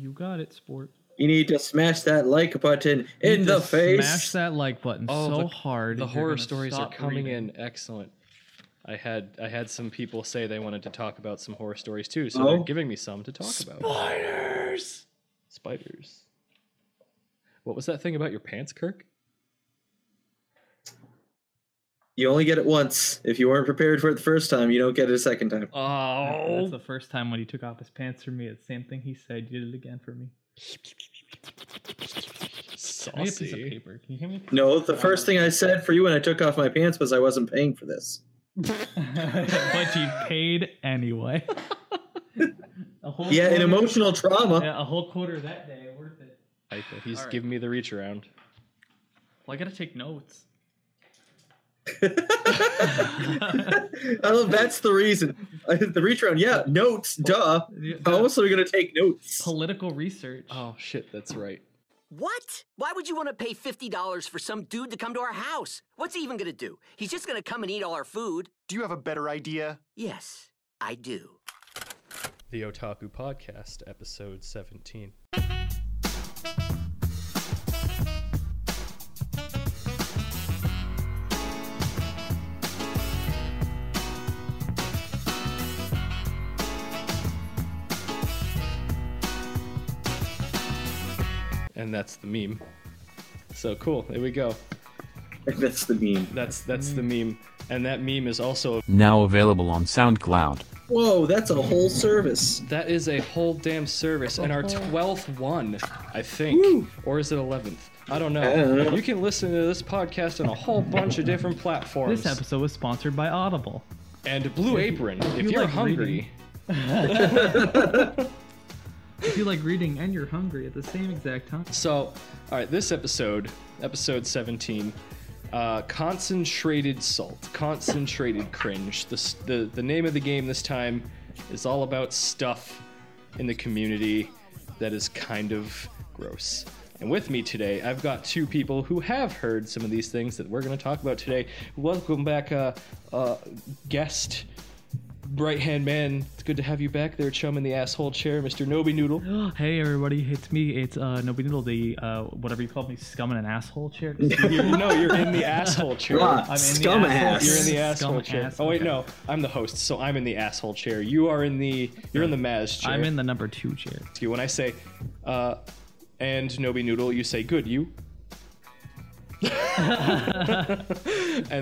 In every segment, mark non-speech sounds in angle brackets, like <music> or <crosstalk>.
You got it, sport. You need to smash that like button You in the face. Smash that like button Oh, so the- hard. The horror stories are coming breathing. in excellent. I had I had some people say they wanted to talk about some horror stories too, so Oh. they're giving me some to talk about. Spiders. Spiders. What was that thing about your pants, Kirk? You only get it once. If you weren't prepared for it the first time, you don't get it a second time. Oh, that's the first time when he took off his pants for me. It's the same thing he said. You did it again for me. Give me piece of saucy. paper. Can you hand me No, the paper? first thing I said for you when I took off my pants was I wasn't paying for this. <laughs> but you paid anyway. <laughs> a whole Yeah, an emotional trauma. Yeah, a whole quarter that day, worth it. I, he's All right. giving me the reach around. Well, I gotta take notes. <laughs> oh, that's the reason. <laughs> the reach around, yeah, notes, duh. How else are we gonna take notes? Political research. Oh shit, that's right. What? Why would you want to pay $50 for some dude to come to our house? What's he even gonna do? He's just gonna come and eat all our food. Do you have a better idea? Yes, I do. The Otaku Podcast, episode 17. And that's the meme. So cool, there we go. <laughs> That's the meme. That's that's the meme. And that meme is also Now available on SoundCloud. Whoa, that's a whole service. That is a whole damn service, and our twelfth one, I think, or is it eleventh? I don't know. I. You can listen to this podcast on a whole bunch of different platforms. This episode was sponsored by Audible. and Blue Apron. If, you you're like hungry, <laughs> <laughs> If you like reading and you're hungry at the same exact time. so all right, this episode, episode seventeen, uh, concentrated salt, concentrated cringe. The, the the name of the game this time is all about stuff in the community that is kind of gross. And with me today, I've got two people who have heard some of these things that we're going to talk about today. Welcome back, uh, uh, guest, right hand man. It's good to have you back there, chum in the asshole chair, Mr. Nobi Noodle. <gasps> Hey everybody, it's me. It's uh Nobody Noodle, the uh whatever you call me, scum in an asshole chair. <laughs> You, no, you're in the asshole chair. Ah, I'm in the scum asshole- ass. You're in the Scum asshole chair. ass, Oh wait, okay. no, I'm the host, so I'm in the asshole chair. You are in the you're in the Maz chair. I'm in the number two chair. Okay, when I say uh and Nobi Noodle, you say good you. <laughs> <laughs> and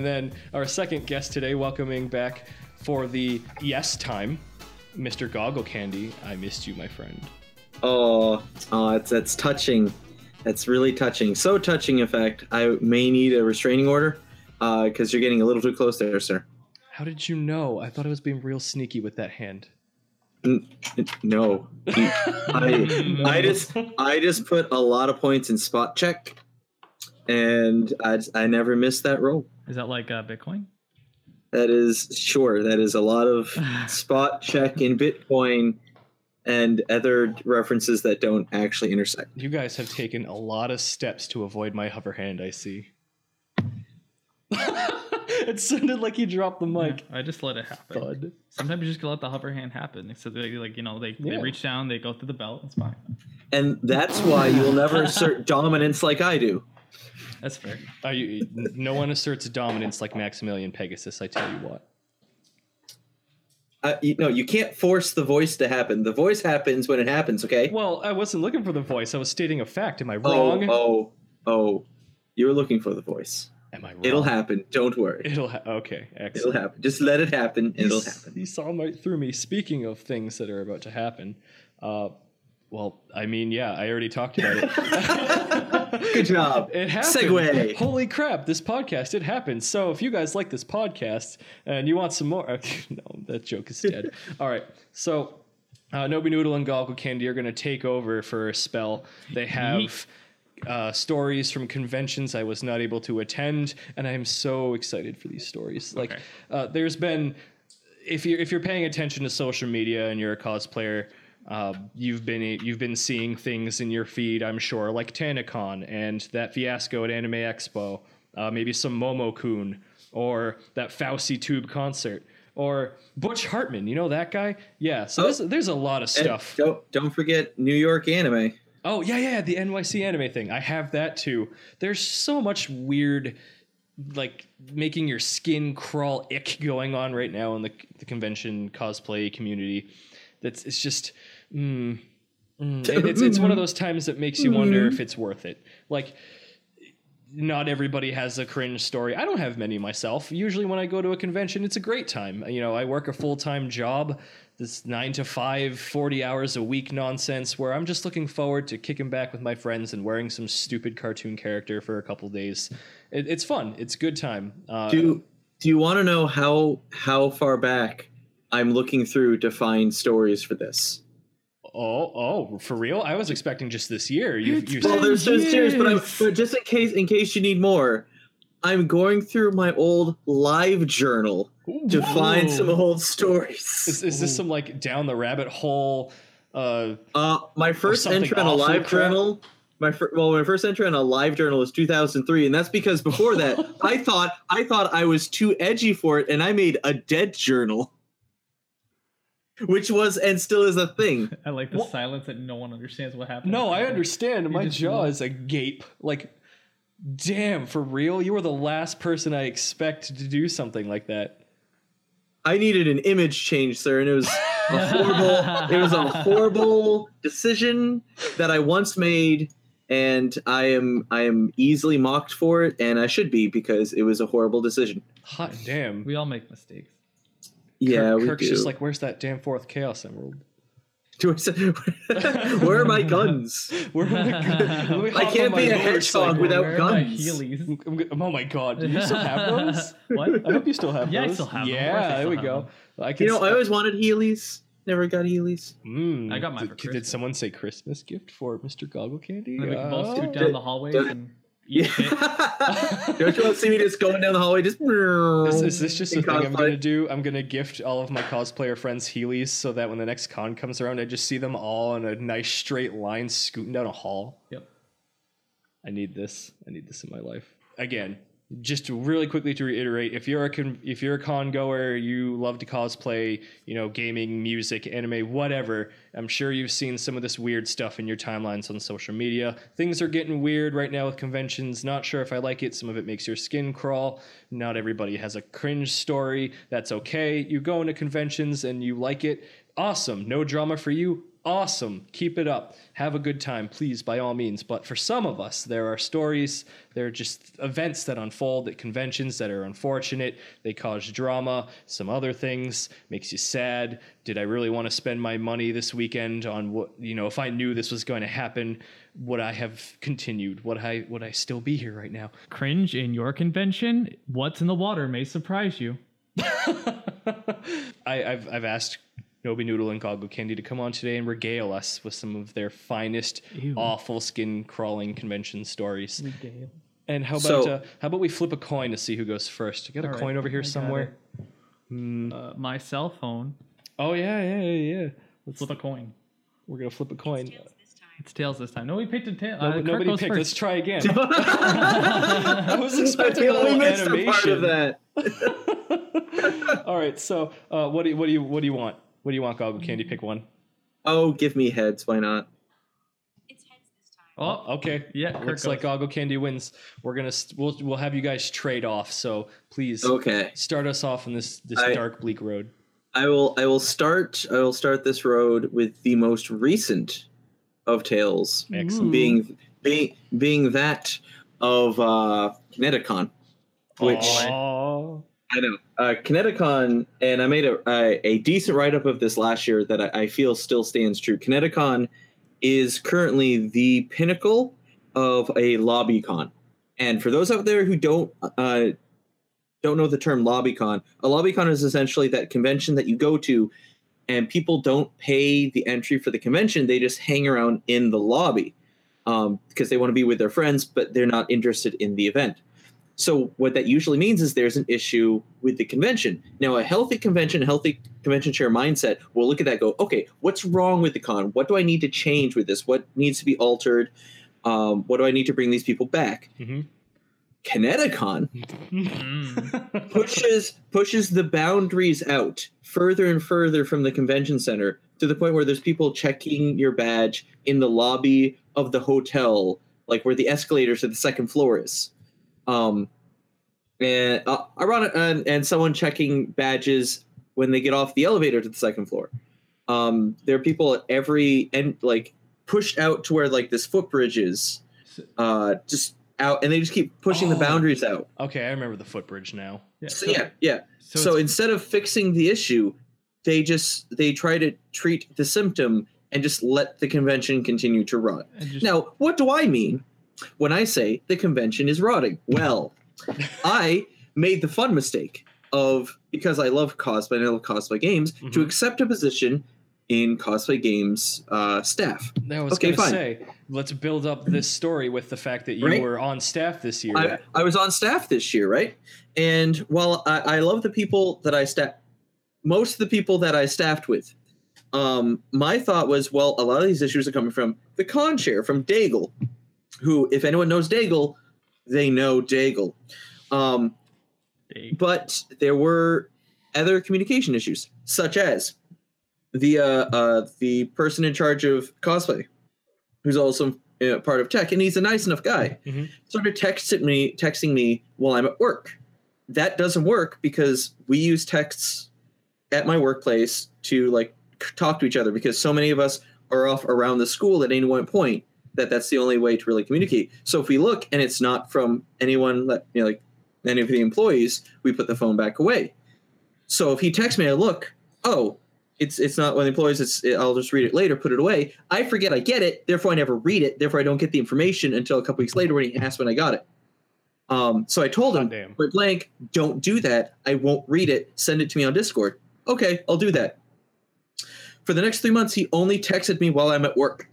then our second guest today, welcoming back for the yes time, Mr. Goggle Candy. I missed you, my friend. Oh, oh, it's that's touching. That's really touching. So touching, in fact, I may need a restraining order because you're getting a little too close there, sir. How did you know? I thought I was being real sneaky with that hand. N- n- No, I, <laughs> I just, I just put a lot of points in spot check, and I, I never missed that roll. Is that like uh, Bitcoin? That is sure. That is a lot of <sighs> spot check in Bitcoin and other references that don't actually intersect. You guys have taken a lot of steps to avoid my hover hand, I see. <laughs> it sounded like he dropped the mic. I just let it happen. Thud. Sometimes you just gotta let the hover hand happen. So they like you know they, they reach down, they go through the belt. It's fine. And that's why you will never assert dominance like I do. That's fair. You, no one asserts dominance like Maximilian Pegasus, I tell you what. Uh, you, no, you can't force the voice to happen. The voice happens when it happens. Okay. Well, I wasn't looking for the voice. I was stating a fact. Am I Oh, wrong? oh, oh! You were looking for the voice. Am I wrong? It'll happen. Don't worry. It'll ha- okay. It'll happen. Just let it happen. It'll He's- happen. He saw right through me. Speaking of things that are about to happen, uh, well, I mean, yeah, I already talked about it. <laughs> Good job. <laughs> It happened. Segue. Holy crap! This podcast it happened. So if you guys like this podcast and you want some more, <laughs> no, that joke is dead. All right. So uh, Nobi Noodle and Goggle Candy are going to take over for a spell. They have uh, stories from conventions I was not able to attend, and I am so excited for these stories. Like, Okay. uh, there's been if you're if you're paying attention to social media and you're a cosplayer, uh, you've been you've been seeing things in your feed, I'm sure, like TanaCon and that fiasco at Anime Expo, uh, maybe some Momo Kun or that Fauci Tube concert, Or Butch Hartman, you know that guy? Yeah. So Oh. there's, there's a lot of stuff. don't don't forget New York anime. Oh yeah, yeah, the NYC anime thing. I have that too. There's so much weird, like making your skin crawl ick going on right now in the the convention cosplay community. That's it's just. Mm, mm, it- it's it's one of those times that makes you wonder if it's worth it. Like. Not everybody has a cringe story. I don't have many myself. Usually, when I go to a convention, it's a great time. You know, I work a full time job this nine to five, 40 hours a week nonsense where I'm just looking forward to kicking back with my friends and wearing some stupid cartoon character for a couple days. It, it's fun. It's good time. Uh, Do do you want to know how how far back I'm looking through to find stories for this? Oh, oh, for real? I was expecting just this year. You, you Well, there's there's serious, but, I'm, but just in case in case you need more, I'm going through my old live journal to find some old stories. is, is this some like down the rabbit hole? Uh, Uh, my first entry on a live crap? journal. My fir- well, my first entry on a live journal was 2003, and that's because before that, <laughs> I thought I thought I was too edgy for it, and I made a dead journal, which was and still is a thing. <laughs> I like the Well- silence that no one understands what happened. no, I understand. You My jaw look- is agape. Like, damn, for real? You were the last person I expect to do something like that. I needed an image change, sir, and it was a <laughs> horrible. it was a horrible decision that I once made, and I am I am easily mocked for it, and I should be because it was a horrible decision. Hot damn. We all make mistakes. Yeah, Kirk, we Kirk's do. just like, where's that damn fourth Chaos Emerald? Do I say- Where are my guns? <laughs> Where am I, <laughs> let me I can't be a hedgehog motorcycle. without Where my guns. Heelys? Oh my god, do you <laughs> still have those? what? I hope you still have Yeah, I still have them. Yeah, there we go. I can You know, I always wanted Heelys. Never got Heelys. Mm. I got mine Did, for did someone say Christmas gift for Mr. Goggle Candy? And then we can both Oh. scoot down the hallways Don't- and Yeah. <laughs> Don't you want to see me just going down the hallway? Just Is, is this just in a thing I'm gonna do? I'm gonna gift all of my cosplayer friends Heelys so that when the next con comes around, I just see them all in a nice straight line scooting down a hall. Yep. I need this. I need this in my life. Again, just to really quickly to reiterate, if you're a con- if you're a con goer, you love to cosplay, you know, gaming, music, anime, whatever. I'm sure you've seen some of this weird stuff in your timelines on social media. Things are getting weird right now with conventions. Not sure if I like it. Some of it makes your skin crawl. Not everybody has a cringe story. That's okay. You go into conventions and you like it. Awesome. No drama for you awesome. Keep it up. Have a good time, please, by all means. But for some of us, there are stories, there are just events that unfold at conventions that are unfortunate. They cause drama, some other things, makes you sad. Did I really want to spend my money this weekend on what, you know, if I knew this was going to happen, would I have continued? Would I would I still be here right now? Cringe in your convention? What's in the water may surprise you. <laughs> I, I've I've asked Nobi Noodle and Goggle Candy to come on today and regale us with some of their finest Ew. awful skin crawling convention stories. Regale. And how about So- uh, how about we flip a coin to see who goes first? You got a All right, coin over here I somewhere? it. Uh, my cell phone. Oh yeah, yeah, yeah, yeah. Let's flip a coin. We're gonna flip a coin. It's tails this time. No, we picked a tail. No- Uh, nobody goes picked. Let's try again. <laughs> I was expecting I a little only missed a part animation. of that. <laughs> All right, so uh, what do you, what do you what do you want? What do you want, Goggle Candy? Pick one. Oh, give me heads. Why not? It's heads this time. Oh, Okay. Yeah, Kirk Looks like. Goggle Candy wins. We're gonna st- we'll we'll have you guys trade off. So please Okay. start us off on this this I- dark bleak road. I will I will start I will start this road with the most recent of tales Excellent. being being being that of uh ConnectiCon. Which Aw. I know. Uh ConnectiCon and I made a a, a decent write up of this last year that I, I feel still stands true. ConnectiCon is currently the pinnacle of a lobby con. And for those out there who don't uh, don't know the term lobbycon, a lobbycon is essentially that convention that you go to and people don't pay the entry for the convention. They just hang around in the lobby um, because they want to be with their friends, but they're not interested in the event. So what that usually means is there's an issue with the convention. Now, a healthy convention, healthy convention chair mindset will look at that, and go, okay, what's wrong with the con? What do I need to change with this? What needs to be altered? Um, what do I need to bring these people back? Mhm. ConnectiCon Mm. pushes pushes the boundaries out further and further from the convention center to the point where there's people checking your badge in the lobby of the hotel, like where the escalators to the second floor is. Um, and uh, ironic, and, and someone checking badges when they get off the elevator to the second floor. Um, there are people at every end, like pushed out to where like this footbridge is, uh, just out, and they just keep pushing the Oh. boundaries out. Okay, I remember the footbridge now. yeah, So yeah, yeah. So, So, instead of fixing the issue, they just they try to treat the symptom and just let the convention continue to rot. and just- Now, what do I mean when I say the convention is rotting? Well, I made the fun mistake of because I love cosplay and I love cosplay games to Mhm. accept a position in cosplay games uh, staff. I was Okay, fine. say, let's build up this story with the fact that you Right. were on staff this year. I, I was on staff this year, right? And while I, I love the people that I staff, most of the people that I staffed with, um, my thought was, well, a lot of these issues are coming from the con chair, from Daigle, who, if anyone knows Daigle, they know Daigle. Um, but there were other communication issues, such as the uh, uh, the person in charge of cosplay, who's also uh, part of tech, and he's a nice enough guy. Mhm. Started texting me, texting me while I'm at work. That doesn't work because we use texts at my workplace to like talk to each other because so many of us are off around the school at any one point that that's the only way to really communicate. So if we look and it's not from anyone you know like any of the employees, we put the phone back away. So if he texts me, I look, oh, it's it's not one of the employees. It's I'll just read it later, put it away. I forget I get it, therefore I never read it. Therefore I don't get the information until a couple weeks later when he asks when I got it. Um, so I told him, blank, don't do that. I won't read it. Send it to me on Discord. Okay, I'll do that. For the next three months, he only texted me while I'm at work.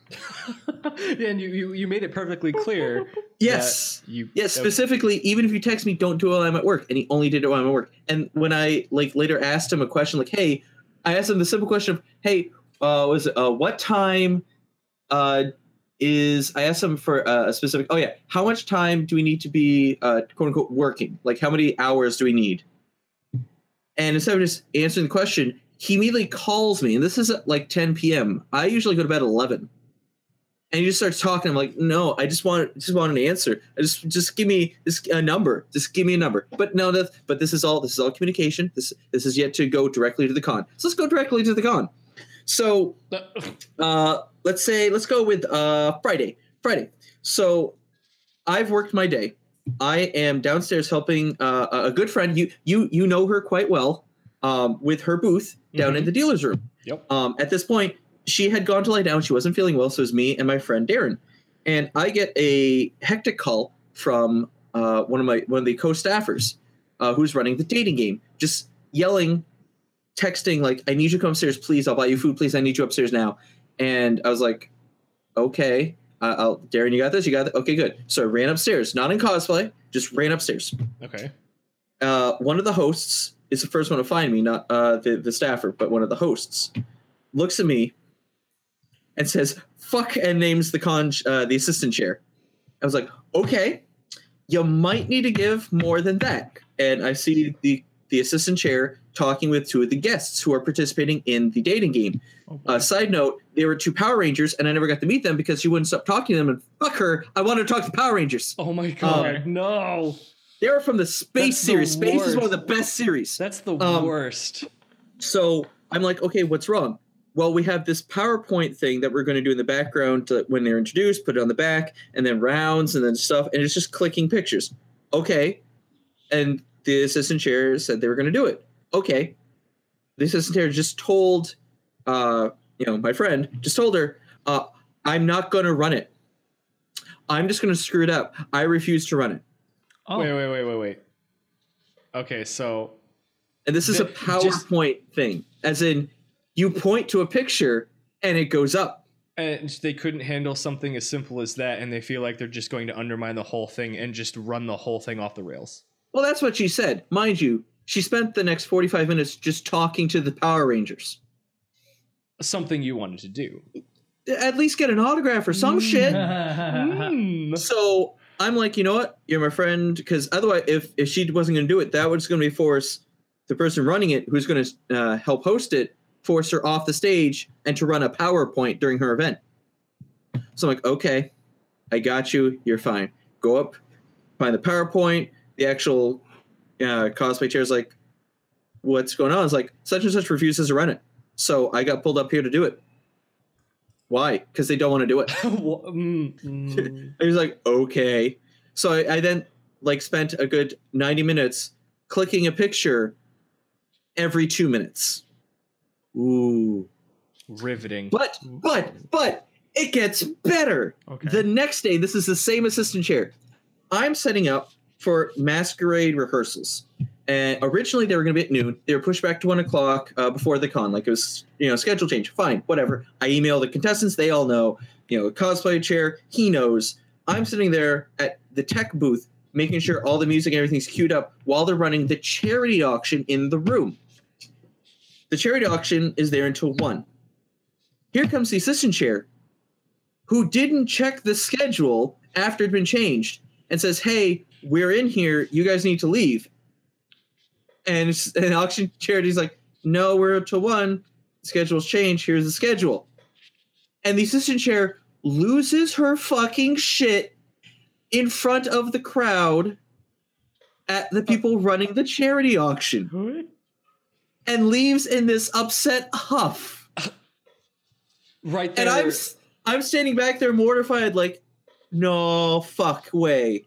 <laughs> and you, you you made it perfectly clear. <laughs> Yes. you Yes, specifically, even if you text me, don't do it while I'm at work. And he only did it while I'm at work. And when I like later asked him a question, like, "Hey," I asked him the simple question of, "Hey, uh, was it, uh, what time uh, is?" I asked him for uh, a specific. Oh yeah, how much time do we need to be uh, quote unquote working? Like, how many hours do we need? And instead of just answering the question, he immediately calls me, and this is at like 10 p.m. I usually go to bed at 11 and he just starts talking. I'm like, no, I just want just want an answer. I just just give me just a number. Just give me a number. But no, that but this is all this is all communication. This this is yet to go directly to the con. So let's go directly to the con. So <laughs> uh, let's say let's go with uh, Friday. Friday. So I've worked my day. I am downstairs helping uh, a a good friend. You you you know her quite well. Um, with her booth down in the dealer's room. Yep. Um, at this point, she had gone to lie down. She wasn't feeling well, so it was me and my friend Darren. And I get a hectic call from uh, one of my one of the co-staffers uh, who's running the dating game, just yelling, texting like, "I need you to come upstairs, please. I'll buy you food, please. I need you upstairs now." And I was like, "Okay, uh, I'll, Darren, you got this. You got it. Okay, good." So I ran upstairs, not in cosplay, just ran upstairs Okay. uh, one of the hosts is the first one to find me, not uh, the the staffer, but one of the hosts looks at me and says "fuck" and names the con uh, the assistant chair. I was like, okay, you might need to give more than that. And I see the the assistant chair talking with two of the guests who are participating in the dating game. oh, Uh, side note: they were two Power Rangers, and I never got to meet them because she wouldn't stop talking to them. And fuck her, I wanted to talk to the Power Rangers. Oh my god, Um, no! They were from the Space That's the series. Space is one of the best series. That's the um, worst. So I'm like, okay, what's wrong? Well, we have this PowerPoint thing that we're going to do in the background to, when they're introduced, put it on the back, and then rounds and then stuff, and it's just clicking pictures. Okay. And the assistant chair said they were going to do it. Okay. The assistant chair just told, uh, you know, my friend just told her, uh, I'm not going to run it. I'm just going to screw it up. I refuse to run it. Oh, Wait, wait, wait, wait, wait. Okay, so And this is a The- just- PowerPoint thing, as in you point to a picture and it goes up. and they couldn't handle something as simple as that, and they feel like they're just going to undermine the whole thing and just run the whole thing off the rails. Well, that's what she said. Mind you, she spent the next 45 minutes just talking to the Power Rangers. Something you wanted to do. At least get an autograph or some shit. <laughs> Hmm. So I'm like, you know what? You're my friend. Because otherwise, if if she wasn't going to do it, that was going to be force the person running it, who's going to uh, help host it, force her off the stage and to run a PowerPoint during her event. So I'm like, okay, I got you. You're fine. Go up, find the PowerPoint. The actual uh, cosplay chair is like, what's going on? It's like such and such refuses to run it. So I got pulled up here to do it. Why? Because they don't want to do it. <laughs> Wha- mm, mm. <laughs> I was like, okay. So I, I then like spent a good 90 minutes clicking a picture every two minutes. Ooh. Riveting. But, but, but it gets better. Okay. The next day, this is the same assistant chair. I'm setting up for masquerade rehearsals. And originally they were going to be at noon. They were pushed back to one o'clock uh, before the con. Like it was, you know, schedule change. Fine, whatever. I email the contestants. They all know. You know, cosplay chair. He knows. I'm sitting there at the tech booth, making sure all the music and everything's queued up while they're running the charity auction in the room. The charity auction is there until one. Here comes the assistant chair, who didn't check the schedule after it had been changed, and says, "Hey, we're in here. You guys need to leave." And, an auction charity's like, "No, we're up to one. Schedule's change. Here's the schedule." And the assistant chair loses her fucking shit in front of the crowd at the people running the charity auction and leaves in this upset huff. right there. And I'm I'm standing back there mortified, like, no fuck way.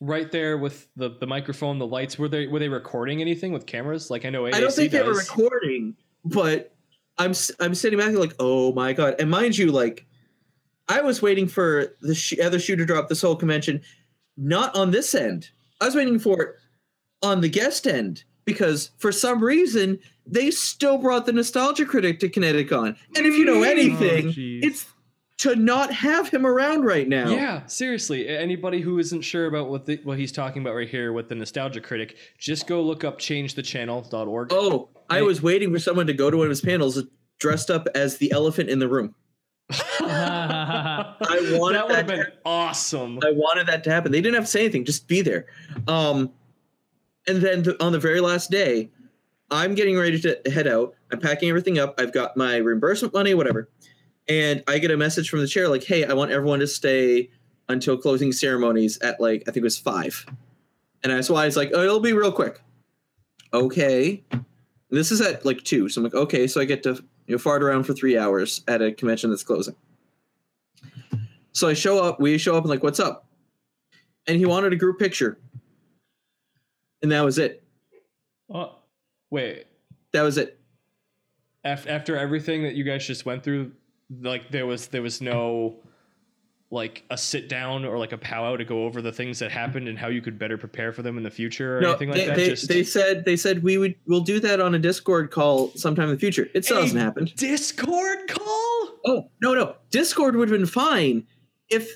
Right there with the, the microphone, the lights. Were they were they recording anything with cameras? Like I know AAC I don't think does. they were recording, but I'm I'm sitting back like, oh my god. And mind you, like, I was waiting for the sh- other shoe to drop this whole convention, not on this end. I was waiting for it on the guest end because for some reason they still brought the nostalgia critic to ConnectiCon. And if you know mm. anything, Oh, it's to not have him around right now. Yeah, seriously. Anybody who isn't sure about what the, what he's talking about right here with the nostalgia critic, just go look up changethechannel.org. Oh, I was waiting for someone to go to one of his panels dressed up as the elephant in the room. <laughs> I wanted that would have been awesome. I wanted that to happen. They didn't have to say anything, just be there. Um, and then th- on the very last day, I'm getting ready to head out. I'm packing everything up. I've got my reimbursement money, whatever. And I get a message from the chair like, hey, I want everyone to stay until closing ceremonies at like, I think it was five. And that's why it's like, oh, it'll be real quick. Okay. This is at like two. So I'm like, okay, so I get to you know, fart around for three hours at a convention that's closing. So I show up, we show up and like, what's up? And he wanted a group picture. And that was it. Oh, Wait, That was it. after everything that you guys just went through, like there was there was no like a sit down or like a powwow to go over the things that happened and how you could better prepare for them in the future or No, anything like they, that. they, just they said they said we would we'll do that on a Discord call sometime in the future. It still A hasn't happened. Discord call. Oh no no, Discord would have been fine if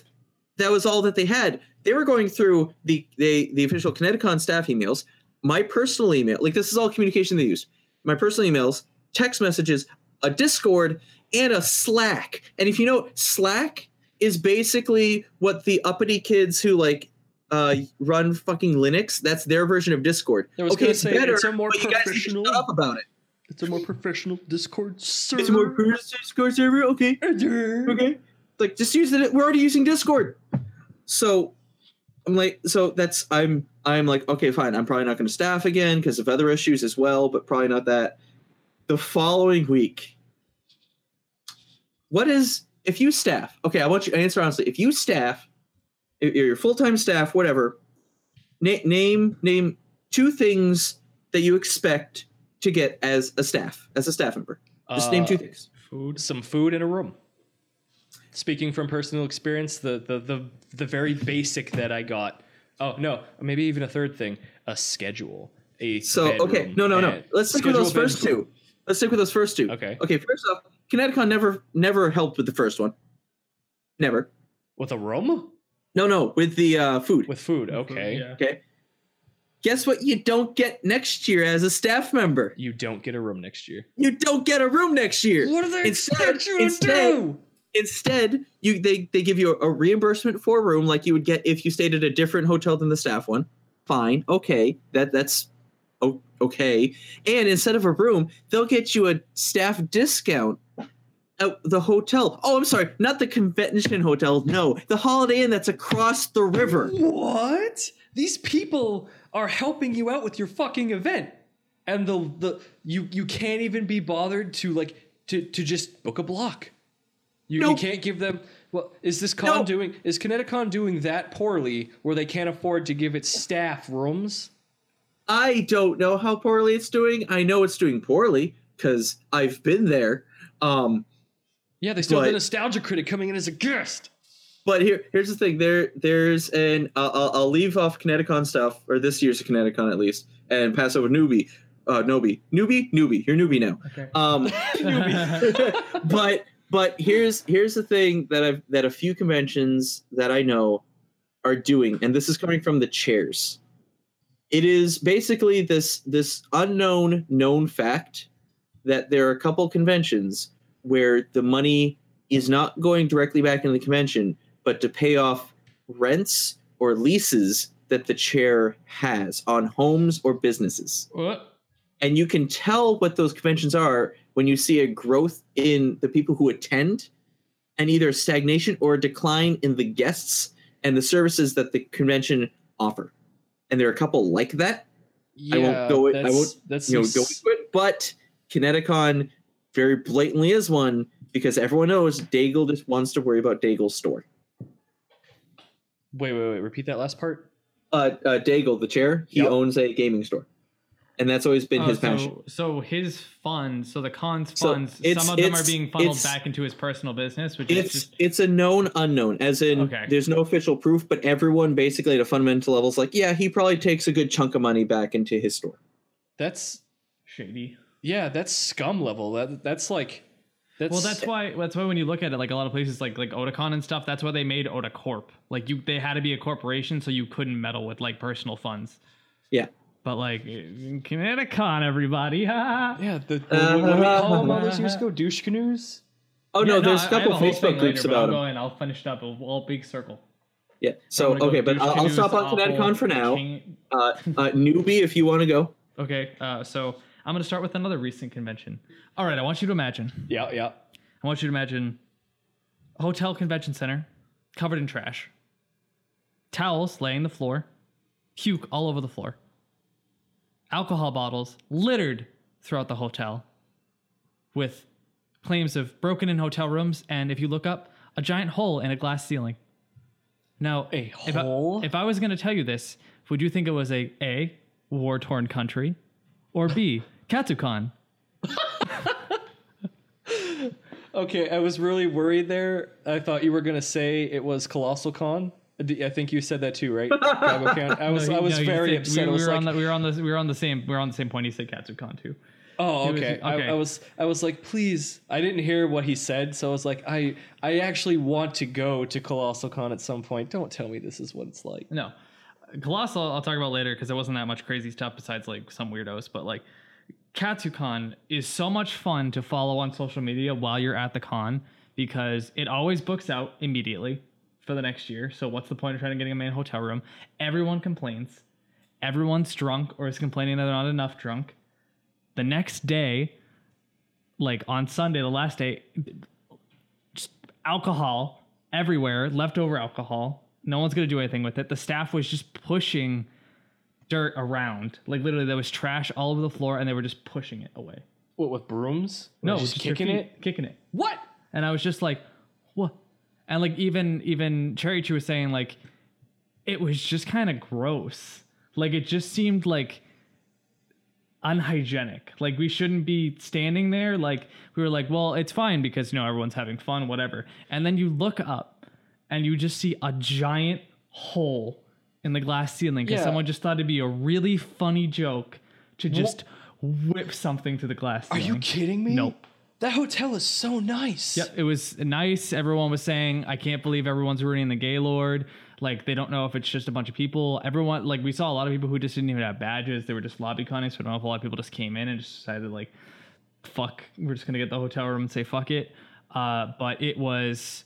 that was all that they had. They were going through the the the official ConnectiCon staff emails, my personal email. Like this is all communication they used. My personal emails, text messages, a Discord, and a Slack. And if you know, Slack is basically what the uppity kids who like uh, run fucking Linux. That's their version of Discord. Was okay, it's say, better, it's a more but you guys professional- shut up about it. It's a more professional Discord server. It's a more personal Discord server. Okay. okay like just use it we're already using discord so i'm like so that's i'm i'm like okay fine i'm probably not going to staff again because of other issues as well but probably not that the following week what is if you staff okay i want you to answer honestly if you staff if you're your full-time staff whatever na- name name two things that you expect to get as a staff as a staff member just name Uh, two things food. some food in a room. Speaking from personal experience, the the the the very basic that I got. Oh no, maybe even a third thing: a schedule. A So okay, no, no, no. Let's stick with those first two. Let's stick with those first two. Okay, Okay, first off, ConnectiCon never never helped with the first one. Never. with a room No, no, with the uh, food. with food. Okay, Yeah. Okay. Guess what? You don't get next year as a staff member. you don't get a room next year. You don't get a room next year. What are they Instead- expect you to instead- do? Instead, you they they give you a reimbursement for a room like you would get if you stayed at a different hotel than the staff one. Fine, okay, that that's o- okay. And instead of a room, they'll get you a staff discount at the hotel. Oh, I'm sorry, not the convention hotel. No, the Holiday Inn that's across the river. What? These people are helping you out with your fucking event. And the the you you can't even be bothered to like to to just book a block. You, you can't give them well, is this con No. doing is ConnectiCon doing that poorly where they can't afford to give its staff rooms? I don't know how poorly it's doing. I know it's doing poorly because I've been there. Um, Yeah, they still have the nostalgia critic coming in as a guest. but here, here's the thing. There, there's an. I'll, I'll, I'll leave off ConnectiCon stuff, or this year's ConnectiCon at least, and pass over newbie. Uh, Nobi, newbie, newbie. You're newbie now. Okay. Um, <laughs> <laughs> but but here's here's the thing that I've that a few conventions that I know are doing, and this is coming from the chairs. It is basically this this unknown known fact that there are a couple conventions where the money is not going directly back into the convention, but to pay off rents or leases that the chair has on homes or businesses What? and you can tell what those conventions are when you see a growth in the people who attend and either stagnation or decline in the guests and the services that the convention offer and there are a couple like that Yeah, I won't go it- I won't, That's you know go into it but ConnectiCon very blatantly is one because everyone knows daigle just wants to worry about daigle's store Wait, wait, wait. Repeat that last part. uh, uh daigle the chair he Yep. owns a gaming store and that's always been Oh, his so, passion So his funds, so the cons So funds, it's- some of them are being funneled back into his personal business, which is it's just it's a known unknown as in Okay. there's no official proof but everyone basically at a fundamental level is like yeah he probably takes a good chunk of money back into his store That's shady. yeah, that's scum level. That that's like that's Well, that's why. That's why when you look at it, like a lot of places, like like Otakon and stuff, that's why they made Otakorp. Like you, they had to be a corporation, so you couldn't meddle with like personal funds. yeah But like in Kineticon, everybody, ha. <laughs> yeah. The what, what do we call them all those years ago? Douche canoes. oh Yeah, no there's a couple facebook groups later, but about I'll him go in, I'll finish it up. It'll all big circle. yeah so I'm gonna go okay but I'll, I'll stop on awful, ConnectiCon for now uh, uh newbie if you want to go Okay, uh, so I'm gonna start with another recent convention. All right, I want you to imagine. Yeah, yeah. I want you to imagine a hotel convention center covered in trash, towels laying the floor, puke all over the floor, alcohol bottles littered throughout the hotel, with claims of broken in hotel rooms, and if you look up, a giant hole in a glass ceiling. Now, A if I- hole? if I was going to tell you this, would you think it was a A, war torn country, or B, <laughs> Katsucon? <laughs> Okay, I was really worried there. I thought you were gonna say it was Colossal Con. I think you said that too, right? <laughs> I was No, I was no, very said- upset. We, was we were like, on the we were on the we were on the same we were on the same point. He said Katsucon too. oh, he was- okay. I. I was I was like, please. I didn't hear what he said, so I was like, I I actually want to go to Colossal Con at some point. Don't tell me this is what it's like. No, Colossal I'll talk about later because there wasn't that much crazy stuff besides like some weirdos. But like Katsucon is so much fun to follow on social media while you're at the con because it always books out immediately for the next year. So what's the point of trying to get a main hotel room? Everyone complains. Everyone's drunk or is complaining that they're not enough drunk. The next day, like on Sunday, the last day, just alcohol everywhere, leftover alcohol. No one's gonna do anything with it. The staff was just pushing dirt around. Like literally, there was trash all over the floor, and they were just pushing it away. What with brooms? No, just just kicking feet, it. kicking it. What? And I was just like, what? And like even even Cherry Chew was saying like, it was just kind of gross. Like it just seemed like unhygienic. Like we shouldn't be standing there. Like we were like, well, it's fine because you know everyone's having fun, whatever. And then you look up and you just see a giant hole in the glass ceiling because Yeah. someone just thought it'd be a really funny joke to just whip something to the glass Are you kidding me? Nope. That hotel is so nice. Yep, it was nice. Everyone was saying, "I can't believe everyone's ruining the Gaylord." Like they don't know if it's just a bunch of people. Everyone, like we saw a lot of people who just didn't even have badges. They were just lobby conning. So I don't know if a lot of people just came in and just decided like, "Fuck, we're just gonna get the hotel room and say fuck it." uh, but it was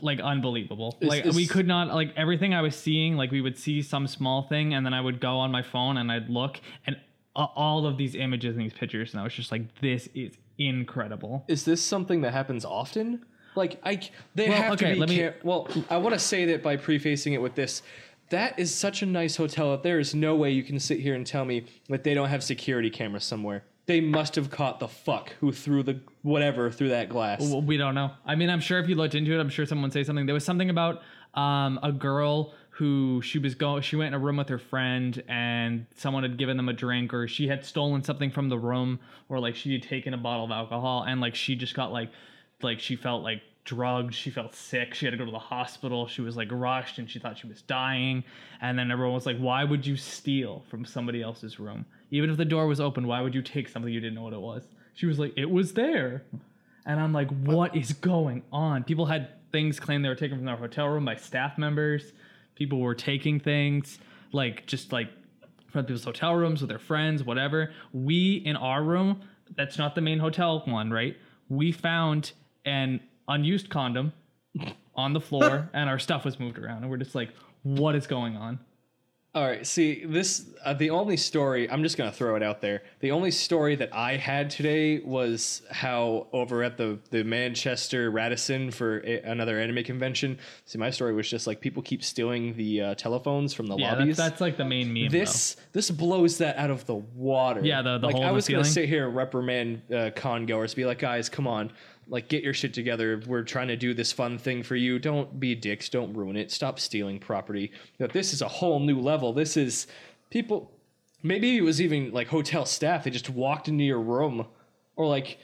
like unbelievable. Is- like is- we could not like everything I was seeing. Like we would see some small thing, and then I would go on my phone and I'd look, and all of these images and these pictures, and I was just like, this is incredible. Is this something that happens often? Like I, they Well, have okay, to be. let me- care- well, I want to say that by prefacing it with this. That is such a nice hotel that there is no way you can sit here and tell me that they don't have security cameras somewhere. They must have caught the fuck who threw the whatever through that glass. Well, we don't know. I mean, I'm sure if you looked into it, I'm sure someone would say something. There was something about um, a girl who she was going. She went in a room with her friend, and someone had given them a drink, or she had stolen something from the room, or like she had taken a bottle of alcohol, and like she just got like, like she felt like drugged. She felt sick. She had to go to the hospital. She was like rushed, and she thought she was dying. And then everyone was like, "Why would you steal from somebody else's room? Even if the door was open, why would you take something you didn't know what it was?" She was like, "It was there." And I'm like, what is going on? People had things claimed they were taken from their hotel room by staff members. People were taking things like just like from people's hotel rooms with their friends, whatever. We in our room, that's not the main hotel one, right? We found an unused condom on the floor <laughs> and our stuff was moved around. And we're just like, what is going on? All right, see this. Uh, the only story I'm just gonna throw it out there. The only story that I had today was how over at the the Manchester Radisson for a, another anime convention. See, my story was just like people keep stealing the uh, telephones from the Yeah, lobbies. that's, that's like the main meme. this this blows that out of the water. Yeah, the- the like I was gonna sit here and reprimand uh, con goers, be like, guys, come on, like get your shit together. We're trying to do this fun thing for you. Don't be dicks. Don't ruin it. Stop stealing property. That this is a whole new level. This is people. Maybe it was even like hotel staff. They just walked into your room, or like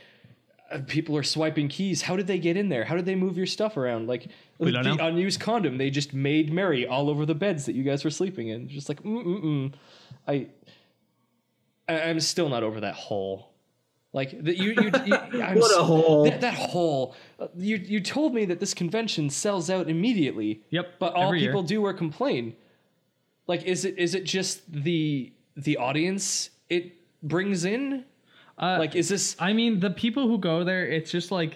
uh, people are swiping keys. How did they get in there? How did they move your stuff around? Like the know. unused condom, they just made merry all over the beds that you guys were sleeping in. Just like mm mm mm. I, I I'm still not over that hole. Like that you you, you <laughs> I'm What a s- hole. That, that hole. Uh, You you told me that this convention sells out immediately. Yep, But all every year. people do are complain. Like is it is it just the the audience it brings in? Uh, Like is this I mean, the people who go there, it's just like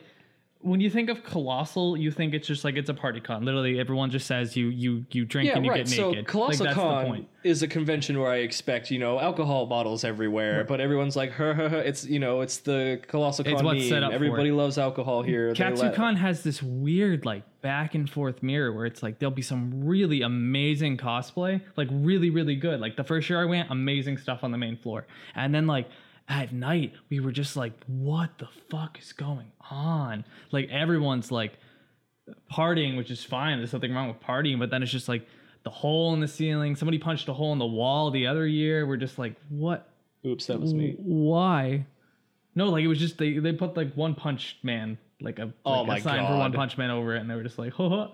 when you think of colossal, you think it's just like it's a party con. Literally, everyone just says you you you drink yeah, and you right. get So naked. Colossal like, that's Con the point. is a convention where I expect you know alcohol bottles everywhere, but everyone's like, her, her, her. It's you know, it's the Colossal Con. It's what's meme. set up for Everybody loves alcohol here. KatsuCon has this weird like back and forth mirror where it's like there'll be some really amazing cosplay, like really really good. Like the first year I went, amazing stuff on the main floor, and then like at night we were just like, what the fuck is going on? Like everyone's like partying, which is fine. There's nothing wrong with partying, but then it's just like the hole in the ceiling. Somebody punched a hole in the wall the other year. We're just like, what? Oops, that was me. Why? No, like it was just they they put like one punch man, like a, oh like Oh a my sign for one punch man over it, and they were just like, <laughs> Haha,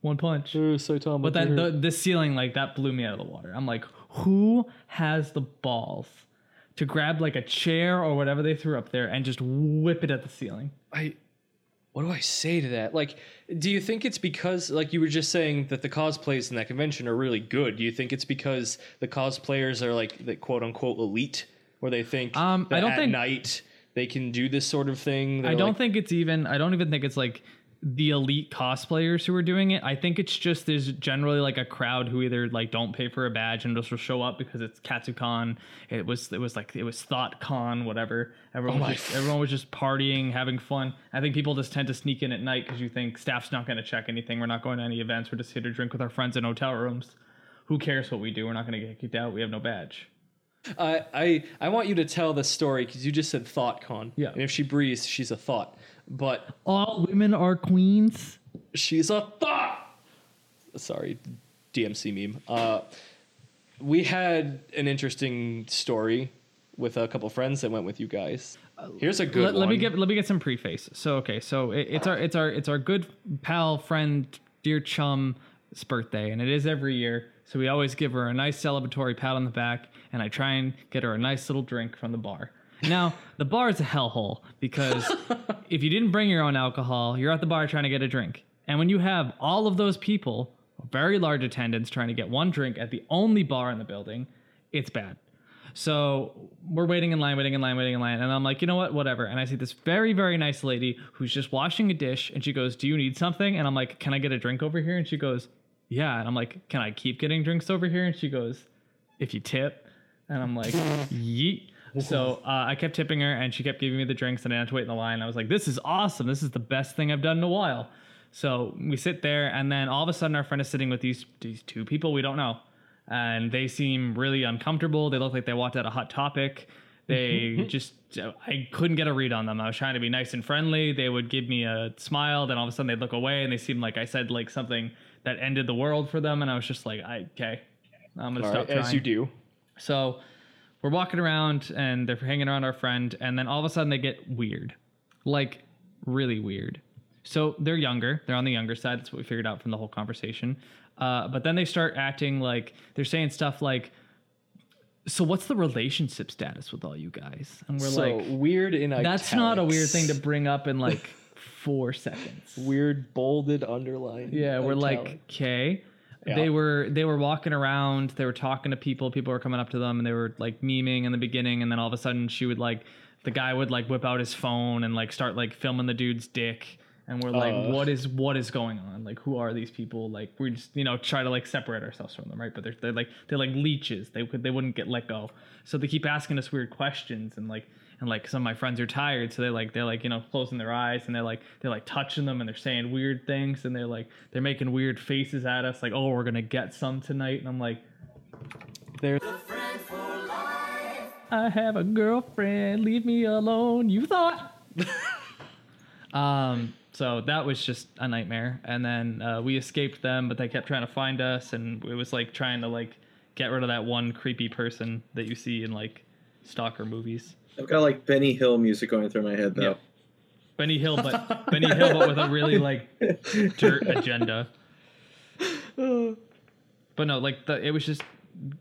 one punch. Oh, Saitama. But then the the ceiling like that blew me out of the water. I'm like, who has the balls to grab like a chair or whatever they threw up there and just whip it at the ceiling? I what do I say to that? Like, do you think it's because, like you were just saying, that the cosplays in that convention are really good? Do you think it's because the cosplayers are like the quote unquote elite, where they think Um, I don't at think- night they can do this sort of thing? I don't like- think it's even. I don't even think it's like the elite cosplayers who are doing it. I think it's just there's generally like a crowd who either like don't pay for a badge and just will show up because it's KatsuCon. It was it was like it was Thought Con, whatever. Everyone Oh was just, everyone was just partying, having fun. I think people just tend to sneak in at night because you think staff's not going to check anything. We're not going to any events. We're just here to drink with our friends in hotel rooms. Who cares what we do? We're not going to get kicked out. We have no badge. I I I want you to tell the story because you just said Thought Con. Yeah. And if she breathes, she's a thought. But All women are queens. she's a thought. Sorry, DMC meme. Uh, we had an interesting story with a couple friends that went with you guys. Here's a good let, one. let me get let me get some preface. So okay, so it, it's our it's our it's our good pal friend dear chum's birthday, and it is every year. So we always give her a nice celebratory pat on the back, and I try and get her a nice little drink from the bar. Now the bar is a hellhole because <laughs> if you didn't bring your own alcohol, you're at the bar trying to get a drink, and when you have all of those people, very large attendance, trying to get one drink at the only bar in the building, it's bad. So we're waiting in line, waiting in line, waiting in line. And I'm like, you know what? Whatever. And I see this very, very nice lady who's just washing a dish and she goes, Do you need something? And I'm like, Can I get a drink over here? And she goes, Yeah. And I'm like, Can I keep getting drinks over here? And she goes, If you tip. And I'm like, <laughs> Yeet. So uh, I kept tipping her and she kept giving me the drinks and I had to wait in the line. I was like, This is awesome. This is the best thing I've done in a while. So we sit there, and then all of a sudden, our friend is sitting with these these two people we don't know, and they seem really uncomfortable. They look like they walked out a hot topic. They <laughs> just I couldn't get a read on them. I was trying to be nice and friendly. They would give me a smile, then all of a sudden they'd look away, and they seemed like I said like something that ended the world for them, and I was just like, I okay, I'm gonna All stop right, as you do. So we're walking around and they're hanging around our friend, and then all of a sudden they get weird, like really weird. So they're younger. They're on the younger side. That's what we figured out from the whole conversation. Uh, but then they start acting like they're saying stuff like, "So what's the relationship status with all you guys?" And we're so like, weird in a "That's not a weird thing to bring up in like <laughs> four seconds." weird bolded underline. Yeah, we're like, okay. Yeah. They were they were walking around, they were talking to people, people were coming up to them and they were like memeing in the beginning and then all of a sudden she would like the guy would like whip out his phone and like start like filming the dude's dick and we're like Uh. what is what is going on? Like who are these people? Like we're just you know try to like separate ourselves from them, right? But they're they're like they're like leeches. They could they wouldn't get let go. So they keep asking us weird questions and like and like some of my friends are tired so they're like they're like you know closing their eyes and they're like they're like touching them and they're saying weird things and they're like they're making weird faces at us like oh we're gonna get some tonight and i'm like There- i have a girlfriend leave me alone you thought? <laughs> Um so that was just a nightmare and then uh, we escaped them but they kept trying to find us and it was like trying to like get rid of that one creepy person that you see in like stalker movies I've got like Benny Hill music going through my head though. Yep. Benny Hill, but Benny Hill, but with a really like dirt agenda. But no, like the it was just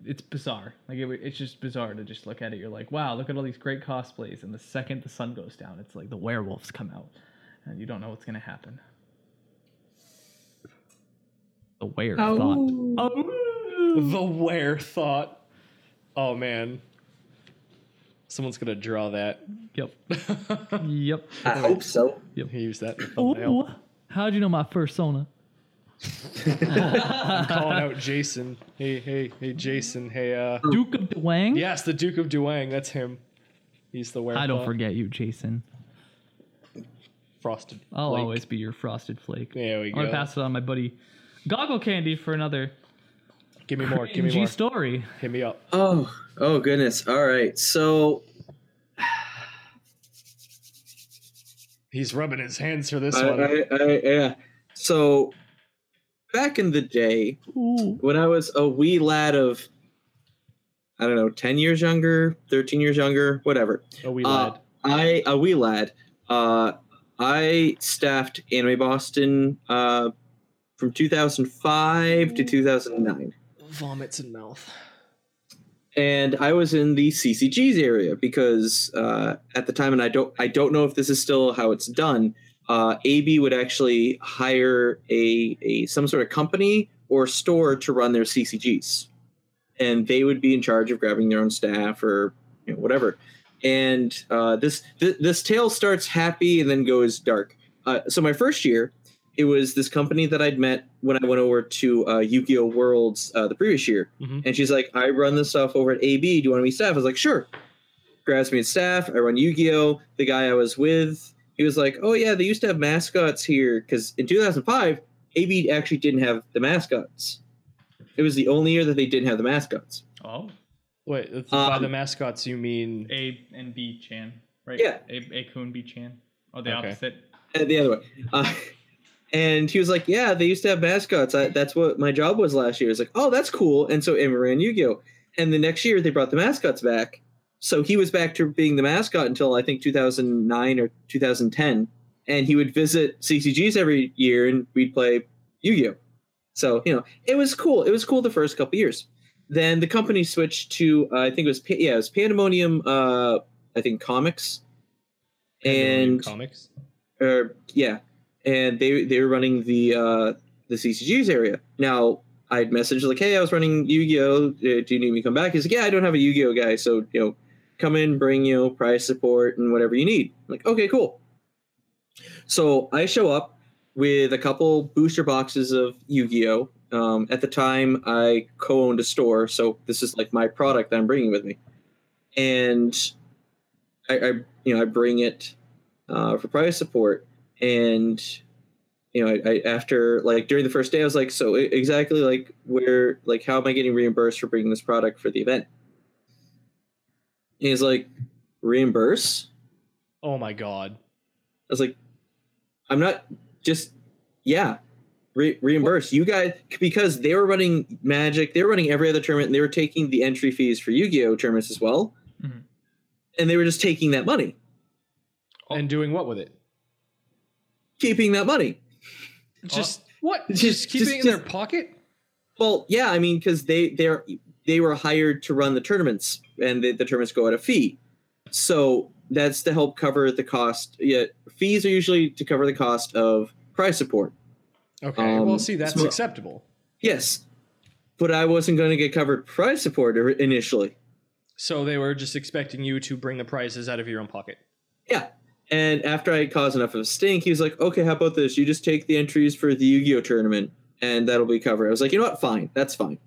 it's bizarre. Like it, wa- it's just bizarre to just look at it. You're like, wow, look at all these great cosplays, and the second the sun goes down, it's like the werewolves come out, and you don't know what's gonna happen. The were thought. Oh. the where thought. Oh man. Someone's gonna draw that. Yep. <laughs> yep. I hope so. Use that in the thumbnail. Ooh, how'd you know my persona? <laughs> I'm calling out Jason. Hey, hey, hey, Jason. Hey, uh. Duke of Dwang? Yes, the Duke of Duang. That's him. He's the where. I don't forget you, Jason. Frosted. I'll Flake. always be your frosted flake. There we go. I'm gonna pass it on my buddy Goggle Candy for another Give me more. Give me G more. story. Hit me up. Oh, oh goodness. All right. So He's rubbing his hands for this I, one. I, I, yeah. So back in the day, Ooh. when I was a wee lad of, I don't know, ten years younger, thirteen years younger, whatever. oh, we Uh, lied. I a wee lad. Uh, I staffed Anime Boston uh, from 2005 to 2009. Vomits in mouth. and I was in the CCG's area because uh, at the time, and I don't, I don't know if this is still how it's done. Uh, AB would actually hire a, a some sort of company or store to run their CCGs, and they would be in charge of grabbing their own staff or you know, whatever. And uh, this th- this tale starts happy and then goes dark. Uh, so my first year, it was this company that I'd met when I went over to uh, Yu-Gi-Oh! Worlds uh, the previous year, Mhm. and she's like, "I run this stuff over at AB. Do you want to be staff?" I was like, "Sure." Grabs me as staff. I run Yu-Gi-Oh! The guy I was with, he was like, "Oh yeah, they used to have mascots here because in 2005, AB actually didn't have the mascots. It was the only year that they didn't have the mascots." Oh. Wait, th- by Um, the mascots you mean? A and B Chan, right? Yeah. A, A Kun B Chan. Oh, the Okay. opposite. Uh, the other way. Uh, and he was like, "Yeah, they used to have mascots. I, that's what my job was last year." It's like, "Oh, that's cool." And so we ran Yu-Gi-Oh. And the next year they brought the mascots back. So he was back to being the mascot until I think 2009 or 2010. And he would visit CCGs every year, and we'd play Yu-Gi-Oh. So you know, it was cool. It was cool the first couple years. Then the company switched to uh, I think it was yeah it was Pandemonium uh, I think Comics, and comics. or yeah, and they they were running the uh, the CCGs area. Now I'd message like, "Hey, I was running Yu-Gi-Oh. Uh, do you need me to come back?" He's like, "Yeah, I don't have a Yu-Gi-Oh guy, so you know, come in, bring you know prize support and whatever you need." I'm like, okay, cool. So I show up with a couple booster boxes of Yu-Gi-Oh. Um, at the time, I co-owned a store, so this is like my product that I'm bringing with me, and I, I you know I bring it uh, for prize support, and you know I, I after like during the first day I was like, so exactly like where like how am I getting reimbursed for bringing this product for the event? And he's like, reimburse. Oh my god. I was like, I'm not just yeah, re- reimburse you guys because they were running Magic, they were running every other tournament, and they were taking the entry fees for Yu-Gi-Oh tournaments as well, Mhm. and they were just taking that money, And doing what with it? Keeping that money. Just what? <laughs> Just, just- keeping just- it in their pocket? Well, yeah, I mean because they they're they were hired to run the tournaments, and the, the tournaments go at a fee, so that's to help cover the cost. Yeah, fees are usually to cover the cost of prize support. Okay. Um, well, see, that's so- acceptable. Yes, but I wasn't going to get covered prize support initially. So they were just expecting you to bring the prizes out of your own pocket. Yeah. And after I caused enough of a stink, he was like, okay, how about this? You just take the entries for the Yu Gi Oh tournament and that'll be covered. I was like, you know what? Fine. That's fine.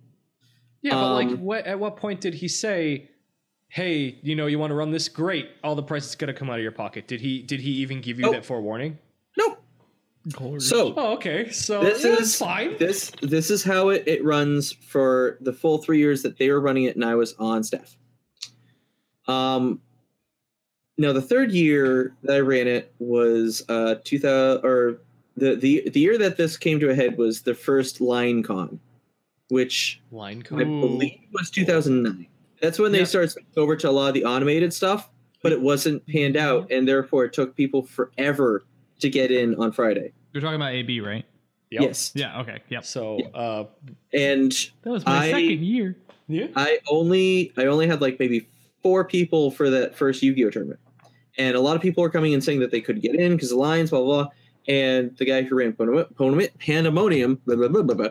Yeah, but like, Um, what? At what point did he say, "Hey, you know, you want to run this? Great. All the prices going to come out of your pocket." Did he? Did he even give you Oh. that forewarning? Nope. So Oh, okay. So this yeah, is that's fine. This this is how it, it runs for the full three years that they were running it and I was on staff. Um now the third year that I ran it was uh 2000 or the, the the year that this came to a head was the first line con which Line con I believe was 2009. That's when they Yeah. started over to a lot of the automated stuff, but it wasn't panned out, and therefore it took people forever to get in on Friday. You're talking about AB, right? Yep. Yes, Yeah. Okay. Yep. So, uh, and That was my I- second year. yeah. I only I only had like maybe four people for that first Yu-Gi-Oh tournament, and a lot of people were coming and saying that they could get in because the lines, blah blah. blah. And the guy who ran Pandemonium blah, blah, blah, blah, blah,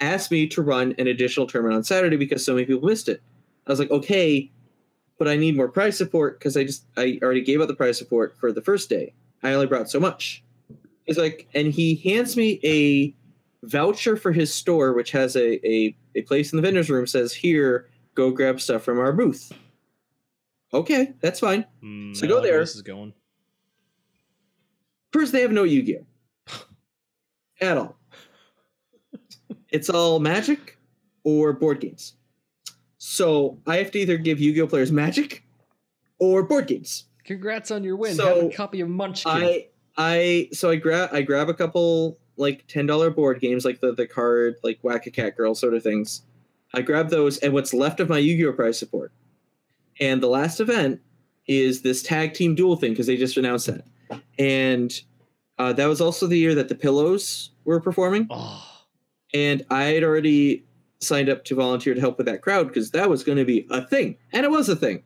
asked me to run an additional tournament on Saturday because so many people missed it. I was like, okay, but I need more prize support because I just I already gave out the prize support for the first day. I only brought so much. He's like, and he hands me a voucher for his store, which has a, a, a place in the vendor's room, says, Here, go grab stuff from our booth. Okay, that's fine. Mm, So I go like where there. This is going. First, they have no Yu Gi Oh! <laughs> At all. It's all magic or board games. So I have to either give Yu Gi Oh players magic or board games. Congrats on your win. So, Have a copy of Munchkin. I I so I grab I grab a couple like ten dollar board games like the the card like Whack a Cat Girl sort of things. I grab those and what's left of my Yu-Gi-Oh prize support. And the last event is this tag team duel thing because they just announced that. And uh, that was also the year that the Pillows were performing. oh, And I had already signed up to volunteer to help with that crowd because that was going to be a thing. And it was a thing.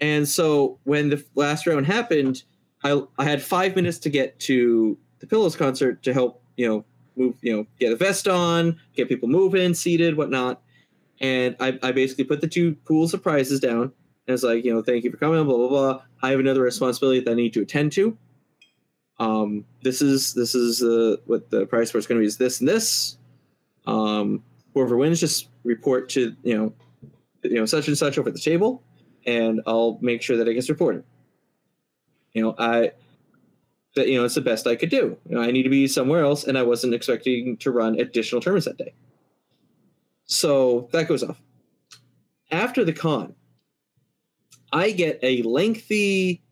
And so when the last round happened, I, I had five minutes to get to the Pillows concert to help, you know, move, you know, get a vest on, get people moving, seated, whatnot. And I, I basically put the two pools of prizes down. And it's like, you know, thank you for coming, blah, blah, blah. I have another responsibility that I need to attend to. Um, this is this is uh, what the prize for is going to be is this and this. Um, whoever wins, just report to you know, you know such and such over the table, and I'll make sure that it gets reported. You know, I that you know it's the best I could do. You know, I need to be somewhere else, and I wasn't expecting to run additional tournaments that day. So that goes off. After the con, I get a lengthy,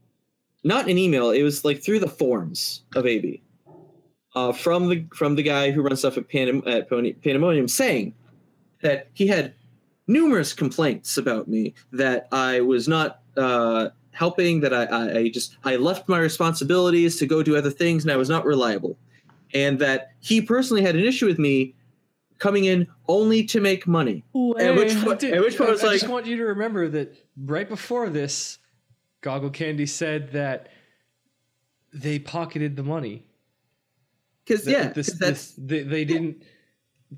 not an email. It was like through the forums of AB, uh, from the from the guy who runs stuff at, Pandem- at Pandemonium, saying that he had numerous complaints about me that I was not uh, helping, that I, I, I just I left my responsibilities to go do other things, and I was not reliable, and that he personally had an issue with me coming in only to make money. At which point, Dude, at which point I was I like, just want you to remember that right before this, Goggle Candy said that they pocketed the money. because yeah, this, this, they, they didn't.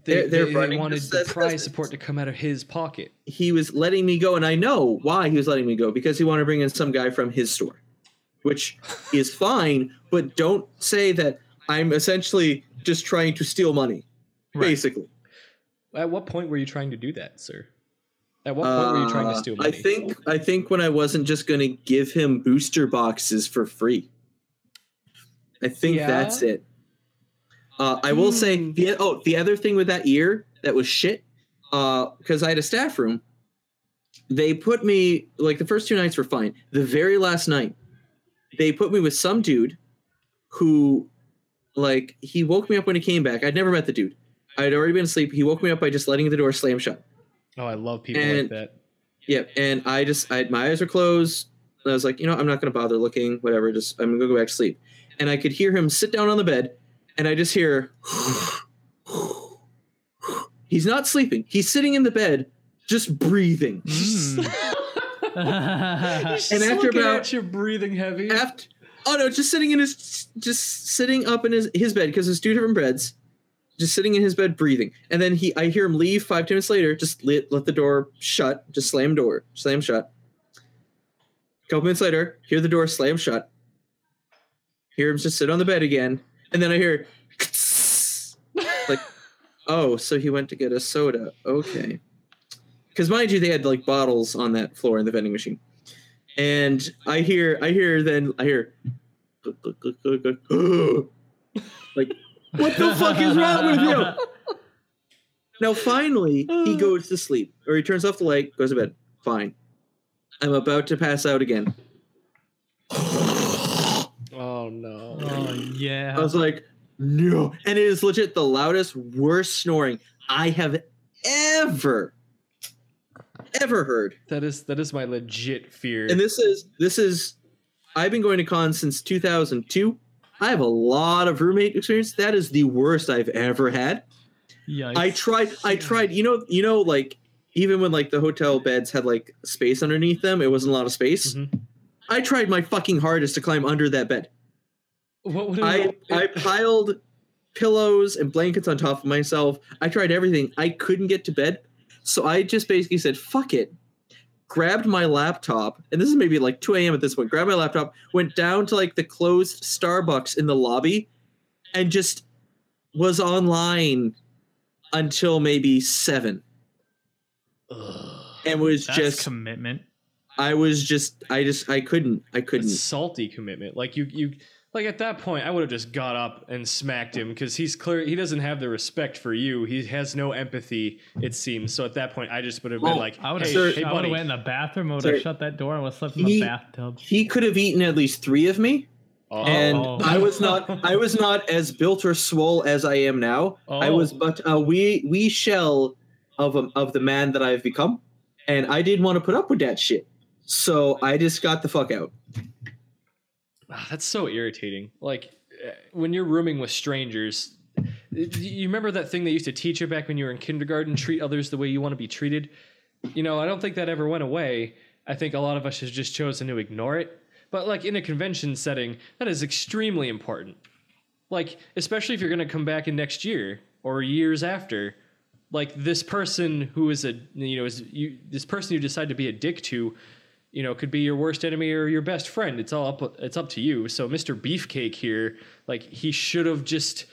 They, They're- they're they- they wanted the prize support to come out of his pocket. he was letting me go, and I know why he was letting me go because he wanted to bring in some guy from his store, which <laughs> is fine. But don't say that I'm essentially just trying to steal money, Right. basically. At what point were you trying to do that, sir? At what point were you trying to Uh, steal I money? think I think when I wasn't just going to give him booster boxes for free. I think Yeah? that's it. Uh, I will say Hmm. the oh the other thing with that year that was shit because I had a staff room. They put me like the first two nights were fine. The very last night, they put me with some dude who, like, he woke me up when he came back. I'd never met the dude. I'd already been asleep. He woke me up by just letting the door slam shut. oh, I love people like that. Yep. And I just, I, my eyes were closed. And I was like, you know, I'm not going to bother looking, whatever. Just, I'm going to go back to sleep. And I could hear him sit down on the bed. And I just hear, <sighs> he's not sleeping. He's sitting in the bed, just breathing. Mm. <laughs> Just And after about- at you breathing heavy. After, oh no, just sitting in his, just sitting up in his, his bed because there's two different beds. Just sitting in his bed, breathing. And then he, I hear him leave five ten minutes later. Just let, let the door shut. Just slam door, slam shut. A couple minutes later, hear the door slam shut. Hear him just sit on the bed again, and then I hear, <laughs> like, oh, so he went to get a soda. Okay. Because mind you, they had like bottles on that floor in the vending machine, and I hear, I hear, then I hear, <gasps> like, what the fuck is wrong with you? Now, finally, he <sighs> goes to sleep, or he turns off the light, goes to bed. Fine. I'm about to pass out again. <sighs> oh no. oh yeah. I was like, no. And it is legit the loudest, worst snoring I have ever, ever heard. That is that is my legit fear. And this is, this is, I've been going to cons since 2002. I have a lot of roommate experience. That is the worst I've ever had. Yikes. I tried. I tried. You know. You know. Like even when like the hotel beds had like space underneath them, it wasn't a lot of space. Mhm. I tried my fucking hardest to climb under that bed. what would I it, I piled pillows and blankets on top of myself. I tried everything. I couldn't get to bed, so I just basically said, "Fuck it." Grabbed my laptop, and this is maybe like 2 a.m. at this point. Grabbed my laptop, went down to like the closed Starbucks in the lobby, and just was online until maybe seven, Ugh. and was That's just commitment. I was just I just I couldn't I couldn't. That's salty commitment. Like you you like at that point I would have just got up and smacked him because he's clear he doesn't have the respect for you. He has no empathy, it seems. So at that point I just would have been Oh, like, I would have. hey, Sir- hey I would have went in the bathroom. I would have shut that door and was slept in he- the bathtub. He could have eaten at least three of me. Oh. and Oh. I was not I was not as built or swole as I am now. I was Oh. but uh, a wee wee shell of a, of the man that I've become, and I didn't want to put up with that shit. So I just got the fuck out. Ah, that's so irritating. Like uh, when you're rooming with strangers, you remember that thing they used to teach you back when you were in kindergarten? Treat others the way you want to be treated. You know, I don't think that ever went away. I think a lot of us have just chosen to ignore it. But like in a convention setting, that is extremely important. Like especially if you're going to come back in next year or years after. Like this person who is a you know is you this person you decide to be a dick to you know, could be your worst enemy or your best friend. It's all up. It's up to you. So Mr. Beefcake here, like he should have just,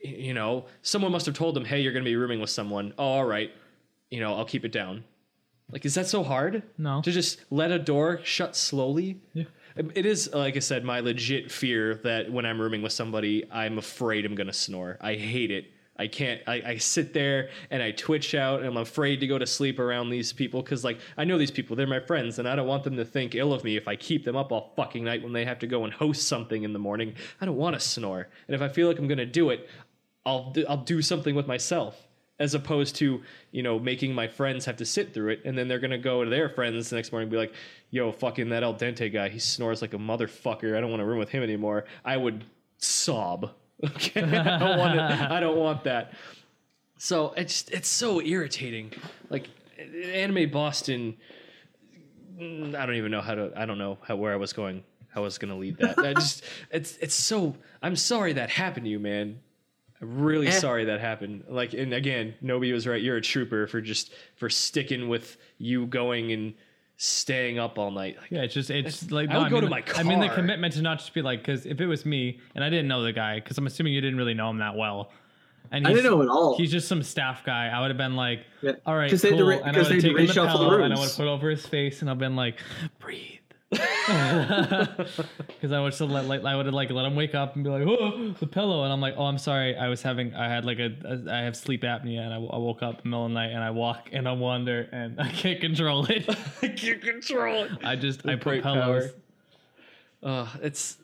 you know, someone must have told him, "Hey, you're going to be rooming with someone." Oh, all right, you know, I'll keep it down. Like, is that so hard? No. To just let a door shut slowly. Yeah. It is, like I said, my legit fear that when I'm rooming with somebody, I'm afraid I'm gonna snore. I hate it. I can't. I, I sit there and I twitch out, and I'm afraid to go to sleep around these people because, like, I know these people. They're my friends, and I don't want them to think ill of me if I keep them up all fucking night when they have to go and host something in the morning. I don't want to snore, and if I feel like I'm gonna do it, I'll do, I'll do something with myself as opposed to you know making my friends have to sit through it and then they're gonna go to their friends the next morning and be like yo fucking that Al Dente guy he snores like a motherfucker i don't want to room with him anymore i would sob <laughs> okay i don't want it i don't want that so it's it's so irritating like anime boston mm, i don't even know how to i don't know how where i was going how i was gonna lead that i just <laughs> it's it's so i'm sorry that happened to you man I'm really Eh. sorry that happened. Like, and again, Nobi was right. You're a trooper for just for sticking with you going and staying up all night. Like, Yeah, it's just it's like I would no, go mean, to my car. I mean the commitment to not just be like because if it was me and I didn't know the guy because I'm assuming you didn't really know him that well, and I he's, didn't know at all. he's just some staff guy. I would have been like, Yeah. all right, 'Cause they had to cool, re- and I would have they had to taken the reshuffle the pillow and I would have put it over his face and I've been like, breathe. Because I would still let like I would have like let him wake up and be like, oh, the pillow, and I'm like, oh, I'm sorry, I was having I had like a, a I have sleep apnea and I, I woke up in the middle of the night and I walk and I wander and <laughs> I can't control it. I can't control it. I just I put great pillows. Uh, it's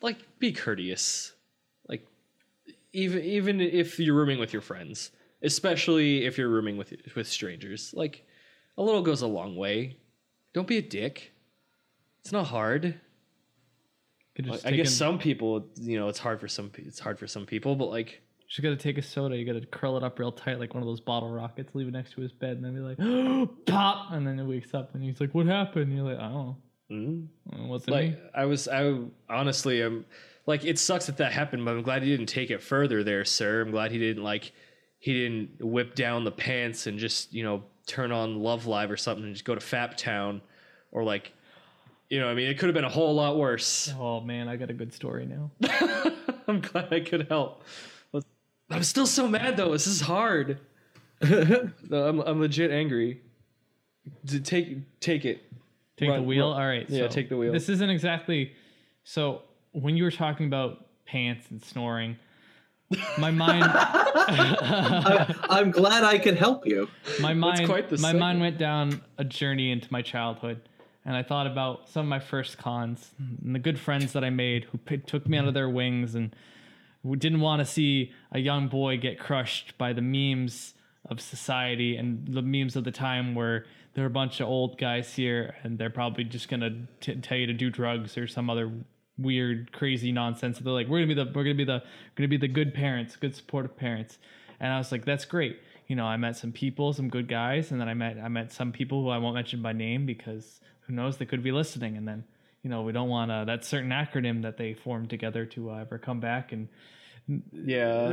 like be courteous. Like even even if you're rooming with your friends, especially if you're rooming with with strangers, like a little goes a long way. Don't be a dick. It's not hard. Could just I guess an- some people, you know, it's hard for some. It's hard for some people, but like, You Just gotta take a soda. You gotta curl it up real tight, like one of those bottle rockets. Leave it next to his bed, and then be like, <gasps> "Pop!" And then he wakes up, and he's like, "What happened?" And you're like, "I don't know. mm, It wasn't like me." I was, I honestly, I'm like, it sucks that that happened, but I'm glad he didn't take it further, there, sir. I'm glad he didn't like, he didn't whip down the pants and just, you know, turn on Love Live or something and just go to Fap Town, or like, you know, I mean, it could have been a whole lot worse. <laughs> Oh man, I got a good story now. I'm glad I could help. I'm still so mad though. This is hard. <laughs> No, I'm, I'm legit angry. D- take take it. Take the wheel. run- All right. Yeah, so take the wheel. This isn't exactly. So when you were talking about pants and snoring, my mind, I, <laughs> I'm glad I could help you. my mind, quite the my segment. mind went down a journey into my childhood, and I thought about some of my first cons and the good friends that I made who p- took me under their wings and who didn't want to see a young boy get crushed by the memes of society and the memes of the time where there are a bunch of old guys here and they're probably just gonna t- tell you to do drugs or some other weird crazy nonsense. They're like we're gonna be the we're gonna be the gonna be the good parents good supportive parents. And i was like that's great. You know i met some people some good guys and then i met i met some people who i won't mention by name because who knows they could be listening and then you know we don't want uh, that certain acronym that they formed together to uh, ever come back and Yeah. uh,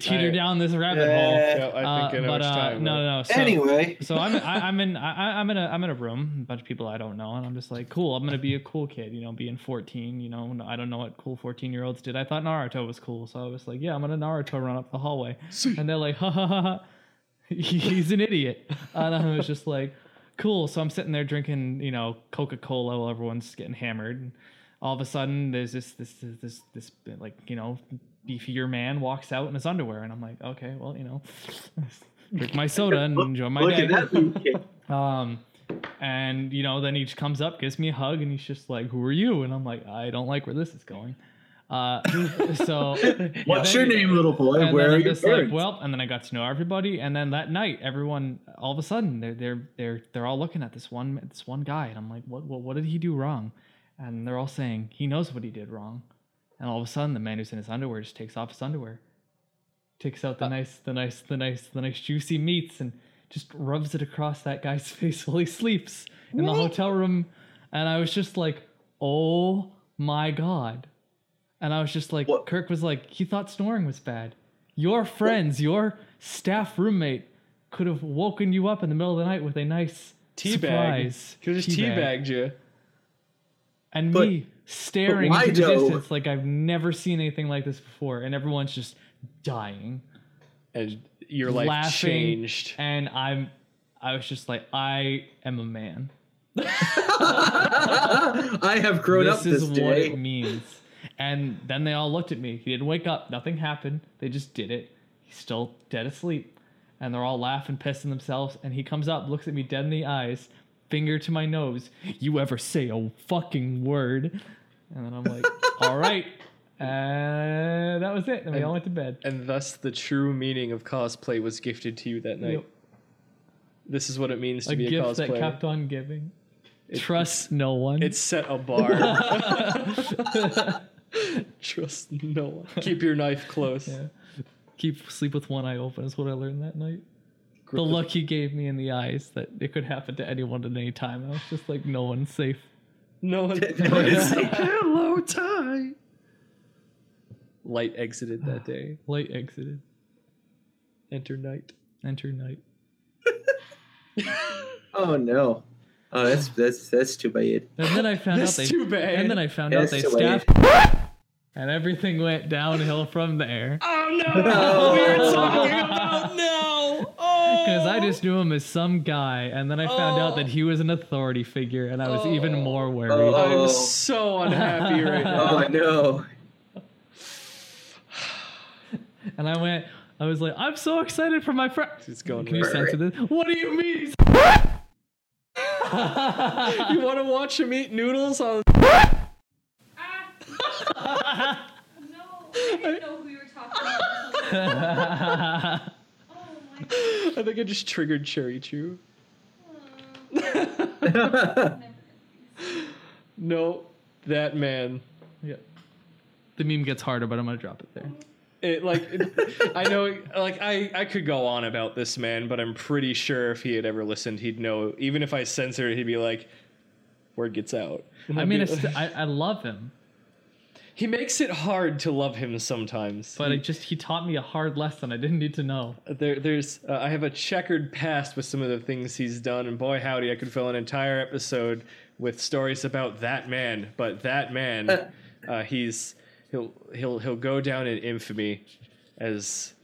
teeter I- down this rabbit Yeah. hole Yeah, I uh, think I know but uh, talking no, no, no. So, anyway, so I'm I, I'm in I, I'm in a I'm in a room, a bunch of people I don't know, and I'm just like, cool. I'm gonna be a cool kid, you know, being 14. You know, I don't know what cool 14 year olds did. I thought Naruto was cool, so I was like, yeah, I'm gonna Naruto run up the hallway, and they're like, ha ha ha ha, <laughs> he's an idiot, and I was just like, cool. So I'm sitting there drinking, you know, Coca Cola while everyone's getting hammered. And all of a sudden, there's this this this this, this like you know beefier man walks out in his underwear, and I'm like, okay, well, you know, <laughs> drink my soda and enjoy my look day. at that boob kick. <laughs> Um, and you know, then he just comes up, gives me a hug, and he's just like, "Who are you?" And I'm like, "I don't like where this is going." Uh, <laughs> so <laughs> What's then- your name, little boy? and Where are I'm like, well, and then I got to know everybody, and then that night, everyone, all of a sudden, they're they're they're they're all looking at this one this one guy, and I'm like, what what what did he do wrong? And they're all saying he knows what he did wrong, and all of a sudden, the man who's in his underwear just takes off his underwear, takes out the nice the nice the nice the nice juicy meats, and just rubs it across that guy's <laughs> face while he sleeps in the hotel room, and I was just like, oh my god. And I was just like, What? Kirk was like, he thought snoring was bad. Your friends, your staff roommate could have woken you up in the middle of the night with a nice Teabag. surprise. Could have just teabag. teabagged you. And But- me staring why, into the Joe? distance like I've never seen anything like this before. And everyone's just dying, And your life laughing. changed. And I'm, I was just like, I am a man. <laughs> I have grown this up this is this what it means. And then they all looked at me. He didn't wake up. Nothing happened. They just did it. He's still dead asleep. And they're all laughing, pissing themselves. And he comes up, looks at me dead in the eyes, finger to my nose. You ever say a fucking word? And then I'm like, <laughs> all right. And that was it. And we all went to bed. And thus the true meaning of cosplay was gifted to you that night. Yep. This is what it means to A be a gift that kept on giving. Trust no one. It set a bar. <laughs> <laughs> <laughs> Trust no one. <laughs> Keep your knife close. Yeah. Keep sleep with one eye open is what I learned that night. Grip the with- look he gave me in the eyes that it could happen to anyone at any time. I was just like, no one's safe. No one. <laughs> No one is safe. Hello, Ty. Light exited that <sighs> day. Light exited. Enter night. Enter night. Oh no. Oh, that's that's that's too bad. And then I found out That's they. too bad. And then I found That's out they too bad. staffed. And everything went downhill from there. <laughs> Oh no! No. we were <laughs> talking about no. Oh, Because I oh. just knew him as some guy, and then I found out Oh. that he was an authority figure, and I was even oh. more worried. Oh. I'm so unhappy right now. Oh no. <sighs> And I went, I was like, I'm so excited for my friend. It's going Can you right. censor this? What do you mean? <laughs> You want to watch him eat noodles on? No, I didn't know who you were talking about. Oh my god. I think I just triggered Cherry Chew. <laughs> No, that man. Yeah. The meme gets harder, but I'm gonna drop it there. It like it- I know like I I could go on about this man, but I'm pretty sure if he had ever listened, he'd know. Even if I censored it, he'd be like, "Word gets out." I mean, it's, I, I love him, he makes it hard to love him sometimes. but I just he taught me a hard lesson I didn't need to know. there, there's uh, I have a checkered past with some of the things he's done, and boy howdy, I could fill an entire episode with stories about that man. But that man, uh, he's he'll he'll he'll go down in infamy as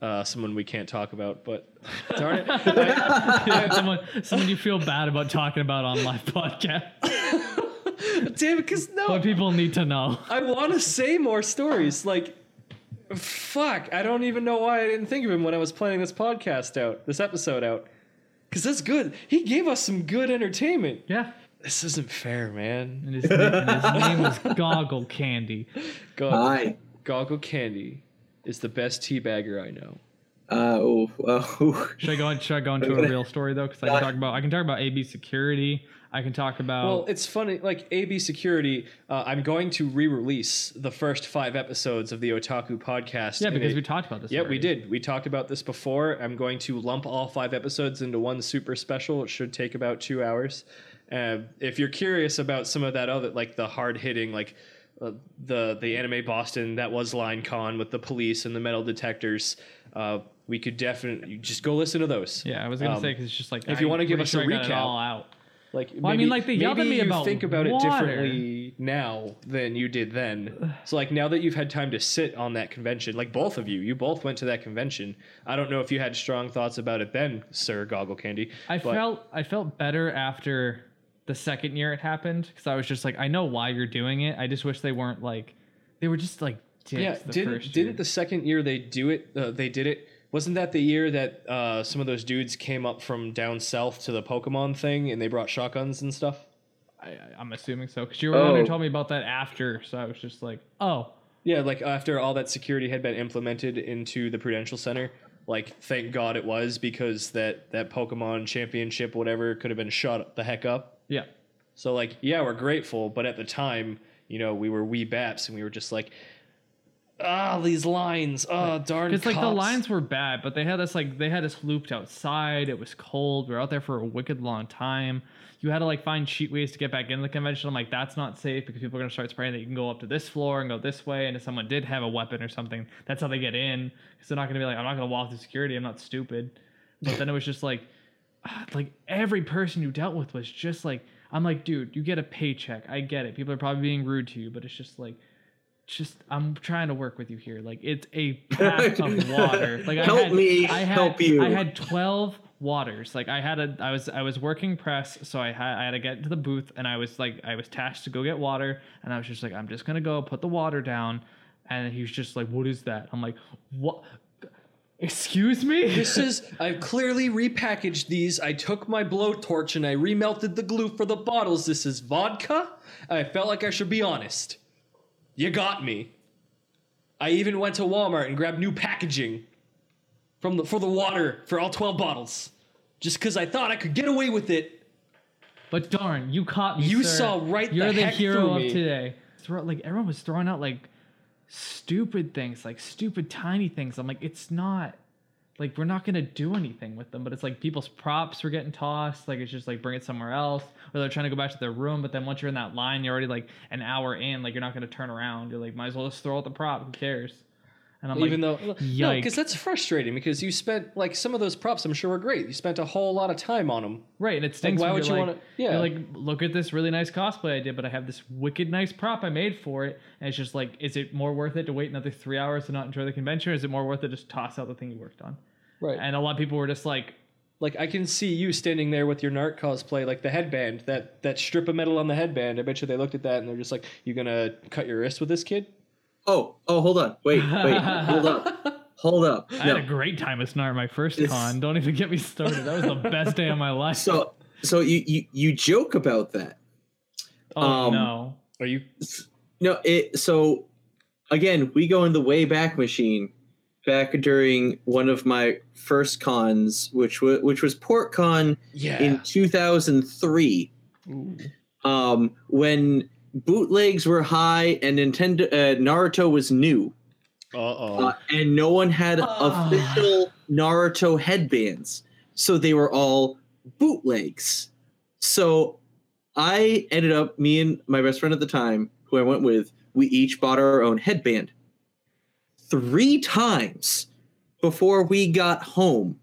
uh, someone we can't talk about. But <laughs> darn it, <laughs> I- someone, someone you feel bad about talking about on live <laughs> podcast, <laughs> damn it, because no, but people need to know. I want to say more stories. Like, fuck, I don't even know why I didn't think of him when I was planning this podcast out, this episode out. Because that's good. He gave us some good entertainment. Yeah, This isn't fair, man. and his, and his name was Goggle Candy. Gog- Hi. Goggle Candy is the best teabagger I know. Uh, oh, oh, Should I go? in- Should I go into a real story though? Because I can talk about I can talk about AB security. I can talk about Well, it's funny. Like AB Security, uh, I'm going to re-release the first five episodes of the Otakorp podcast. yeah, because it- we talked about this. Yeah, we did. We talked about this before. I'm going to lump all five episodes into one super special. It should take about two hours. Uh, if you're curious about some of that other, like the hard hitting, like uh, the the anime Boston that was Line Con with the police and the metal detectors, uh, we could definitely just go listen to those. Yeah, I was gonna Um, say because it's just like if you I'm wanna give us sure a I recap. all out. Like, Well, I mean, like, they yelled at me you about think about water. it differently now than you did then. <sighs> So, like, now that you've had time to sit on that convention, like both of you, you both went to that convention. I don't know if you had strong thoughts about it then, Sir Goggle Candy. I felt I felt better after the second year it happened because I was just like, I know why you're doing it. I just wish they weren't like, they were just like dicks yeah. the Didn't first didn't the second year they do it? Uh, they did it. Wasn't that the year that uh, some of those dudes came up from down south to the Pokemon thing and they brought shotguns and stuff? I, I- I'm assuming so because you were the one who Oh. told me about that after, so I was just like, oh, Yeah, like after all that security had been implemented into the Prudential Center, like thank God it was because that that Pokemon Championship whatever could have been shot the heck up. yeah. So like yeah, we're grateful, but at the time, you know, we were wee baps and we were just like ah these lines, oh darn It's like the cops." lines were bad, but they had us like they had us looped outside. It was cold. We were out there for a wicked long time. You had to like find cheat ways to get back into the convention. I'm like, that's not safe because people are gonna start spraying that you can go up to this floor and go this way. And if someone did have a weapon or something, that's how they get in. Because they're not gonna be like, I'm not gonna walk through security. I'm not stupid. But then it was just like, <sighs> like every person you dealt with was just like, I'm like, dude, you get a paycheck. I get it. People are probably being rude to you, but it's just like just I'm trying to work with you here. Like it's a <laughs> pack of water. Like I Help had, me I had, help you. I had twelve waters. Like I had a I was I was working press, so I had I had to get to the booth and I was like I was tasked to go get water and I was just like, I'm just gonna go put the water down and he was just like, What is that? I'm like, What excuse me? This is <laughs> I've clearly repackaged these. I took my blowtorch and I remelted the glue for the bottles. This is vodka. I felt like I should be honest. You got me. I even went to Walmart and grabbed new packaging from the for the water for all 12 bottles. Just cuz I thought I could get away with it. But darn, you caught me. You sir. saw right the You're the, heck hero of today. Throw, like everyone was throwing out like stupid things, like stupid tiny things. I'm like, it's not like we're not gonna do anything with them. But it's like people's props were getting tossed. Like it's just like bring it somewhere else, or they're trying to go back to their room. But then once you're in that line, you're already like an hour in. Like you're not gonna turn around. You're like, might as well just throw out the prop. Who cares? And I'm Even like, though, no, because that's frustrating. Because you spent like some of those props, I'm sure were great. You spent a whole lot of time on them. Right, and it stinks. why would you're like, wanna- yeah. like look at this really nice cosplay I did, but I have this wicked nice prop I made for it, and it's just like, is it more worth it to wait another three hours to not enjoy the convention, or is it more worth it to just toss out the thing you worked on? Right. And a lot of people were just like, Like I can see you standing there with your Nart cosplay, like the headband, that that strip of metal on the headband. I bet you they looked at that and they're just like, "You gonna cut your wrist with this kid?" Oh, oh, hold on. Wait, wait, hold up. <laughs> Hold up. I had a great time at Snart my first This- con. Don't even get me started. That was the best day of my life. So so you, you you joke about that. oh um, no. Are you? No, it so again, we go in the way back machine back during one of my first cons, which was which was PortCon Yeah. in 2003. Um, when bootlegs were high and Nintendo uh, Naruto was new, uh oh. uh, and no one had Ah. official Naruto headbands, so they were all bootlegs. So I ended up, me and my best friend at the time, who I went with, we each bought our own headband. Three times before we got home,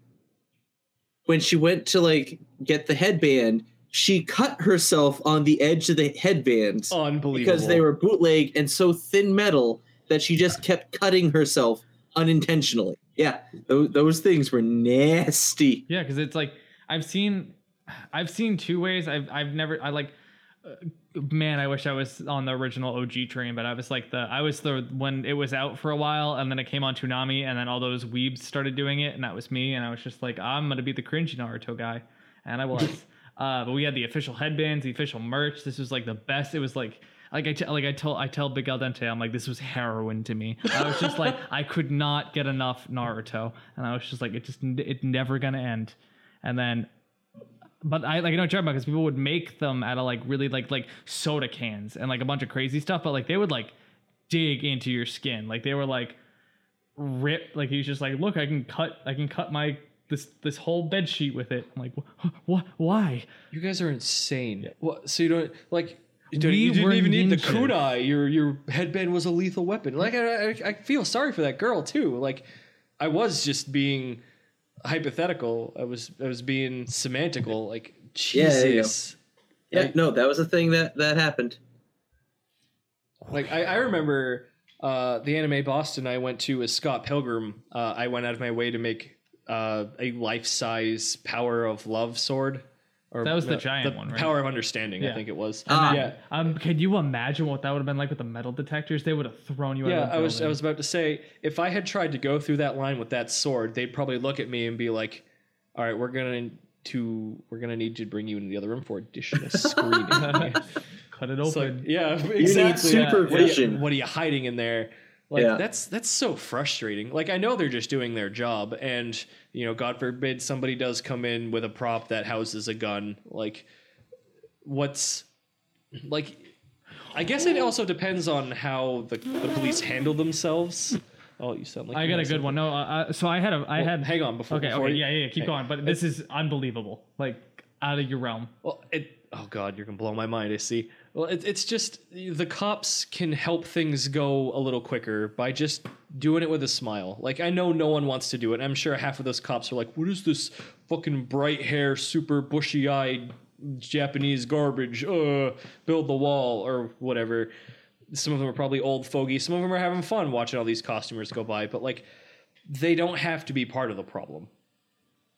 when she went to like get the headband, she cut herself on the edge of the headband Unbelievable. because they were bootleg and so thin metal that she just kept cutting herself unintentionally. Yeah, those, those things were nasty. Yeah, because it's like I've seen, I've seen two ways. I've I've never I like, uh, man, I wish I was on the original OG train, but I was like the I was the when it was out for a while, and then it came on Toonami, and then all those weebs started doing it, and that was me, and I was just like I'm gonna be the cringy Naruto guy, and I was. Uh, but we had the official headbands, the official merch. This was like the best. It was like. Like I, t- like I tell I tell Big Al Dente, I'm like this was heroin to me. I was just like I could not get enough Naruto, and I was just like it just it never gonna end. And then but I like I you're talking about because people would make them out of like really like like soda cans and like a bunch of crazy stuff, but like they would like dig into your skin. Like they were like rip. Like he was just like, look, I can cut I can cut my this this whole bed sheet with it. I'm like, what? Why? You guys are insane. What? So you don't like? You, don't, We you didn't were even need the ninjas. kunai. Your your headband was a lethal weapon. Like I, I, I feel sorry for that girl too. Like I was just being hypothetical. I was I was being semantical. Like Yeah, there. Jesus. Yeah, Like- no, that was a thing that that happened. Like I, I remember uh, the anime Boston I went to as Scott Pilgrim. Uh, I went out of my way to make uh, a life size Power of Love sword. Or That was the no, giant one, right? Power of Understanding, I Yeah. think it was. Ah. yeah, Um, could you imagine what that would have been like with the metal detectors? They would have thrown you. yeah. out of the I was I was about to say if I had tried to go through that line with that sword, they'd probably look at me and be like, "All right, we're gonna to we're gonna need to bring you into the other room for additional <laughs> screening." Cut it It's like, open. yeah, need exactly. yeah. What are you- What are you hiding in there? Like Yeah. that's that's so frustrating. Like I know they're just doing their job, and you know, God forbid somebody does come in with a prop that houses a gun. Like, what's like? I guess it also depends on how the, the police handle themselves. Oh, you sound like I you got a good something. one. No, uh, uh, so I had a I Well, had hang on before. Okay, before okay, you- yeah, yeah, yeah, keep Hey, going. But this is unbelievable. Like out of your realm. Well, it. Oh God, you're gonna blow my mind. I see. Well, it, it's just the cops can help things go a little quicker by just doing it with a smile. Like I know no one wants to do it. I'm sure half of those cops are like, "What is this fucking bright hair, super bushy eyed Japanese garbage? Uh, build the wall or whatever." Some of them are probably old fogey. Some of them are having fun watching all these costumers go by. But like, they don't have to be part of the problem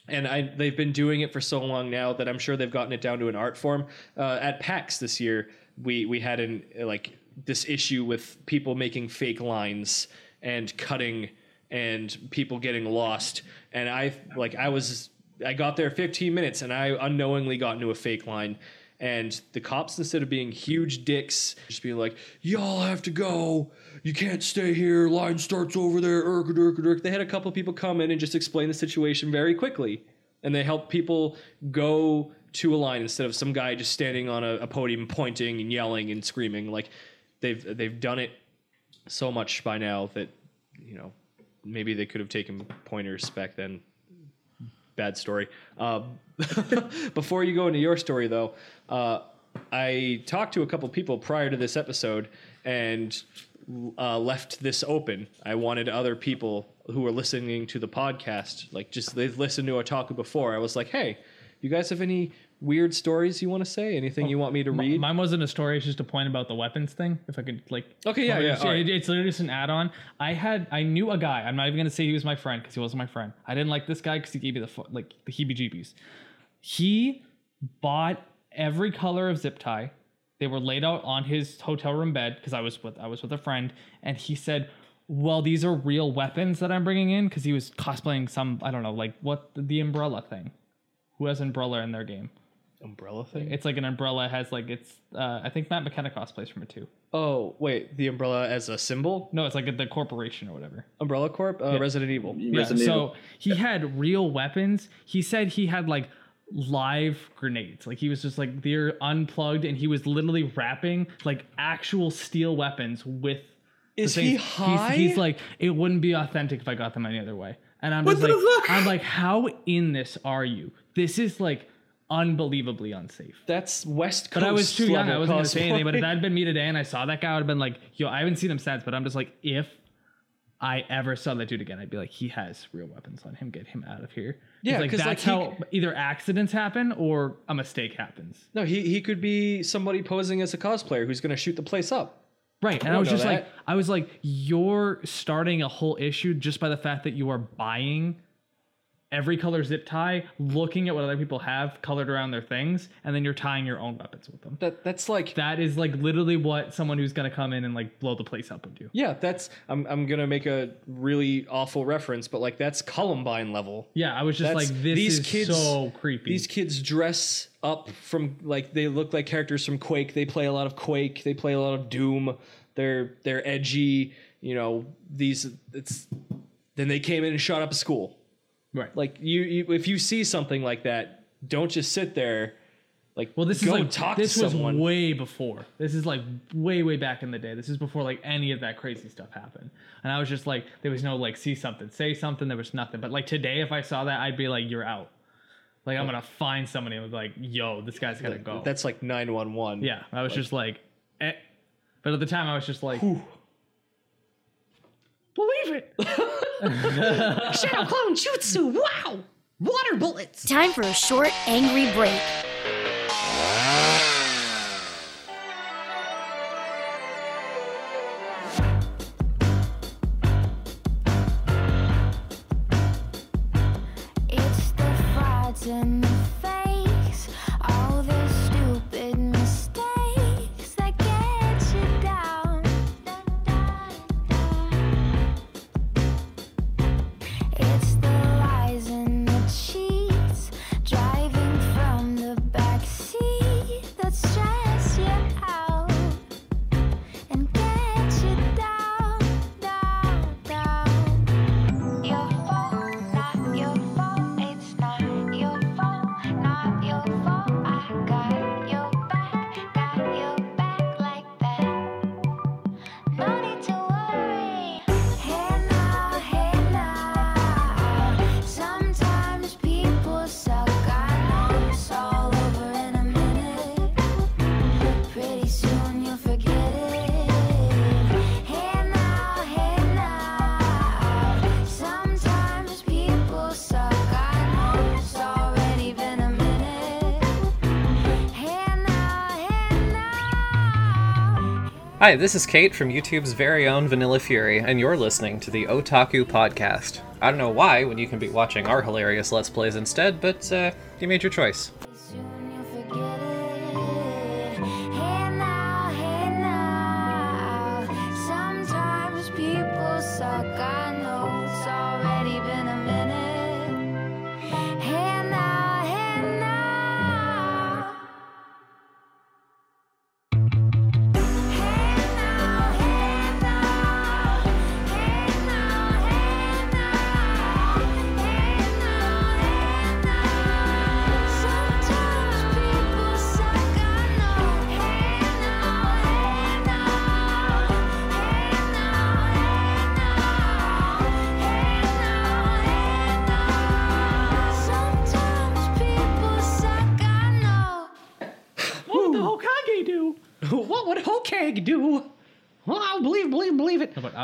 and I they've been doing it for so long now that I'm sure they've gotten it down to an art form. Uh, at PAX this year, we we had an like this issue with people making fake lines and cutting and people getting lost. And I like I was I got there 15 minutes and I unknowingly got into a fake line. And the cops, instead of being huge dicks, just being like, "Y'all have to go. You can't stay here. Line starts over there." Urk, urk, urk. They had a couple people come in and just explain the situation very quickly, and they helped people go to a line instead of some guy just standing on a, a podium pointing and yelling and screaming. Like they've they've done it so much by now that you know maybe they could have taken pointers back then. Bad story. Um, <laughs> before you go into your story, though, uh, I talked to a couple people prior to this episode and uh, left this open. I wanted other people who were listening to the podcast, like just they've listened to Otakorp before. I was like, hey, you guys have any weird stories you want to say? Anything you oh, want me to read? Mine wasn't a story; it's just a point about the weapons thing. If I could, like, Okay, yeah, yeah, It's, all right. it's literally just an add-on. I had, I knew a guy. I'm not even gonna say he was my friend because he wasn't my friend. I didn't like this guy because he gave me the like the heebie-jeebies. He bought every color of zip tie. They were laid out on his hotel room bed because I was with I was with a friend, and he said, "Well, these are real weapons that I'm bringing in," because he was cosplaying some I don't know, like what the umbrella thing. Who has umbrella in their game? Umbrella thing? It's like an umbrella has like it's. Uh, I think Matt McKenna cosplays from it too. oh, wait, the umbrella as a symbol? No, it's like the corporation or whatever. Umbrella Corp? Uh, Resident Evil. Yeah. Resident so Evil. he had real weapons. He said he had like live grenades. Like he was just like they're unplugged, and he was literally wrapping like actual steel weapons with. Is things. he He's- high? He's, like it wouldn't be authentic if I got them any other way. And I'm What just the like, fuck? I'm like, how in this are you? This is like unbelievably unsafe. That's West Coast. But I was too young. I wasn't gonna say anything. But if that had been me today and I saw that guy, I would have been like, "Yo, I haven't seen him since." But I'm just like, if I ever saw that dude again, I'd be like, "He has real weapons on him. Get him out of here." Yeah, like 'cause, like, that's he- how either accidents happen or a mistake happens. No, he, he could be somebody posing as a cosplayer who's going to shoot the place up. Right. And don't I was just like. I was like, you're starting a whole issue just by the fact that you are buying every color zip tie, looking at what other people have colored around their things, and then you're tying your own weapons with them. That That's like, That is like literally what someone who's gonna come in and like blow the place up would do. yeah, that's, I'm, I'm to make a really awful reference, but like that's Columbine level. Yeah, I was just That's- like, this these is kids- so creepy. These kids dress up from like they look like characters from Quake. They play a lot of Quake. They play a lot of Doom. They're they're edgy. You know these. It's then they came in and shot up a school. Right. Like you, you if you see something like that, don't just sit there. Like well, this go is like talk this was someone. way before. This is like way way back in the day. This is before like any of that crazy stuff happened. And I was just like, there was no like see something, say something. There was nothing. But like today, if I saw that, I'd be like, you're out. Like I'm gonna find somebody and be like, yo, this guy's gotta go. That's like nine one one. yeah. I was just like, eh. but at the time I was just like, Whew. Believe it. <laughs> Shadow Clone Jutsu, wow! Water bullets! Time for a short, angry break. Hi, this is Kate from YouTube's very own Vanilla Fury, and you're listening to the Otaku Podcast. I don't know why, when you can be watching our hilarious Let's Plays instead, but uh, you made your choice.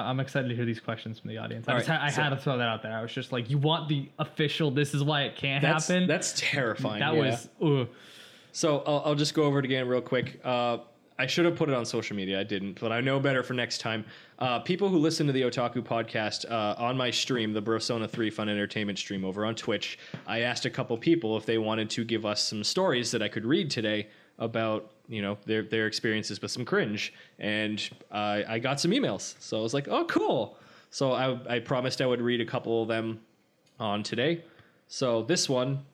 I'm excited to hear these questions from the audience. I, just right, I so- had to throw that out there. I was just like, you want the official? This is why it can't That's, happen. that's terrifying. that yeah. was. Ugh. So I'll, I'll just go over it again real quick. Uh, I should have put it on social media. I didn't, but I know better for next time. Uh, people who listen to the Otaku podcast uh, on my stream, the Brosona 3 Fun Entertainment stream over on Twitch, I asked a couple people if they wanted to give us some stories that I could read today about you know their their experiences with some cringe, and I I got some emails. So I was like, oh cool. So I I promised I would read a couple of them on today. So this one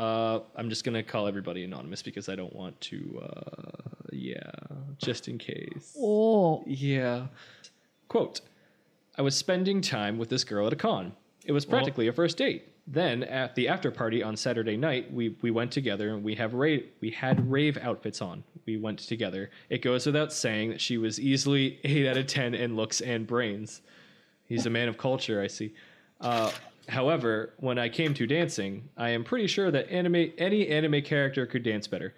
uh, I'm just gonna call everybody anonymous because I don't want to. Uh, yeah, just in case. Oh. Yeah. Quote: I was spending time with this girl at a con. It was practically a first date. Then at the after party on Saturday night, we we went together and we have rave we had rave outfits on. We went together. It goes without saying that she was easily <laughs> eight out of ten in looks and brains. He's a man of culture, I see. Uh, however, when I came to dancing, I am pretty sure that anime any anime character could dance better.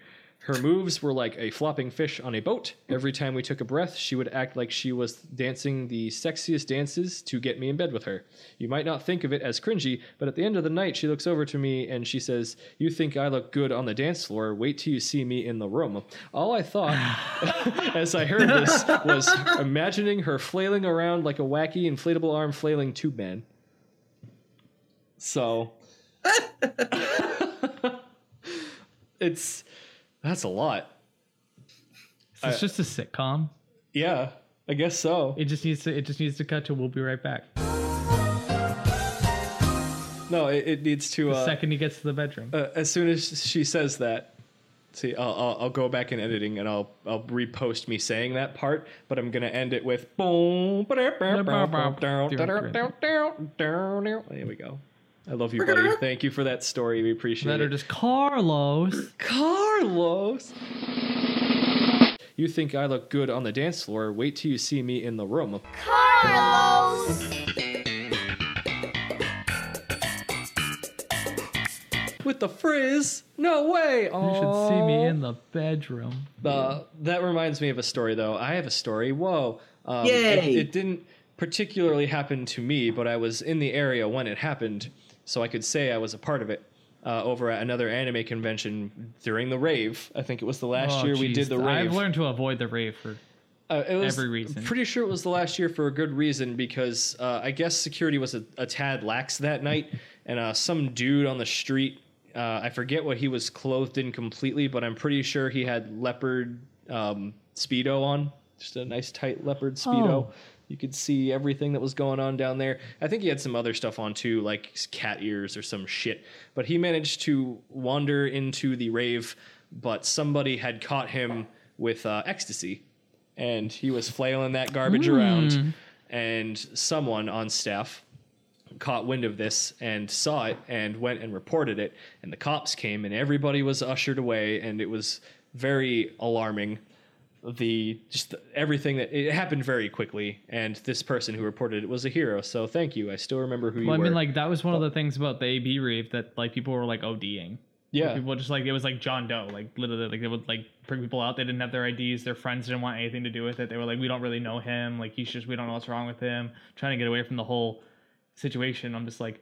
Her moves were like a flopping fish on a boat. Every time we took a breath, she would act like she was dancing the sexiest dances to get me in bed with her. You might not think of it as cringy, but at the end of the night, she looks over to me and she says, You think I look good on the dance floor? Wait till you see me in the room. All I thought <sighs> as I heard this was imagining her flailing around like a wacky inflatable arm flailing tube man. So <laughs> <laughs> it's that's a lot. It's just a sitcom. Yeah, I guess so. It just needs to. It just needs to cut to. We'll be right back. No, it, it needs to. The Uh, second he gets to the bedroom. uh, as soon as she says that, see, I'll, I'll, I'll go back in editing and I'll I'll repost me saying that part, but I'm gonna end it with boom. There we go. I love you, buddy. Thank you for that story. We appreciate Better it. just Carlos. Carlos. You think I look good on the dance floor? Wait till you see me in the room. Carlos! With the frizz? No way! You should see me in the bedroom. Uh, that reminds me of a story, though. I have a story. Whoa. Um, Yay. It, it didn't particularly happen to me, but I was in the area when it happened, so I could say I was a part of it. Uh, over at another anime convention during the rave. I think it was the last Oh, year we did the rave. I've learned to avoid the rave for Uh, it was every reason. I'm pretty sure it was the last year for a good reason because uh, I guess security was a, a tad lax that night, <laughs> and uh, some dude on the street. Uh, I forget what he was clothed in completely, but I'm pretty sure he had leopard um, speedo on, just a nice tight leopard speedo. Oh. You could see everything that was going on down there. I think he had some other stuff on too, like cat ears or some shit. But he managed to wander into the rave, but somebody had caught him with uh, ecstasy and he was flailing that garbage around and someone on staff caught wind of this and saw it and went and reported it and the cops came and everybody was ushered away and it was very alarming the just everything that it happened very quickly and this person who reported it was a hero so thank you i still remember who you Well, I were mean, like that was one of the things about the AB rave that like people were like ODing. yeah People just like it was like John Doe, like literally like they would like bring people out. They didn't have their IDs. Their friends didn't want anything to do with it. They were like, we don't really know him. Like he's just we don't know what's wrong with him. Trying to get away from the whole situation. I'm just like,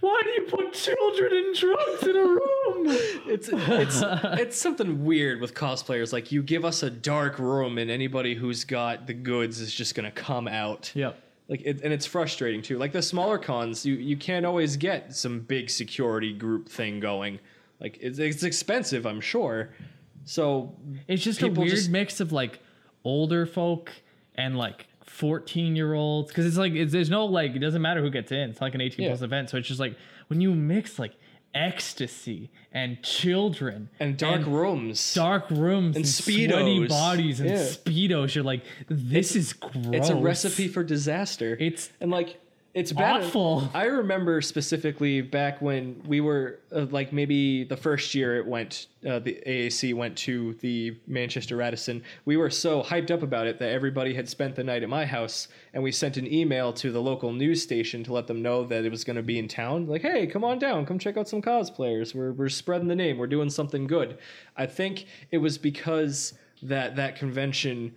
why do you put children and drugs in a room? it's it's it's something weird with cosplayers. Like you give us a dark room, and anybody who's got the goods is just gonna come out. Yep. Like it, and it's frustrating too. Like the smaller cons, you you can't always get some big security group thing going. Like it's it's expensive, I'm sure. So It's just a weird just- mix of like older folk and like 14 year olds because it's like it's, there's no like it doesn't matter who gets in it's like an 18 Yeah. plus event so it's just like when you mix like ecstasy and children and dark rooms. dark rooms And and, sweaty bodies and Yeah. speedos you're like this is gross It's a recipe for disaster. It's and like it's bad. awful. I remember specifically back when we were uh, like maybe the first year it went, uh, the AAC went to the Manchester Radisson. We were so hyped up about it that everybody had spent the night at my house, and we sent an email to the local news station to let them know that it was going to be in town. Like, hey, come on down, come check out some cosplayers. We're we're spreading the name. We're doing something good. I think it was because that that convention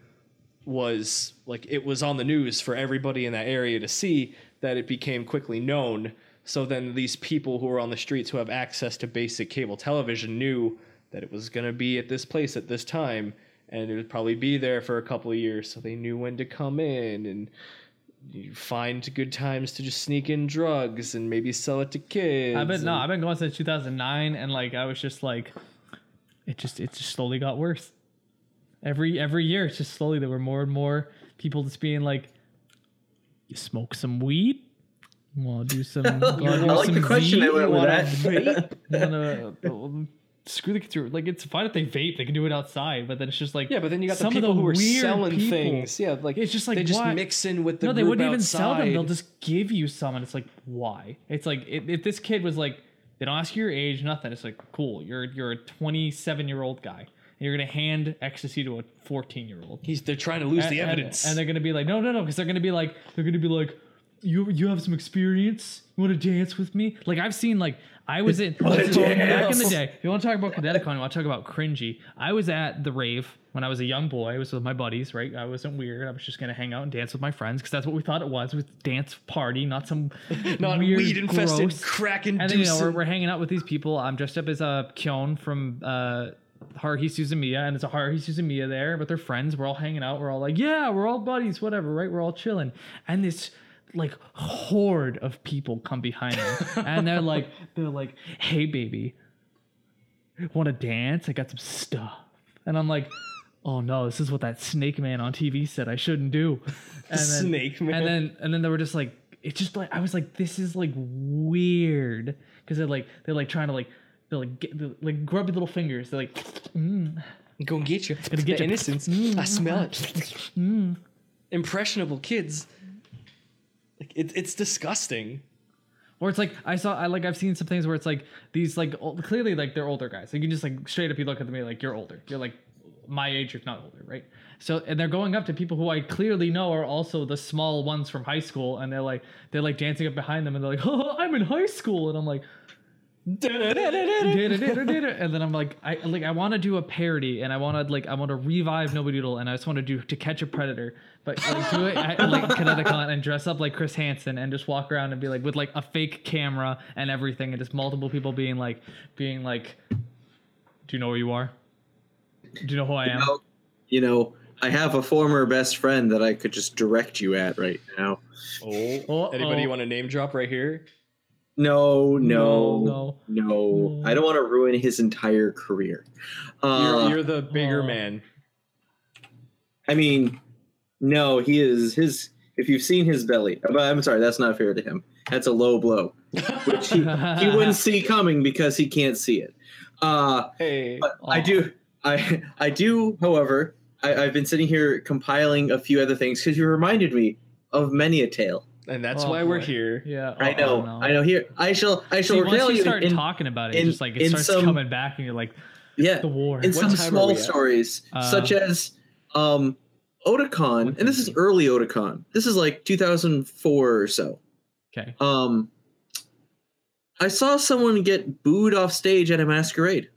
was like it was on the news for everybody in that area to see that it became quickly known so then these people who are on the streets who have access to basic cable television knew that it was going to be at this place at this time and it would probably be there for a couple of years so they knew when to come in and you find good times to just sneak in drugs and maybe sell it to kids I've been no, I've been going since 2009, and like I was just like, it just it just slowly got worse. Every every year, it's just slowly there were more and more people just being like, "You smoke some weed? Want to do some? <laughs> do I like the question Z? they went with that. vape? <laughs> Wanna, uh, screw the kids through. Like it's fine if they vape; they can do it outside. But then it's just like yeah but then you got the some of people who are weird selling people- things yeah like It's just like they just why- mix in with the no, they wouldn't even sell them. They'll just give you some, and it's like, why? It's like if, if this kid was like, they don't ask you your age, nothing. It's like, cool, you're you're a 27 year old guy, and you're gonna hand ecstasy to a 14 year old. He's they're trying to lose the evidence. and, they're gonna be like, no, no, no, because they're gonna be like, they're gonna be like, you you have some experience. You want to dance with me? Like I've seen like. I was in <laughs> back in the day. If you want to talk about ConnectiCon, you want to talk about cringy. I was at the rave when I was a young boy. I was with my buddies, right? I wasn't weird. I was just gonna hang out and dance with my friends because that's what we thought it was. With dance party, not some <laughs> Not weird, weed infested gross- crack And then you know we're, we're hanging out with these people. I'm dressed up as a Kyon from uh, Haruhi Suzumiya, and it's a Haruhi Suzumiya there but they're friends. We're all hanging out. We're all like, yeah, we're all buddies, whatever, right? We're all chilling. And this like horde of people come behind me, <laughs> and they're like, they're like, hey, baby, want to dance? I got some stuff. And I'm like, oh no, this is what that snake man on TV said I shouldn't do. <laughs> And then, Snake man. And then and then they were just like, it's just like I was like, this is like weird because they're like they're like trying to like they're like get, they're, like grubby little fingers. They're like, mm, Go and get you. Gonna get the you. innocence. I smell it. Impressionable kids. Like it, it's disgusting. Or it's like I saw I like I've seen some things where it's like these like old, clearly like they're older guys. Like you can just like straight up you look at them and you're like you're older. You're like my age if not older, right? So and they're going up to people who I clearly know are also the small ones from high school and they're like they're like dancing up behind them and they're like, <laughs> "Oh, I'm in high school." And I'm like <laughs> and then I'm like, I like I want to do a parody, and I want to like I want to revive Nobody Doodle, and I just want to do to catch a predator, but like do it at, <laughs> like ConnectiCon and dress up like Chris Hansen and just walk around and be like with like a fake camera and everything, and just multiple people being like being like, do you know where you are? Do you know who I am? You know, you know, I have a former best friend that I could just direct you at right now. Oh, anybody want to name drop right here? No, no, No, no, no. I don't want to ruin his entire career. Uh, You're, you're the bigger oh. man. I mean, no, he is his. If you've seen his belly, but I'm sorry, that's not fair to him. That's a low blow, which he, he wouldn't <laughs> see coming because he can't see it. Uh, Hey, but I do, I I do. However, I, I've been sitting here compiling a few other things because you reminded me of many a tale. And that's Oh, why we're here. Yeah, I oh, know, no. I know. Here, I shall, I shall See, once regale you you start in, talking about it, in- it's just like it starts some- coming back, and you're like, yeah, the war. in What some small stories, Uh, such as um, Otakon, and this is early Otakon. This is like 2004 or so. Okay. Um, I saw someone get booed off stage at a masquerade.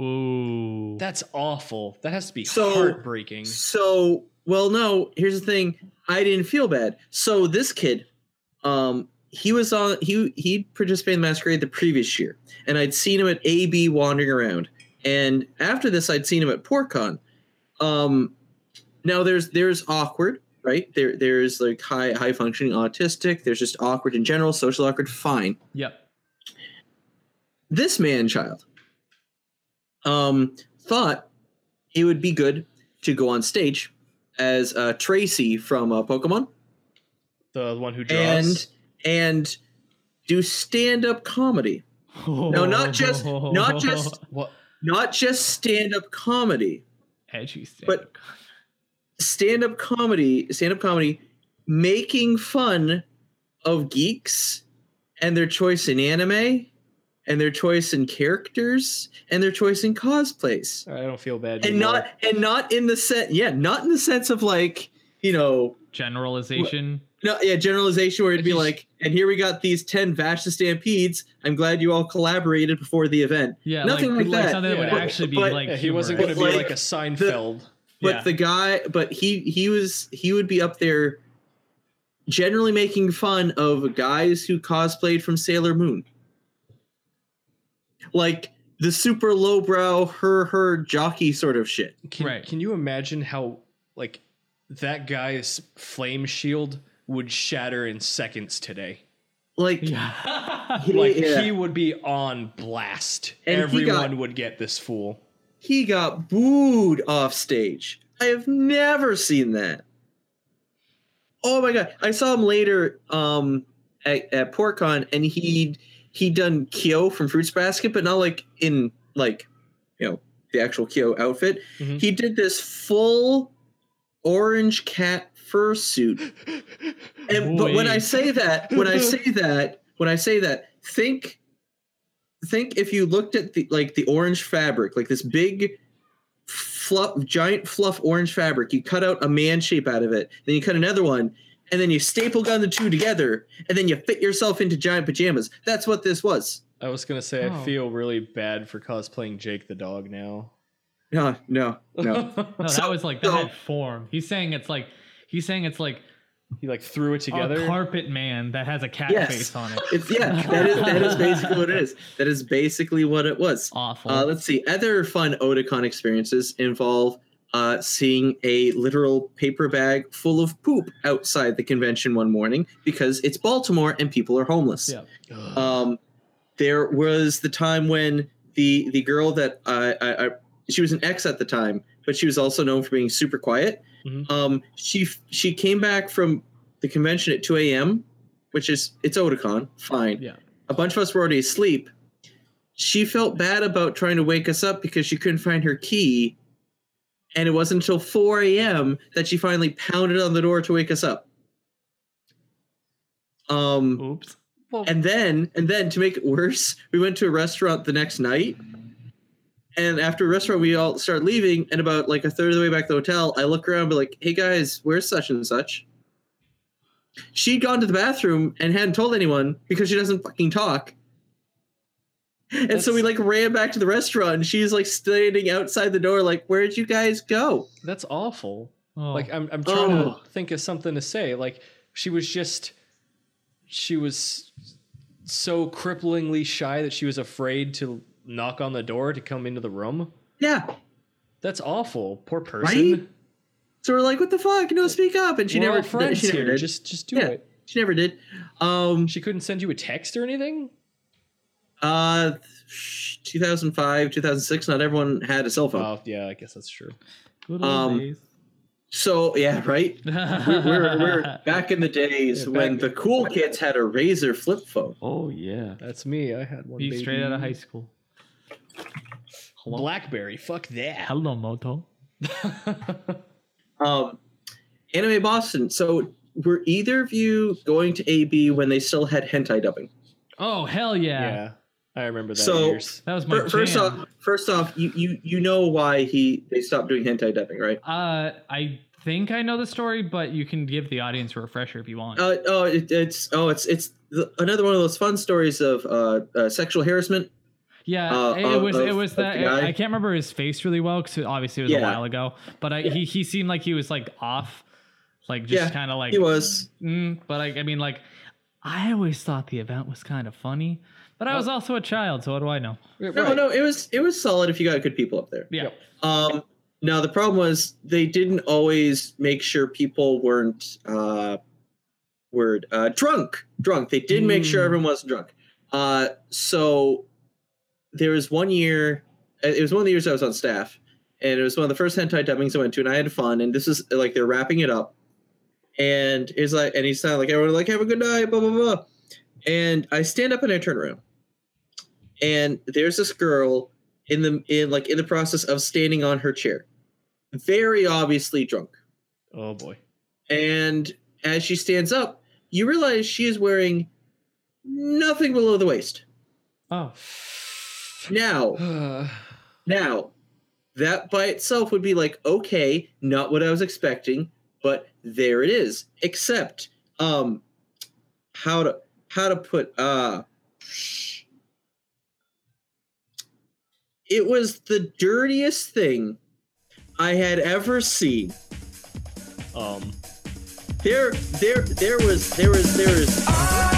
Ooh. That's awful. That has to be So- heartbreaking. So, well, no. Here's the thing. I didn't feel bad. So this kid, um, he was on. He he participated in the masquerade the previous year, and I'd seen him at AB wandering around. And after this, I'd seen him at PortCon. Um, now there's there's awkward, right? There there's like high high functioning autistic. There's just awkward in general, social awkward. Fine. Yep. This man child, um, thought it would be good to go on stage as uh, Tracy from uh, Pokemon The one who draws. and and do stand up comedy. No, not just not just <laughs> what? not just stand up comedy. edgy stand But- Stand up comedy, stand up comedy, making fun of geeks and their choice in anime and their choice in characters and their choice in cosplays. I don't feel bad. and anymore. not and not in the sense yeah not in the sense of like you know generalization. no yeah generalization where it'd be just- like and here we got these 10 Vash the Stampedes I'm glad you all collaborated before the event Yeah, nothing like, that something that would Yeah. actually be But- like Yeah, he wasn't going to be Like, like a Seinfeld. but Yeah. the guy but he he was he would be up there generally making fun of guys who cosplayed from Sailor Moon. Like the super lowbrow her her jockey sort of shit. Can, Right. can you imagine how like that guy's flame shield would shatter in seconds today? Like Yeah. he, <laughs> Like yeah. he would be on blast. And Everyone got- would get this fool. he got booed off stage. I have never seen that. Oh my god! I saw him later um, at, at PortCon, and he he done Kyo from Fruits Basket, but not like in like you know the actual Kyo outfit. Mhm. He did this full orange cat fursuit. And but when I say that, when I say <laughs> that, when I say that, think think if you looked at the like the orange fabric, like this big fluff giant fluff orange fabric, you cut out a man shape out of it, then you cut another one, and then you staple gun the two together, and then you fit yourself into giant pajamas. That's what this was. I was gonna say Oh. I feel really bad for cosplaying Jake the dog now. No, no, no. <laughs> No, So- that was like so- that had form. He's saying it's like he's saying it's like he like threw it together. a carpet man that has a cat Yes. face on it. It's yeah, that is that is basically what it is. <laughs> That is basically what it was. Awful. Uh, let's see. Other fun Otakon experiences involve uh, seeing a literal paper bag full of poop outside the convention one morning because it's Baltimore and people are homeless. Yeah. Um, there was the time when the the girl that I, I, I she was an ex at the time, but she was also known for being super quiet. Mhm. Um, she she came back from the convention at 2 a.m., which is it's Otakon, fine. Yeah. A bunch of us were already asleep. She felt bad about trying to wake us up because she couldn't find her key. And it wasn't until 4 a.m. that she finally pounded on the door to wake us up. Um, Oops. and then, and then to make it worse, we went to a restaurant the next night. And after a restaurant, we all started leaving. And about like a third of the way back to the hotel, I look around and be like, hey guys, where's such and such? She'd gone to the bathroom and hadn't told anyone because she doesn't fucking talk. And so we like ran back to the restaurant and she's like standing outside the door, like, where'd you guys go? That's awful. Oh. Like I'm I'm trying Oh. to think of something to say. Like she was just she was so cripplingly shy that she was afraid to knock on the door to come into the room. Yeah. That's awful. Poor person. Right? So we're like, what the fuck? No, speak up. And she We're never <laughs> all friends she never here. did. Just just do Yeah. it. She never did. Um She couldn't send you a text or anything? Uh, 2005, 2006. Not everyone had a cell phone. Oh yeah, I guess that's true. Good um, days. So yeah, right. <laughs> We're, we're, we're back in the days Yeah, when the cool kids had a RAZR flip phone. oh yeah. That's me. I had one. Be baby. straight out of high school. Hello. Blackberry. Fuck that. Hello, Moto. <laughs> Um, Anime Boston. So were either of you going to AB when they still had hentai dubbing? Oh hell yeah. Yeah. I remember that So- years. That was my Fir- First off, first off, you, you you know why he they stopped doing hentai dubbing, right? Uh, I think I know the story, but you can give the audience a refresher if you want. Uh, oh, it, it's oh, it's it's the, another one of those fun stories of uh, uh, sexual harassment. yeah, uh, it of- was it was of the that. I can't remember his face really well because obviously it was a while ago. But I, he he seemed like he was like off, like just Yeah, kind of like He was. Mm, but I, I mean, like, I always thought the event was kind of funny, but I was also a child, so what do I know? No, no, it was it was solid if you got good people up there. Yeah. Um, now the problem was they didn't always make sure people weren't uh, word uh, drunk. Drunk. They did make sure Mm. everyone wasn't drunk. Uh, so there was one year. It was one of the years I was on staff, and it was one of the first hentai dubbings I went to, and I had fun. And this is like they're wrapping it up, and it's like, and he's sounding like everyone like have a good night, blah blah blah. And I stand up and I turn around, and there's this girl in the in like in the process of standing on her chair, very obviously drunk. Oh boy. And as she stands up, you realize she is wearing nothing below the waist. Oh, Now, <sighs> now, that by itself would be like, okay, not what I was expecting, but there it is. Except, um, how to how to put uh it was the dirtiest thing I had ever seen. Um, There, there, there was, there was, there was.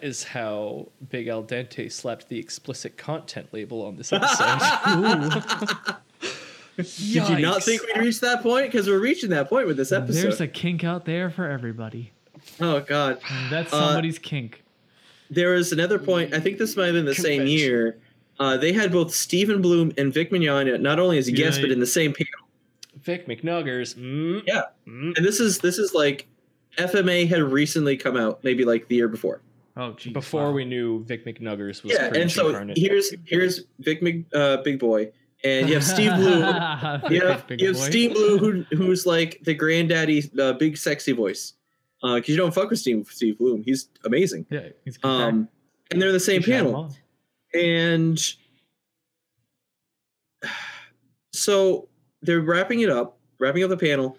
That is how Big Al Dente slapped the explicit content label on this <laughs> episode. Did you not think we'd reach that point? Because we're reaching that point with this episode. There's a kink out there for everybody. oh God. That's Uh, somebody's kink. There was another point. I think this might have been the same year. Uh, they had both Stephen Blum and Vic Mignogna not only as a guest but in the same panel. Vic McNuggers. Mm, Yeah, mm. and this is this is like FMA had recently come out, maybe like the year before. Oh, geez. Before wow. we knew Vic McNuggers was Yeah, and so incarnate. here's here's Vic Mc, uh, Big Boy, and you have Steve Blue, <laughs> You have, you have. Steve Blue who, who's like the granddaddy, uh, big sexy voice. Because you don't fuck with Steve Steve Blum, he's amazing. Yeah, he's a good Um, and they're in the same guy. You should have him panel. and so they're wrapping it up, wrapping up the panel,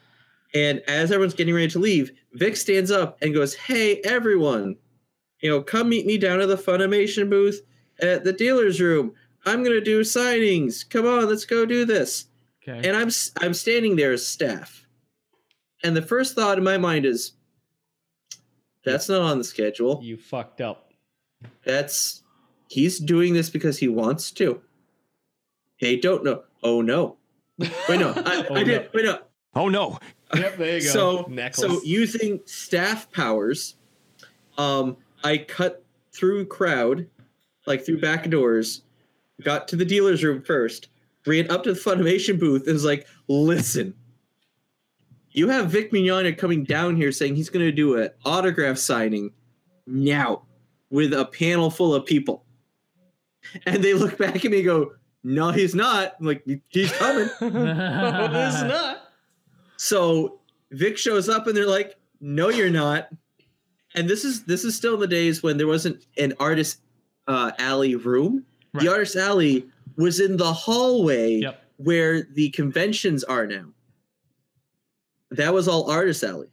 and as everyone's getting ready to leave, Vic stands up and goes, "Hey, everyone, you know, come meet me down at the Funimation booth at the dealer's room. I'm gonna do signings. Come on, let's go do this." Okay. And I'm s- I'm standing there as staff, and the first thought in my mind is, "That's not on the schedule." you fucked up. That's he's doing this because he wants to. They don't know. Oh no. Wait no. I, <laughs> Oh, I did. Wait no. Oh no! Yep, there you go. So Necklace. so using staff powers, um, I cut through crowd, like through back doors, got to the dealer's room first, ran up to the Funimation booth, and was like, "Listen, you have Vic Mignogna coming down here saying he's going to do an autograph signing now with a panel full of people," and they look back at me and go. No, he's not. I'm like he's coming. <laughs> no, it is not. So Vic shows up and they're like, "No, you're not." And this is this is still in the days when there wasn't an artist uh, alley room. Right. The artist alley was in the hallway Yep. where the conventions are now. That was all artist alley,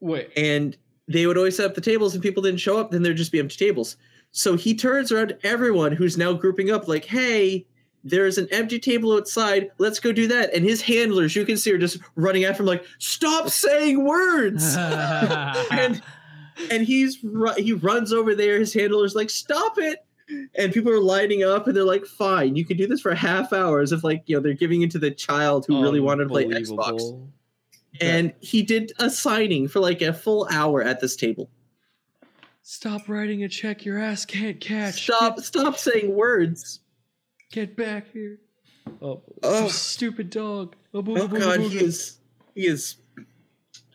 Wait, and they would always set up the tables, and people didn't show up. Then there'd just be empty tables. So he turns around to everyone who's now grouping up, like, "Hey." There's an empty table outside. Let's go do that. And his handlers, you can see, are just running after him, like, "Stop saying words!" <laughs> and and he's he runs over there. His handler's like, "Stop it!" And people are lining up, and they're like, "Fine, you can do this for a half hour." As if like you know they're giving it to the child who really wanted to play Xbox. Unbelievable. And he did a signing for like a full hour at this table. Stop writing a check your ass can't catch. Stop! Stop saying words. Get, get back here. Oh, Oh. stupid dog. Oh, boo- Oh boo- God, boo- he is he is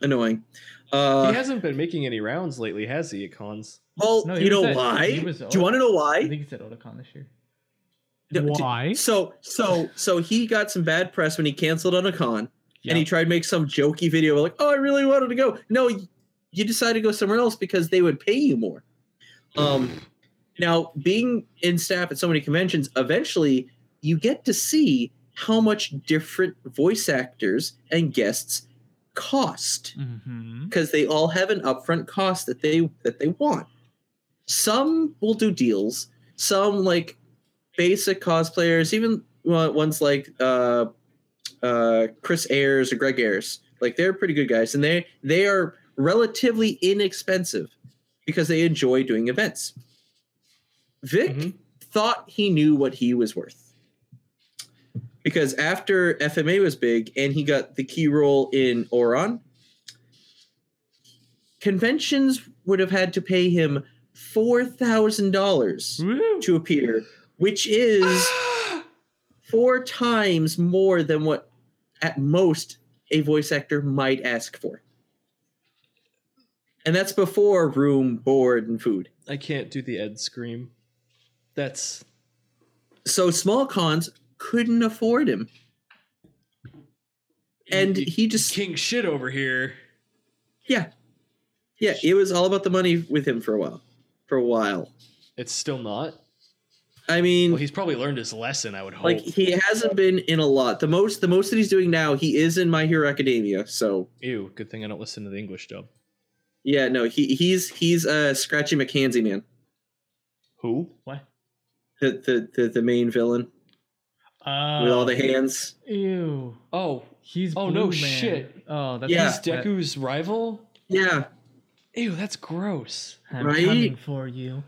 annoying. Uh, he hasn't been making any rounds lately, has he, at cons? well, No, you know was at- why? Do you want to know why? I think he said Otakon this year. Why? So so so he got some bad press when he canceled on a con, Yeah. and he tried to make some jokey video like, "Oh, I really wanted to go." No, you decided to go somewhere else because they would pay you more. Um, now being in staff at so many conventions, eventually you get to see how much different voice actors and guests cost Mm-hmm. because they all have an upfront cost that they that they want. Some will do deals. Some like basic cosplayers, even ones like uh, uh, Chris Ayers or Greg Ayers, like they're pretty good guys, and they they are relatively inexpensive because they enjoy doing events. Vic Mhm. thought he knew what he was worth because after FMA was big and he got the key role in Ouran, conventions would have had to pay him four thousand dollars to appear, which is <gasps> four times more than what at most a voice actor might ask for. And that's before room, board, and food. I can't do the Ed scream. That's So small cons couldn't afford him. And he just king shit over here. yeah. Yeah, it was all about the money with him for a while. For a while. It's still not. I mean, Well, he's probably learned his lesson. I would hope. like he hasn't been in a lot. The most, the most that he's doing now, he is in My Hero Academia. So Ew, good thing I don't listen to the English dub. yeah, no, he he's he's uh Scratchy McKenzie man, Who? What? The the the, the main villain Oh, with all the hands. Ew. Oh, He's Oh, Blue no Man. shit. Oh, that's Yeah. he's Deku's rival. Yeah, Ew, that's gross. I'm Right? coming for you.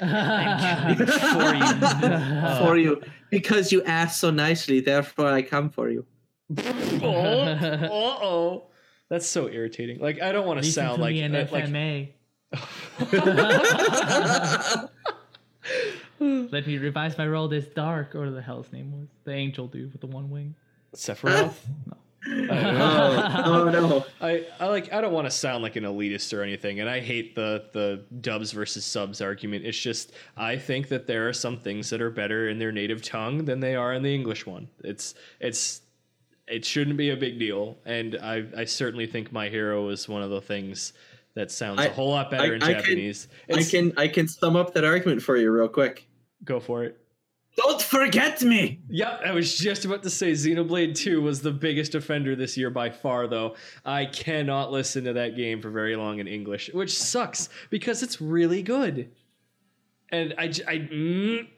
I'm <laughs> For you. Uh, for you because you asked so nicely. Therefore, I come for you. oh, uh-oh. That's so irritating. Like I don't want to Listen sound to like me in uh, like FMA. <laughs> <laughs> Hmm. Let me revise my role this Dark, or the hell's name was the angel dude with the one wing. Sephiroth. No. oh, <laughs> oh no. I, I like I don't want to sound like an elitist or anything, and I hate the the dubs versus subs argument. It's just I think that there are some things that are better in their native tongue than they are in the English one. It's it's it shouldn't be a big deal, and I I certainly think My Hero is one of the things that sounds I- a whole lot better I- in I can- Japanese. I can I can sum up that argument for you real quick. Go for it. Don't forget me. Yep, I was just about to say Xenoblade 2 was the biggest offender this year by far, though. I cannot listen to that game for very long in English, which sucks because it's really good. And I, j- I mm,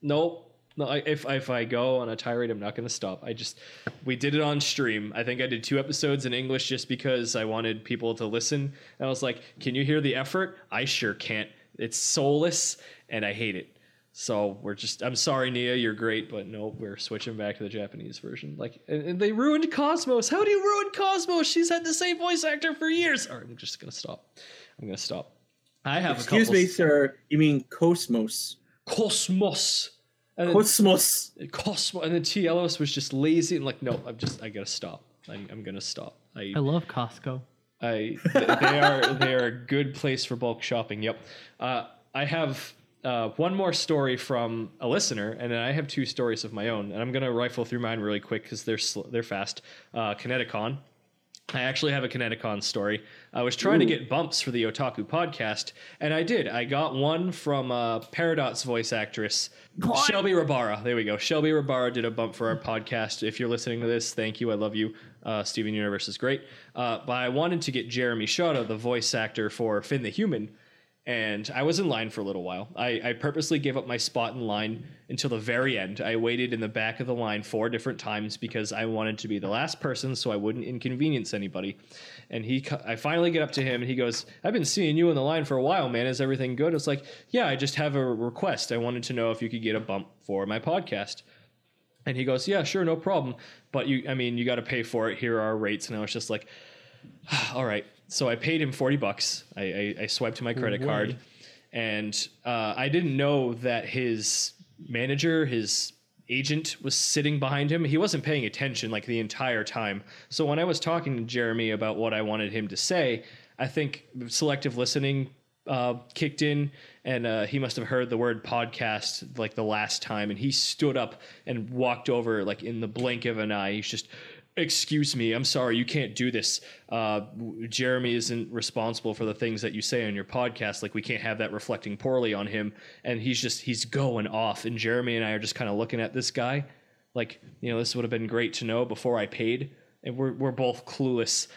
nope. No, I, if if I go on a tirade, I'm not going to stop. I just we did it on stream. I think I did two episodes in English just because I wanted people to listen. And I was like, "Can you hear the effort?" I sure can't. It's soulless, and I hate it. So we're just. I'm sorry, Nia. You're great, but no, we're switching back to the Japanese version. Like, and, and they ruined Cosmos. How do you ruin Cosmos? She's had the same voice actor for years. All right, I'm just gonna stop. I'm gonna stop. I have Excuse a couple. me, sir. You mean Cosmos? Cosmos. And then, Cosmos. Cosmos. And then T-elos was just lazy and like, no, I'm just. I gotta stop. I, I'm gonna stop. I I love Costco. I th- they are they are a good place for bulk shopping. Yep. Uh, I have uh, one more story from a listener, and then I have two stories of my own, and I'm gonna rifle through mine really quick because they're sl- they're fast. Uh, ConnectiCon. I actually have a ConnectiCon story. I was trying to get bumps for the Otaku podcast, and I did. I got one from uh, Peridot voice actress Shelby Rabara. There we go. Shelby Rabara did a bump for our podcast. If you're listening to this, thank you. I love you. Uh, Steven Universe is great. Uh, but I wanted to get Jeremy Shada, the voice actor for Finn the Human, and I was in line for a little while. I, I purposely gave up my spot in line until the very end. I waited in the back of the line four different times because I wanted to be the last person so I wouldn't inconvenience anybody. And he, I finally get up to him and he goes, "I've been seeing you in the line for a while, man. Is everything good?" It's like, "Yeah, I just have a request. I wanted to know if you could get a bump for my podcast." And he goes, "Yeah, sure, no problem. But you, I mean, you got to pay for it. Here are our rates." And I was just like, <sighs> "All right." So I paid him forty bucks. I, I, I swiped my credit card, and uh, I didn't know that his manager, his agent, was sitting behind him. He wasn't paying attention like the entire time. So when I was talking to Jeremy about what I wanted him to say, I think selective listening uh, kicked in, and uh, he must have heard the word podcast like the last time, and he stood up and walked over like in the blink of an eye. He's just, "Excuse me, I'm sorry, you can't do this. Uh, Jeremy isn't responsible for the things that you say on your podcast. Like we can't have that reflecting poorly on him." And he's just he's going off, and Jeremy and I are just kind of looking at this guy, like you know this would have been great to know before I paid, and we're we're both clueless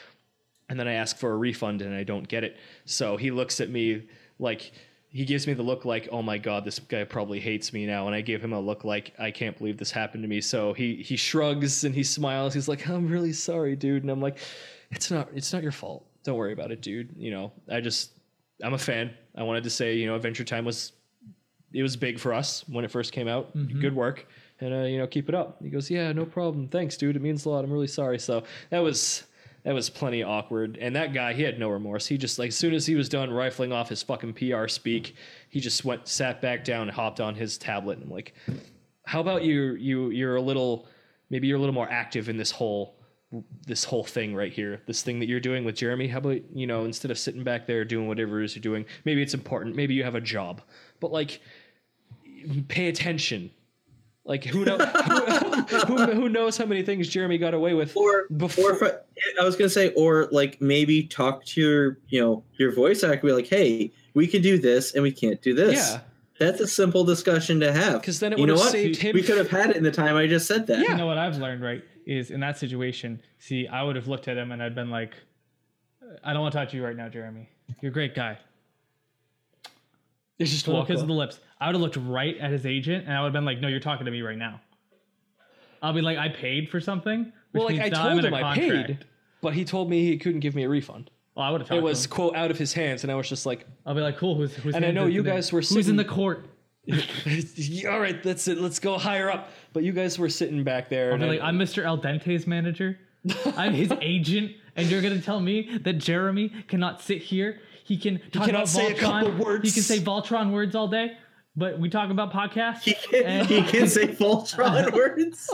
and then I ask for a refund and I don't get it. So he looks at me like he gives me the look like, "Oh my god, this guy probably hates me now." And I give him a look like, "I can't believe this happened to me." So he he shrugs and he smiles. He's like, "I'm really sorry, dude." And I'm like, "It's not it's not your fault. Don't worry about it, dude. You know, I just I'm a fan. I wanted to say, you know, Adventure Time was it was big for us when it first came out. Good work. And uh, you know, keep it up. He goes, "Yeah, no problem. Thanks, dude. It means a lot. I'm really sorry." So that was that was plenty awkward. And that guy, he had no remorse. He just like as soon as he was done rifling off his fucking PR speak, he just went sat back down and hopped on his tablet and like, how about you you you're a little maybe you're a little more active in this whole this whole thing right here, this thing that you're doing with Jeremy. How about you know instead of sitting back there doing whatever it is you're doing, maybe it's important. Maybe you have a job, but like pay attention. Like who knows who, who, who knows how many things Jeremy got away with Or before? or I, I was gonna say, or like maybe talk to your you know your voice actor, be like, hey, we can do this and we can't do this. yeah, That's a simple discussion to have. 'Cause then it would've what? saved him- We could have had it in the time I just said that. Yeah. You know what I've learned, right? Is in that situation, see, I would have looked at him and I'd been like, I don't want to talk to you right now, Jeremy. You're a great guy. It's just Little kiss of the lips. I would have looked right at his agent and I would have been like, no, you're talking to me right now. I'll be like, I paid for something. Which Well, like I told him I paid, but he told me he couldn't give me a refund. Well, I would have talked It was quote out of his hands, and I was just like, I'll be like, cool. Who's, who's And I know you guys were sitting, Who's in the court? <laughs> "All right, that's it. Let's go higher up." But you guys were sitting back there. I'll and be I- like, I'm Mr. Al Dente's manager. I'm his <laughs> agent, and you're gonna tell me that Jeremy cannot sit here. He can talk cannot about say a couple words. He can say Voltron words all day, but we talk about podcasts. He can, and, he can say Voltron <laughs> words.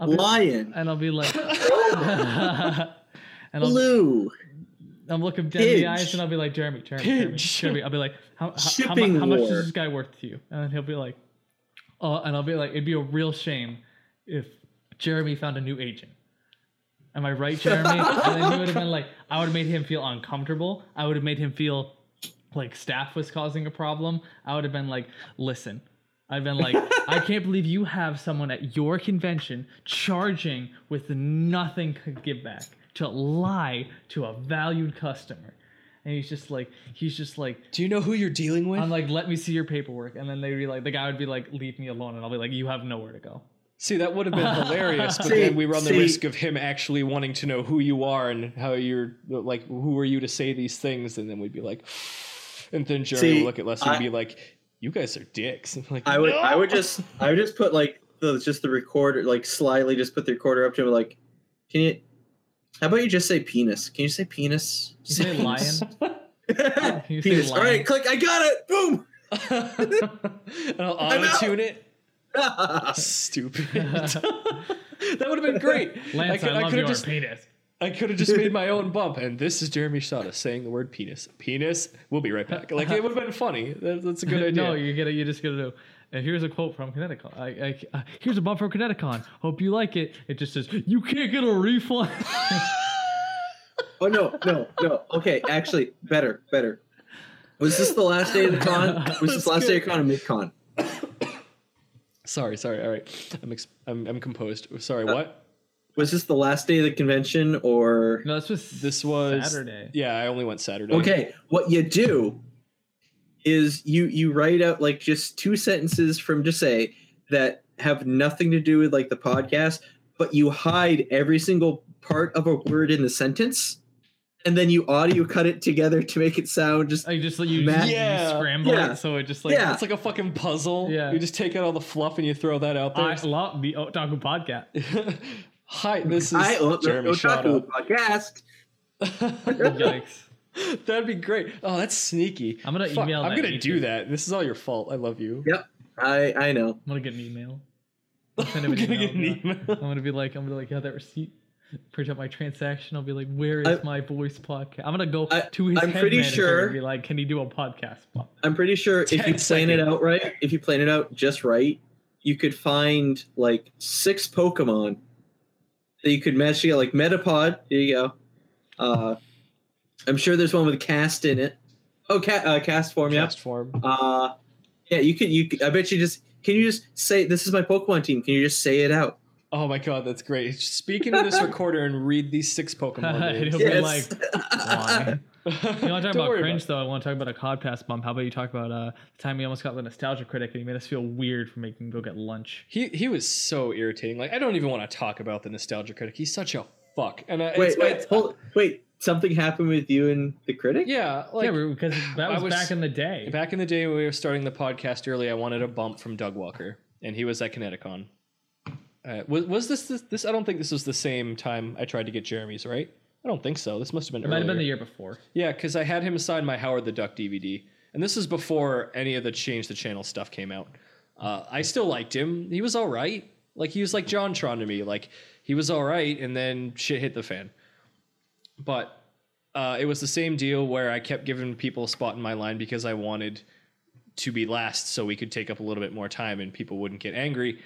I'll be- Lion. and I'll be like, <laughs> and I'll, Blue. I'm looking dead in the eyes, and I'll be like, Jeremy, Jeremy, Jeremy, Jeremy. I'll be like, how, how, how, mu- how much is this guy worth to you? And then he'll be like, oh, and I'll be like, it'd be a real shame if Jeremy found a new agent. Am I right, Jeremy? and then he would have been like, I would have made him feel uncomfortable. I would have made him feel like staff was causing a problem. I would have been like, listen. I've been like, <laughs> I can't believe you have someone at your convention charging with nothing to give back to lie to a valued customer. And he's just like, he's just like, "Do you know who you're dealing with?" I'm like, let me see your paperwork. And then they'd be like, the guy would be like, leave me alone. And I'll be like, you have nowhere to go. See, that would have been hilarious, but <laughs> See- then we run the see- risk of him actually wanting to know who you are and how you're like, who are you to say these things? And then we'd be like, <sighs> and then Jeremy See, would look at Leslie and be like, "You guys are dicks." <laughs> I'm like, I would "No!" I would just I would just put like the just the recorder like slyly just put the recorder up to him like can you how about you just say penis? Can you say penis? You say <laughs> lion. penis. Oh, you say All right, click. I got it. Boom. and I'll I'm auto tune it. Stupid. <laughs> that would have been <laughs> great. Lance, I, could- love could your have just penis. I could have just made my own bump, and this is Jeremy Shada saying the word penis. Penis. We'll be right back. Like it would have been funny. That, that's a good <laughs> idea. no, you're gonna, you're just gonna do. And here's a quote from ConnectiCon. I, I, uh, here's a bump from ConnectiCon. Hope you like it. It just says, "You can't get a refund." Oh no, no, no. Okay, actually, better, better. Was this the last day of the con? Was this the last day of the con or mid con? Sorry, sorry. All right, I'm ex- I'm, I'm composed. Sorry, Uh, what? Was this the last day of the convention or? no, this was This was Saturday. Yeah, I only went Saturday. Okay, what you do is you you write out like just two sentences from just say that have nothing to do with like the podcast, but you hide every single part of a word in the sentence, and then you audio cut it together to make it sound just I just let you, Matt- you Yeah. scramble Yeah. it, so it just like Yeah. It's like a fucking puzzle. Yeah. You just take out all the fluff and you throw that out there. I love the Otaku podcast. <laughs> Hi, this is I love the Jeremy Otaku podcast. <laughs> <laughs> Yikes! That'd be great. Oh, that's sneaky. I'm gonna Fuck, email I'm that gonna agent. do that. This is all your fault. I love you. Yep, I I know. I'm gonna get an email. I'll send him I'm gonna email. get an email. I'm gonna be like, I'm gonna like, yeah, that receipt. Print out my transaction. I'll be like, where is I- my voice podcast? I'm gonna go I- to his I'm head pretty manager sure- and be like, can he do a podcast? I'm pretty sure if you 10 plan it out right, if you plan it out just right, you could find like six Pokemon that you could mesh together, like Metapod. There you go. Uh, I'm sure there's one with cast in it. Oh, ca- uh, Castform, yeah. Castform. Uh, yeah, you could. You, could, I bet you just. Can you just say this is my Pokemon team? Can you just say it out? Oh my god, that's great. Speak into this <laughs> recorder and read these six Pokemon <laughs> names. It'll be like, <laughs> why? You want to talk Don't about cringe about though? I want to talk about a Codpass bump. How about you talk about uh, the time we almost got the nostalgia critic and he made us feel weird for making him go get lunch. He he was so irritating. Like I don't even want to talk about the nostalgia critic. He's such a fuck. And I, Wait, it's, wait, it's- hold, wait. Something happened with you and the critic. yeah, like yeah, because that was, was- back in the day. back in the day when we were starting the podcast early, I wanted a bump from Doug Walker, and he was at ConnectiCon. Uh, was was this, this this? I don't think this was the same time I tried to get Jeremy's. Right? I don't think so. This must have been. it might have been the year before. Yeah, because I had him sign my Howard the Duck DVD, and this is before any of the Change the Channel stuff came out. Uh, I still liked him. He was all right. Like he was like JonTron to me. Like he was all right, and then shit hit the fan. But uh, it was the same deal where I kept giving people a spot in my line because I wanted to be last, so we could take up a little bit more time and people wouldn't get angry.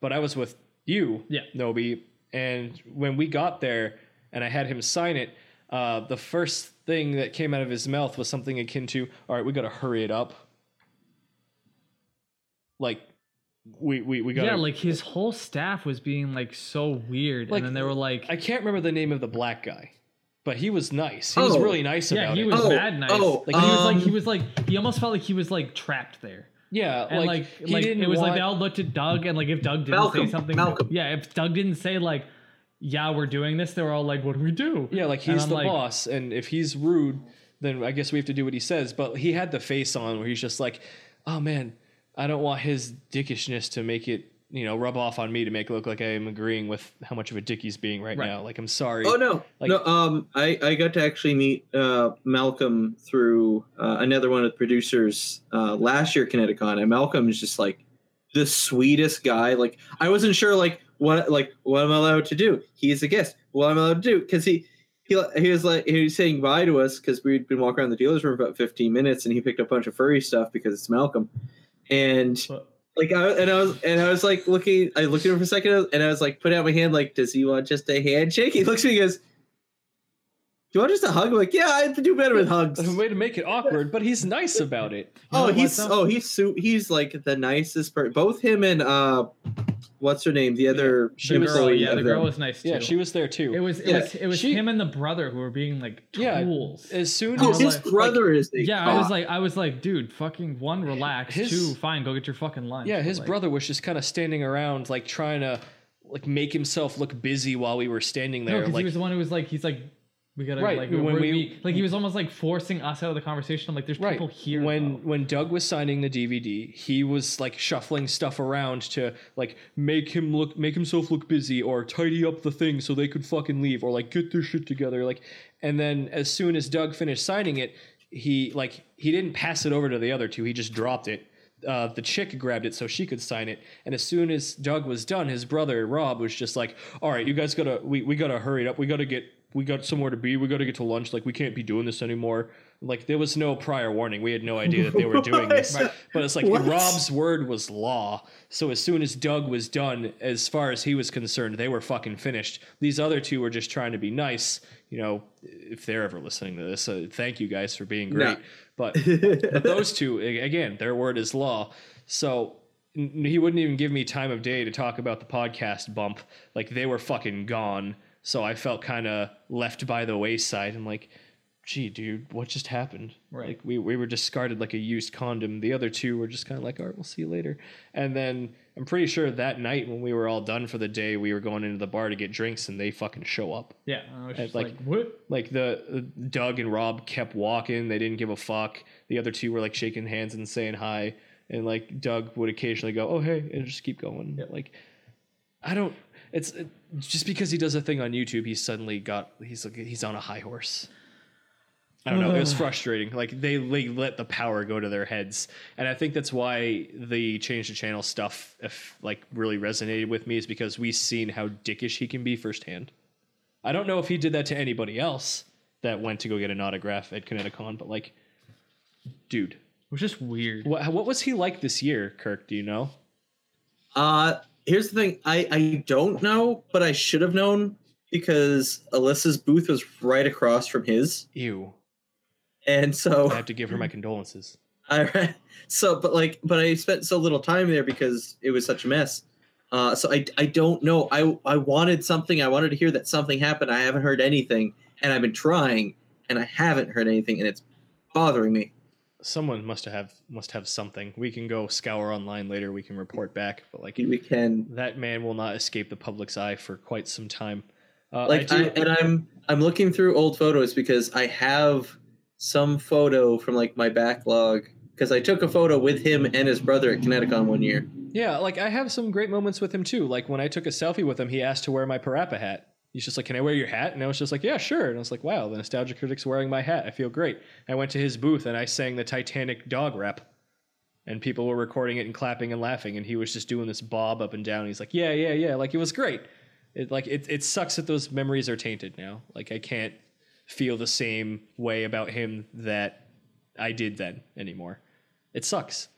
But I was with you, Yeah. Nobi, and when we got there and I had him sign it, uh, the first thing that came out of his mouth was something akin to, "All right, we got to hurry it up." like we we we got yeah, like his whole staff was being like so weird, Like, and then they were like, I can't remember the name of the black guy, but he was nice. He was Oh. really nice yeah, about he was Oh, mad nice. oh, like he was like he um, was like he almost felt like he was like trapped there. Yeah, And like, he like, didn't it was like they all looked at Doug, and like if Doug didn't Malcolm, say something, Malcolm. yeah, if Doug didn't say like, yeah, we're doing this, they were all like, what do we do? Yeah, like he's the like, boss, and if he's rude, then I guess we have to do what he says. But he had the face on where he's just like, "Oh man, I don't want his dickishness to make it, you know, rub off on me to make it look like I am agreeing with how much of a dick he's being right, Right. now. Like I'm sorry. Oh no, Like- no. Um, I I got to actually meet uh Malcolm through uh, another one of the producers uh last year at ConnectiCon, and Malcolm is just like the sweetest guy. Like I wasn't sure like what like what am I allowed to do? He's a guest. What am I allowed to do? Because he. He, he was like he was saying bye to us because we'd been walking around the dealer's room for about 15 minutes and he picked up a bunch of furry stuff because it's Malcolm and What? Like I and I was and I was like looking I looked at him for a second and I was like putting out my hand like does he want just a handshake? He looks at me and goes, Do you want just a hug? I'm like, yeah, I do better with hugs. A <laughs> way to make it awkward, but he's nice about it. You oh, he's oh he's he's like the nicest person. Both him and uh what's her name? The other oh, The girl, yeah, the girl was nice too. Yeah, she was there too. It was it Yeah, was it was she- him and the brother who were being like tools. Yeah, as soon Oh, as his like- brother is the yeah, I was like, I was like, dude, fucking one, relax. His- Two, fine, go get your fucking lunch. Yeah, But, his like, brother was just kind of standing around, like trying to like make himself look busy while we were standing No, there. because like he was the one who was like, he's like, we gotta Right, like when we- we, like he was almost like forcing us out of the conversation. I'm like, there's right people here. when though. when Doug was signing the DVD, he was like shuffling stuff around to like make him look make himself look busy or tidy up the thing so they could fucking leave or like get their shit together. Like, and then as soon as Doug finished signing it, he like he didn't pass it over to the other two. He just dropped it. Uh, the chick grabbed it so she could sign it, and as soon as Doug was done, his brother Rob was just like, "All right, you guys gotta we, we gotta hurry it up. We gotta get we got somewhere to be. We gotta get to lunch. Like we can't be doing this anymore." Like there was no prior warning. We had no idea that they were <laughs> doing this. What? But it's like What? Rob's word was law. So as soon as Doug was done, as far as he was concerned, they were fucking finished. These other two were just trying to be nice. You know, if they're ever listening to this, uh, thank you guys for being great. No. But, but those two, again, their word is law. So n- he wouldn't even give me time of day to talk about the podcast bump. Like they were fucking gone. So I felt kind of left by the wayside. I'm like, gee, dude, what just happened? Right. Like we, we were discarded like a used condom. The other two were just kind of like, all right, we'll see you later. And then I'm pretty sure that night when we were all done for the day, we were going into the bar to get drinks and they fucking show up. yeah, I was just like, like, what? Like the uh, Doug and Rob kept walking. They didn't give a fuck. The other two were like shaking hands and saying hi. And like Doug would occasionally go, "Oh hey," and just keep going. Yeah. Like I don't. It's it, just because he does a thing on YouTube, he's suddenly got he's like he's on a high horse. I don't know. It was frustrating. Like they, they let the power go to their heads, and I think that's why the change the channel stuff, if like really resonated with me, is because we've seen how dickish he can be firsthand. I don't know if he did that to anybody else that went to go get an autograph at ConnectiCon, but like, dude, It was just weird. what what was he like this year, Kirk? Do you know? Uh, here's the thing. I I don't know, but I should have known because Alyssa's booth was right across from his, Ew. and so I have to give her my condolences. <laughs> I so but like but I spent so little time there because it was such a mess. Uh, so I I don't know. I I wanted something. I wanted to hear that something happened. I haven't heard anything, and I've been trying, and I haven't heard anything, and it's bothering me. Someone must have must have something. We can go scour online later. We can report back, but like We can that man will not escape the public's eye for quite some time. Uh, like I I, and I'm I'm looking through old photos because I have some photo from like my backlog because I took a photo with him and his brother at ConnectiCon one year. yeah, like I have some great moments with him too. Like when I took a selfie with him, he asked to wear my Parappa hat. He's just like, "Can I wear your hat?" And I was just like, "Yeah, sure." And I was like, "Wow, the nostalgia critic's wearing my hat. I feel great." I went to his booth and I sang the Titanic dog rap, and people were recording it and clapping and laughing, and he was just doing this bob up and down. He's like, "Yeah, yeah, yeah," like it was great. It like it it sucks that those memories are tainted now. Like I can't feel the same way about him that I did then anymore. It sucks.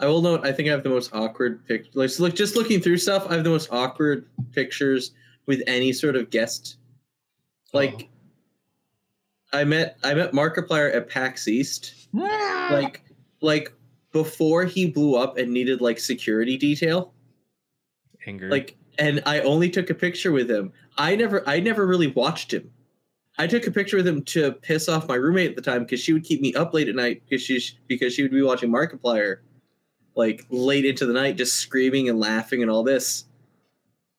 I will note. I think I have the most awkward pic. Like, just looking through stuff, I have the most awkward pictures with any sort of guest. Like, oh. I met I met Markiplier at PAX East. Ah! like, like before he blew up and needed like security detail. Anger. Like, and I only took a picture with him. I never, I never really watched him. I took a picture with him to piss off my roommate at the time because she would keep me up late at night because she because she would be watching Markiplier, like late into the night, just screaming and laughing and all this.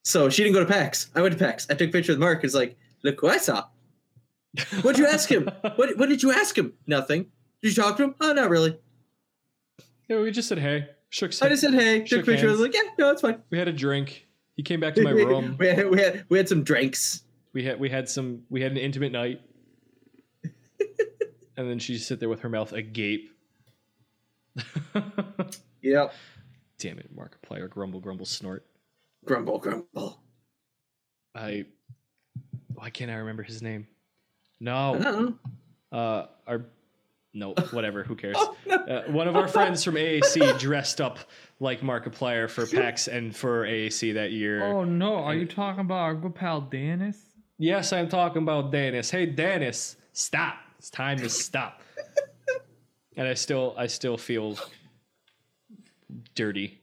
So she didn't go to PAX. I went to PAX. I took a picture with Mark. It's like, look who I saw. What'd you ask him? <laughs> what What did you ask him? Nothing. Did you talk to him? Oh, not really. yeah, we just said hey, shook. I just said hey. Took a Shook picture. I was like, yeah, no, it's fine. we had a drink. He came back to <laughs> my room. we had, we had we had some drinks. We had we had some we had an intimate night. <laughs> and then she sit there with her mouth agape. Yep. Damn it, Markiplier, grumble, grumble, snort. Grumble, grumble. I why can't I remember his name? No. don't. Uh our no, whatever, who cares? <laughs> Oh, no. Uh, one of our friends from AAC <laughs> dressed up like Markiplier for PAX and for AAC that year. Oh no, are you talking about our good pal Dennis? Yes, I'm talking about Dennis. Hey Dennis, stop. It's time to stop. <laughs> and I still I still feel dirty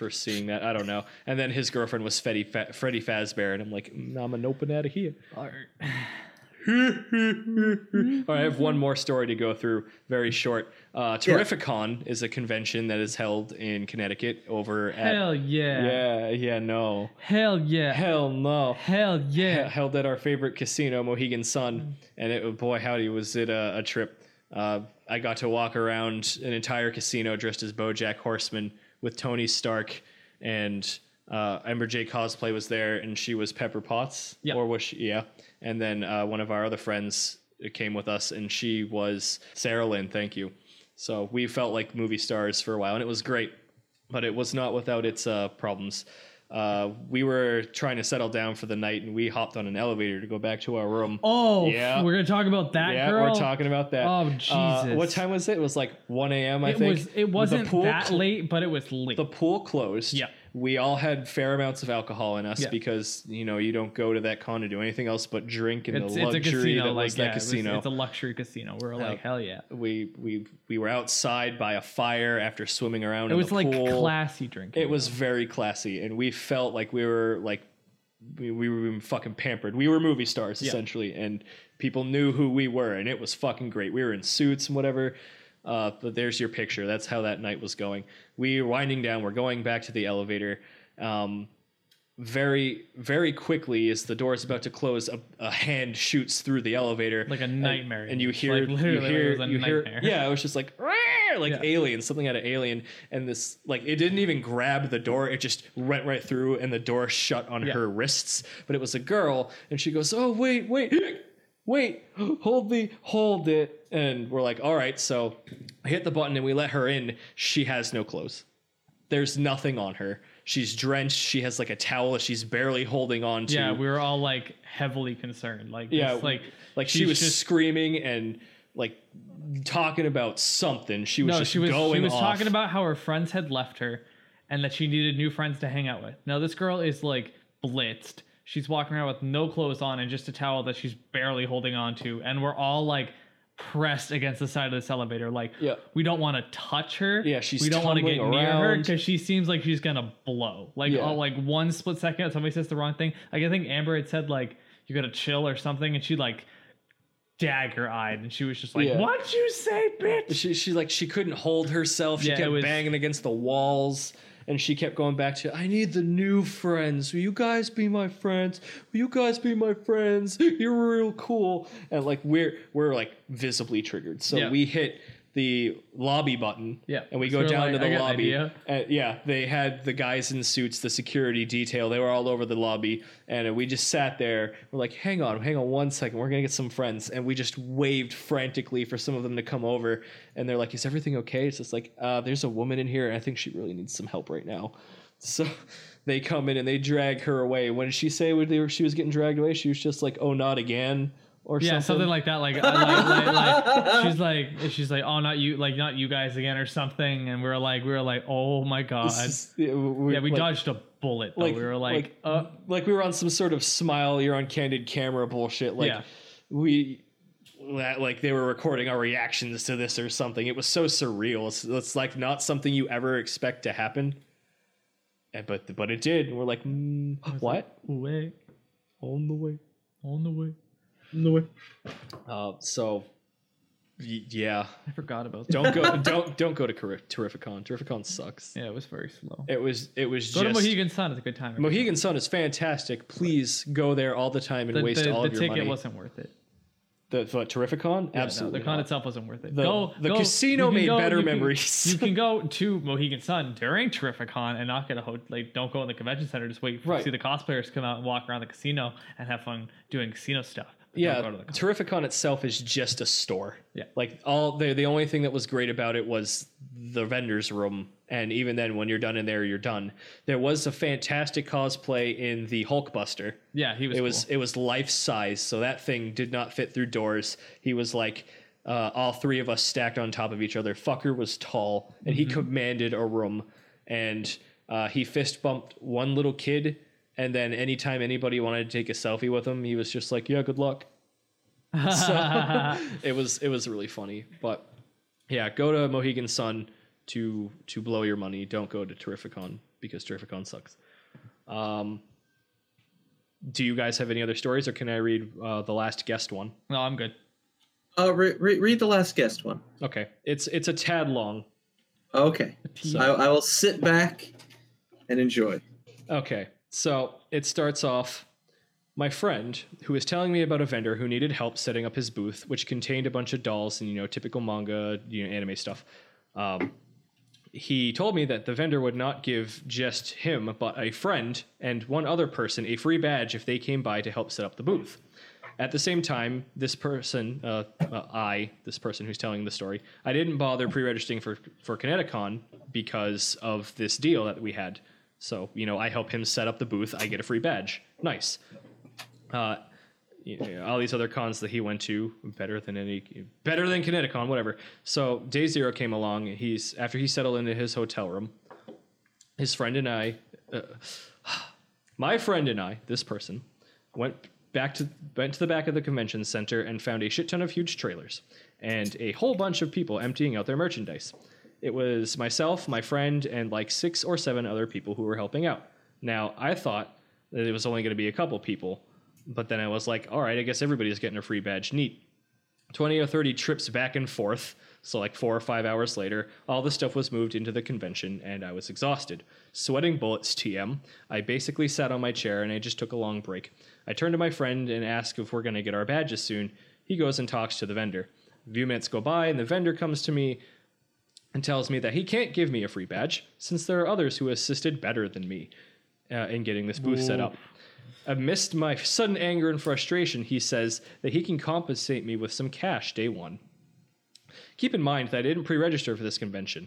for seeing that. I don't know. And then his girlfriend was Freddy Fa- Freddy Fazbear, and I'm like, "Mm, I'm an open out of here. All right. All right, I have one more story to go through, very short. Uh, Terrificon is a convention that is held in Connecticut over at. Hell yeah. Yeah, yeah, no. Hell yeah. Hell no. Hell yeah. Held at our favorite casino, Mohegan Sun, and it boy howdy was it a, a trip. Uh, I got to walk around an entire casino dressed as BoJack Horseman with Tony Stark, and uh, Ember J cosplay was there, and she was Pepper Potts, Yeah. or was she? Yeah. And then uh, one of our other friends came with us, and she was Sarah Lynn. Thank you. So we felt like movie stars for a while, and it was great but it was not without its uh, problems. Uh, we were trying to settle down for the night, and we hopped on an elevator to go back to our room. Oh, Yeah. we're gonna talk about that yeah, girl. we're talking about that. Oh, Uh, Jesus. what time was it? It was like 1 a.m. I It think. was. It wasn't that cl- late, but it was late. The pool closed. Yeah. We all had fair amounts of alcohol in us Yeah. because you know you don't go to that con to do anything else but drink in it's, the it's a luxury casino, that like was yeah, that it was- casino. it's a luxury casino. We're like, hell yeah. we we we were outside by a fire after swimming around. It in was the like pool. classy drinking. It was very classy, and we felt like we were like we, we were being fucking pampered. We were movie stars essentially, and people knew who we were, and it was fucking great. We were in suits and whatever. Uh, but there's your picture. That's how that night was going. We were winding down. We're going back to the elevator. Um, very, very quickly, as the door is about to close, a, a hand shoots through the elevator, Like a nightmare. and, you Like, hear, you literally, it hear, was a you hear, nightmare. yeah, it was just like, like Yeah. alien, something out of Alien, and this, like, it didn't even grab the door; it just went right through, and the door shut on Yeah. her wrists. But it was a girl, and she goes, "Oh wait, wait, wait, <gasps> <gasps> hold the, hold it," and we're like, "All right." So I hit the button, and we let her in. She has no clothes. There's nothing on her. She's drenched. She has like a towel that she's barely holding on to. yeah, we were all like heavily concerned. Like, Yeah, this, like, like she was just- screaming and like talking about something. She was no, just she was going she was off. talking about how her friends had left her, and that she needed new friends to hang out with. Now this girl is like blitzed. She's walking around with no clothes on and just a towel that she's barely holding on to, and we're all like pressed against the side of this elevator. Like, Yeah. we don't want to touch her. Yeah, she's we don't want to get tumbling near her because she seems like she's gonna blow. Like, Yeah. oh, like one split second, somebody says the wrong thing. Like, I think Amber had said like you gotta chill or something, and she like dagger eyed, and she was just like, Yeah. "What'd you say, bitch?" She she like she couldn't hold herself. She Yeah, kept was- banging against the walls. And she kept going back to, I need the new friends. Will you guys be my friends? Will you guys be my friends? You're real cool. And like we're we're like visibly triggered. So Yeah. we hit the lobby button. Yeah. And we go down like, to the lobby. yeah, they had the guys in suits, the security detail. They were all over the lobby, and we just sat there. We're like, "Hang on, hang on one second. We're gonna get some friends." And we just waved frantically for some of them to come over. And they're like, "Is everything okay?" It's just like, uh, "There's a woman in here, and I think she really needs some help right now." So <laughs> they come in and they drag her away. When did she say when they were, she was getting dragged away? She was just like, "Oh, not again." Or yeah, something. something like that. Like, like, like, like, <laughs> she's like, she's like, oh, not you, like, not you guys again, or something. And we were like, we were like, oh my god, is- yeah, we, yeah, we like- dodged a bullet. Though. like we were like, uh, like we were on some sort of smile you're on candid camera bullshit like Yeah. we that like they were recording our reactions to this or something. It was so surreal. It's, it's like not something you ever expect to happen. And, but but it did. And we're like, mm, what? Way On the way. on the way. No way. Uh, so y- yeah, I forgot about that. don't go don't don't go to Cari- Terrificon. Terrificon sucks. Yeah, it was very slow. It was it was Go just to Mohegan Sun. It's a good time. every Mohegan Sun is fantastic. Please go there all the time and The, waste the, all the of your ticket money. wasn't worth it. the what, Terrificon? Yeah, no, Absolutely. the con not. itself wasn't worth it. The- go, the go- casino you can made go- better you can- memories. you can go <laughs> to Mohegan Sun during Terrificon and not get a hotel. Like, don't go in the convention center. Just wait for Right. see the cosplayers come out and walk around the casino and have fun doing casino stuff. Yeah, go to the con. Terrificon itself is just a store. Yeah. Like all the the only thing that was great about it was the vendors room, and even then, when you're done in there, you're done. There was a fantastic cosplay in the Hulkbuster. yeah, he was. it was cool. it was life size, so that thing did not fit through doors. He was like uh, all three of us stacked on top of each other. Fucker was tall, and he commanded a room, and uh, he fist bumped one little kid. And then anytime anybody wanted to take a selfie with him, he was just like, "Yeah, good luck." <laughs> so <laughs> it was it was really funny. But yeah, go to Mohegan Sun to to blow your money. Don't go to Terrificon because Terrificon sucks. Um, do you guys have any other stories, or can I read uh, the last guest one? no, I'm good. Uh, re- re- read the last guest one. Okay, it's it's a tad long. Okay. I, I will sit back and enjoy. Okay, so it starts off. My friend, who was telling me about a vendor who needed help setting up his booth, which contained a bunch of dolls and you know typical manga, you know, anime stuff. Um, he told me that the vendor would not give just him, but a friend and one other person a free badge if they came by to help set up the booth. At the same time, this person, uh, uh, I, this person who's telling the story, I didn't bother pre-registering for for ConnectiCon because of this deal that we had. So you know, I help him set up the booth. I get a free badge. Nice. Uh, you know, all these other cons that he went to better than any better than ConnectiCon, whatever. So day zero came along. He's after he settled into his hotel room. His friend and I, uh, <sighs> my friend and I, this person, went back to went to the back of the convention center and found a shit ton of huge trailers and a whole bunch of people emptying out their merchandise. It was myself, my friend, and like six or seven other people who were helping out. Now I thought that it was only going to be a couple people, but then I was like, all right, I guess everybody's getting a free badge. Neat. 20 or 30 trips back and forth. So, like four or five hours later, all the stuff was moved into the convention and I was exhausted. Sweating bullets, TM. I basically sat on my chair and I just took a long break. I turned to my friend and asked if we're going to get our badges soon. He goes and talks to the vendor. A few minutes go by and the vendor comes to me and tells me that he can't give me a free badge since there are others who assisted better than me uh, in getting this booth set up. Amidst my sudden anger and frustration, he says that he can compensate me with some cash day one. Keep in mind that I didn't pre register for this convention.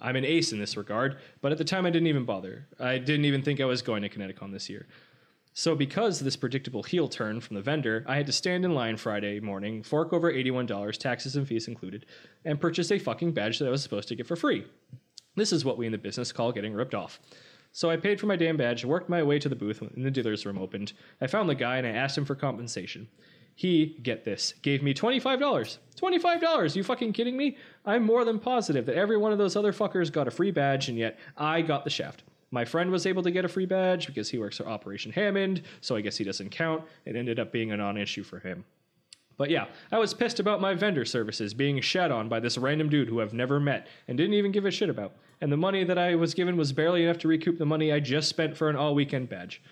I'm an ace in this regard, but at the time I didn't even bother. I didn't even think I was going to ConnectiCon this year. So, because this predictable heel turn from the vendor, I had to stand in line Friday morning, fork over $81, taxes and fees included, and purchase a fucking badge that I was supposed to get for free. This is what we in the business call getting ripped off. So I paid for my damn badge, worked my way to the booth when the dealer's room opened. I found the guy and I asked him for compensation. He, get this, gave me $25. $25? You fucking kidding me? I'm more than positive that every one of those other fuckers got a free badge and yet I got the shaft. My friend was able to get a free badge because he works for Operation Hammond, so I guess he doesn't count. It ended up being a non issue for him. But yeah, I was pissed about my vendor services being shat on by this random dude who I've never met and didn't even give a shit about. And the money that I was given was barely enough to recoup the money I just spent for an all weekend badge.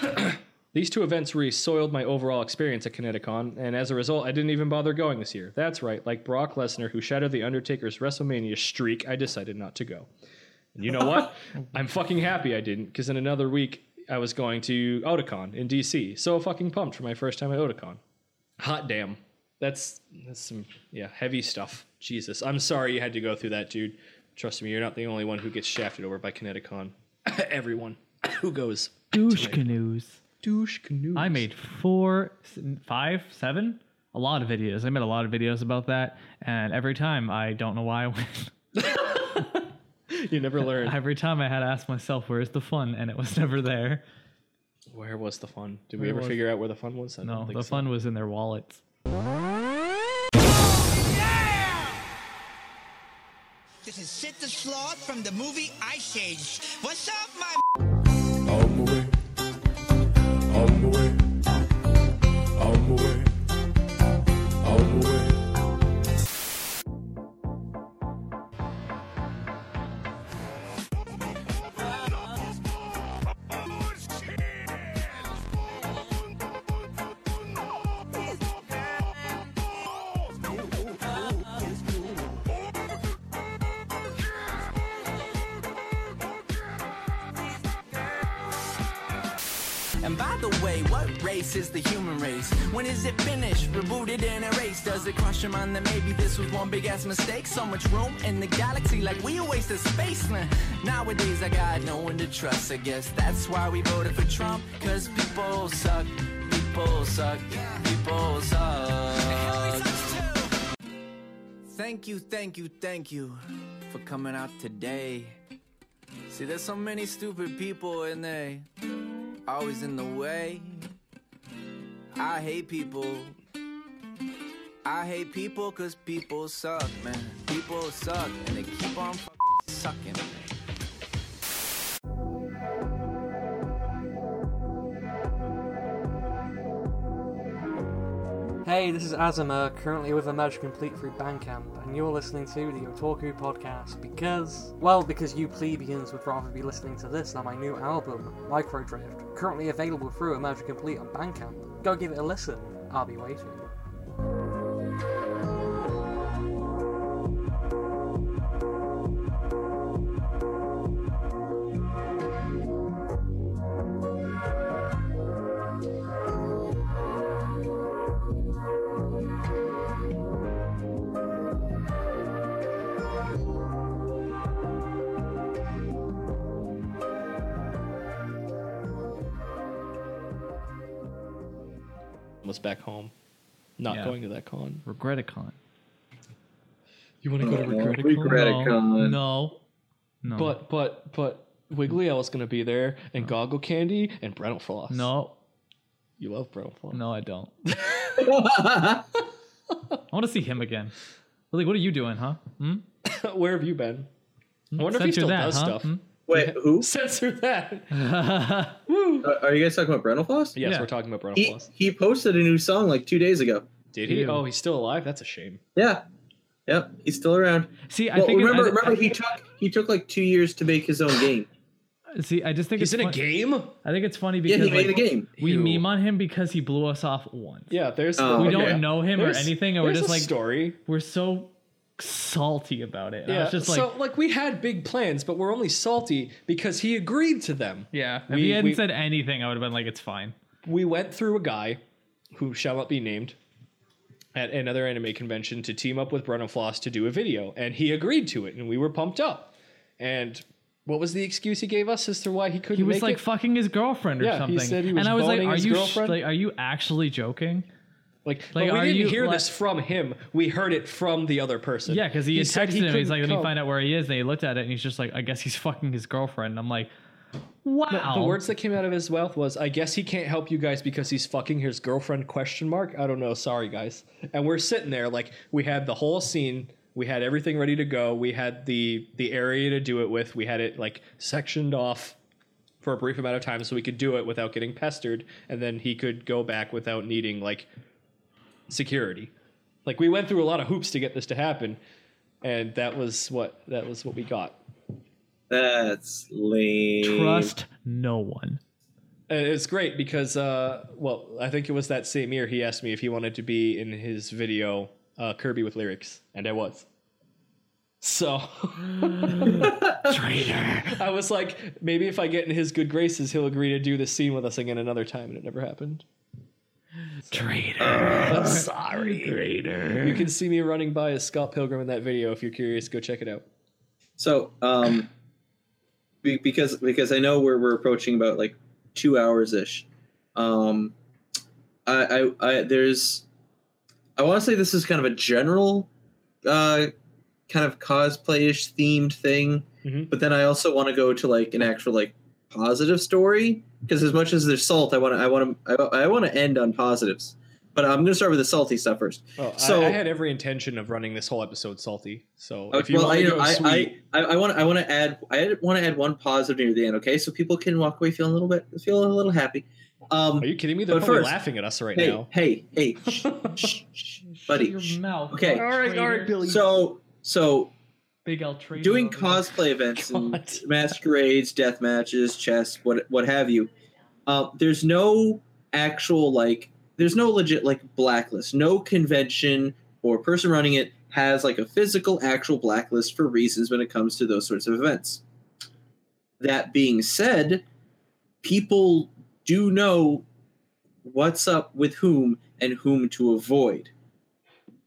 <coughs> These two events really soiled my overall experience at ConnectiCon, and as a result, I didn't even bother going this year. That's right, like Brock Lesnar, who shattered The Undertaker's WrestleMania streak, I decided not to go. And you know what? <laughs> I'm fucking happy I didn't, because in another week, I was going to Otakon in DC. So fucking pumped for my first time at Otakon. Hot damn. That's that's some yeah, heavy stuff. Jesus. I'm sorry you had to go through that, dude. Trust me, you're not the only one who gets shafted over by ConnectiCon. <coughs> Everyone <coughs> who goes Douche canoes. douche canoes. I made four, five, seven, a lot of videos. I made a lot of videos about that, and every time I don't know why I win. <laughs> <laughs> you never learn. Every time I had to ask myself, where's the fun? And it was <laughs> never there. Where was the fun? Did we ever was- figure out where the fun was? I No, the so. fun was in their wallets. This is Sid the Sloth from the movie Ice Age. What's up, my the way. The way. And by the way, what race is the human race? When is it finished, rebooted and erased? Does it cross your mind that maybe this was one big ass mistake? So much room in the galaxy, like we a waste of space. Nah, Nowadays, I got no one to trust. I guess that's why we voted for Trump. Cause people suck, people suck, people suck. Thank you, thank you, thank you for coming out today. See, there's so many stupid people and they always in the way. I hate people. I hate people cause people suck, man. People suck and they keep on fucking sucking. Hey, this is Azima, uh, currently with a Magic Complete through Bandcamp, and you're listening to the Otaku Podcast because, well, because you plebeians would rather be listening to this than my new album, Microdrift, currently available through a Magic Complete on Bandcamp. Go give it a listen. I'll be waiting. Back home, not Yeah. going to that con. Regreticon. You want to go to Oh, Regreticon? Regreticon. No. No. But but but Wiggly Owl's gonna be there, and Goggle Candy, and Brentalfloss. No. You love Brentalfloss. No, I don't. <laughs> I want to see him again. Lily, what are you doing, huh? Hmm? Where have you been? I wonder if he Censor still that, does huh? stuff. Hmm? Wait, who? <laughs> Censor that. <laughs> Uh, Are you guys talking about Brentalfloss? Yes, Yeah. we're talking about Brental He, Floss. he posted a new song like two days ago. Did he? Ew. Oh, he's still alive. That's a shame. Yeah. Yep, he's still around. See, I well, think remember, I, remember he took he took like two years to make his own game. See, I just think He's it's in a fun- game. I think it's funny Yeah, because he made like, a game. we Ew. meme on him because he blew us off once. Yeah, there's. Oh, we okay. don't know him There's- or anything, and we're there's just a like story. we're so salty about it. And I Yeah, was just like, so like we had big plans, but we're only salty because he agreed to them. yeah. If we- he hadn't we- said anything, I would have been like, it's fine. we went through a guy who shall not be named at another anime convention to team up with Brentalfloss to do a video, and he agreed to it, and we were pumped up. And what was the excuse he gave us as to why he couldn't He was make like it? fucking his girlfriend or Yeah, he something. said he was and I was like, boning are his you sh- girlfriend? like, are you actually joking? Like, like, but we didn't you, hear like- this from him. We heard it from the other person. Yeah, because he, said texted him. He's like, let me find out where he is. And he looked at it and he's just like, I guess he's fucking his girlfriend. And I'm like, wow. The, the words that came out of his mouth was, "I guess he can't help you guys because he's fucking his girlfriend?" Question mark. I don't know. Sorry, guys. And we're sitting there like we had the whole scene. We had everything ready to go. We had the the area to do it with. We had it like sectioned off for a brief amount of time so we could do it without getting pestered, and then he could go back without needing like security. Like we went through a lot of hoops to get this to happen, and that was what that was what we got. That's lame. Trust no one. And it's great because, uh, well, I think it was that same year he asked me if he wanted to be in his video uh, Kirby with lyrics, and I was. So <laughs> Traitor. I was like, maybe if I get in his good graces, he'll agree to do this scene with us again another time, and it never happened. Traitor. I'm sorry. Traitor. You can see me running by as Scott Pilgrim in that video. If you're curious, go check it out. So, um, because because I know we're we're approaching about like two hours ish. Um, I, I I there's I want to say this is kind of a general, uh, kind of cosplay-ish themed thing, Mhm. but then I also want to go to like an actual like positive story because as much as there's salt, I want to I want to I, I want to end on positives but I'm going to start with the salty stuff first. Well, So- I, I had every intention of running this whole episode salty. So if you well, want I, to go I, sweet, I, I want I want to add I want to add one positive near the end, okay? So people can walk away feeling a little bit feeling a little happy. Um, are you kidding me? They're but probably first- laughing at us right hey, now. hey, hey, <laughs> shh, shh, shh, buddy. Shut your mouth. Okay. All right, all right, Billy. So so Big L trade. doing <laughs> cosplay events and <laughs> masquerades, death matches, chess, what what have you. Uh, there's no actual like there's no legit like blacklist. No convention or person running it has like a physical actual blacklist for reasons when it comes to those sorts of events. That being said, people do know what's up with whom and whom to avoid.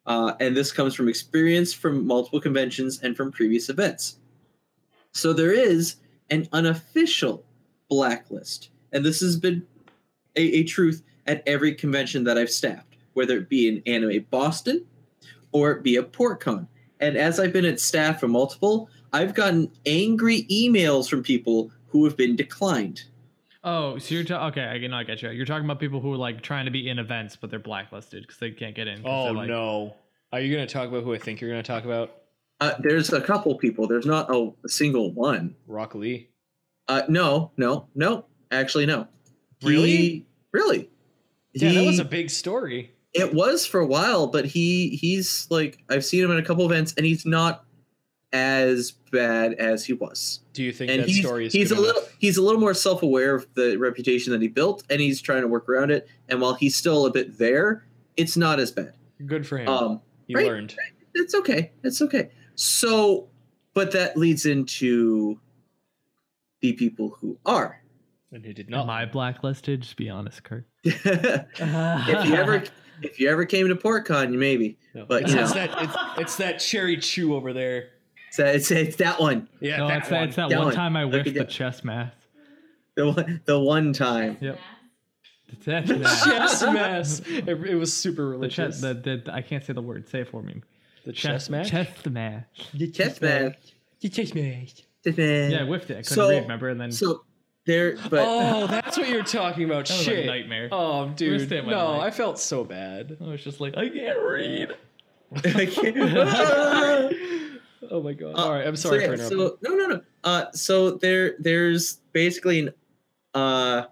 Uh, and this comes from experience from multiple conventions and from previous events. So there is an unofficial blacklist, and this has been a, a truth at every convention that I've staffed, whether it be in Anime Boston or it be a PortCon. And as I've been at staff for multiple, I've gotten angry emails from people who have been declined. Oh, so you're ta- okay? I can I get you. You're talking about people who are like trying to be in events, but they're blacklisted because they can't get in. Oh like, no! Are you going to talk about who I think you're going to talk about? Uh, there's a couple people. There's not a, a single one. Rock Lee. Uh, no, no, no. Actually, no. Really? He- really? Yeah, that was a big story. It was for a while, but he he's like I've seen him in a couple events, and he's not as bad as he was. Do you think And that he's story is he's a little enough? he's a little more self aware of the reputation that he built, and he's trying to work around it. And while he's still a bit there, it's not as bad. good for him? Um, he right, learned. It's okay. It's okay. So, but that leads into the people who are. And who did Am not. I blacklisted? Just be honest, Kurt. <laughs> if you ever if you ever came to PortCon, you maybe. No, But it's, you know, it's that it's, it's that cherry chew over there. It's, it's, it's that one. Yeah, no, that it's that, one. it's that That one one. time I Look whiffed the chess math. The one, the one time. Yep. The chess <laughs> math. mess. It, it was super The chess. The, the, I can't say the word. Say it for me. The chess match? Chess match. The chess match. The chess match. Yeah, I whiffed it. I couldn't So- read. Remember, and then So there, but oh, that's what you're talking about. That was a Shit. nightmare. Oh, dude. Worst day of my No, life. I felt so bad. I was just like, I can't read. <laughs> I can't- <laughs> Oh my god. Uh, All right, I'm so sorry yeah, for interrupting. So no, no, no. Uh, so there, there's basically an, uh,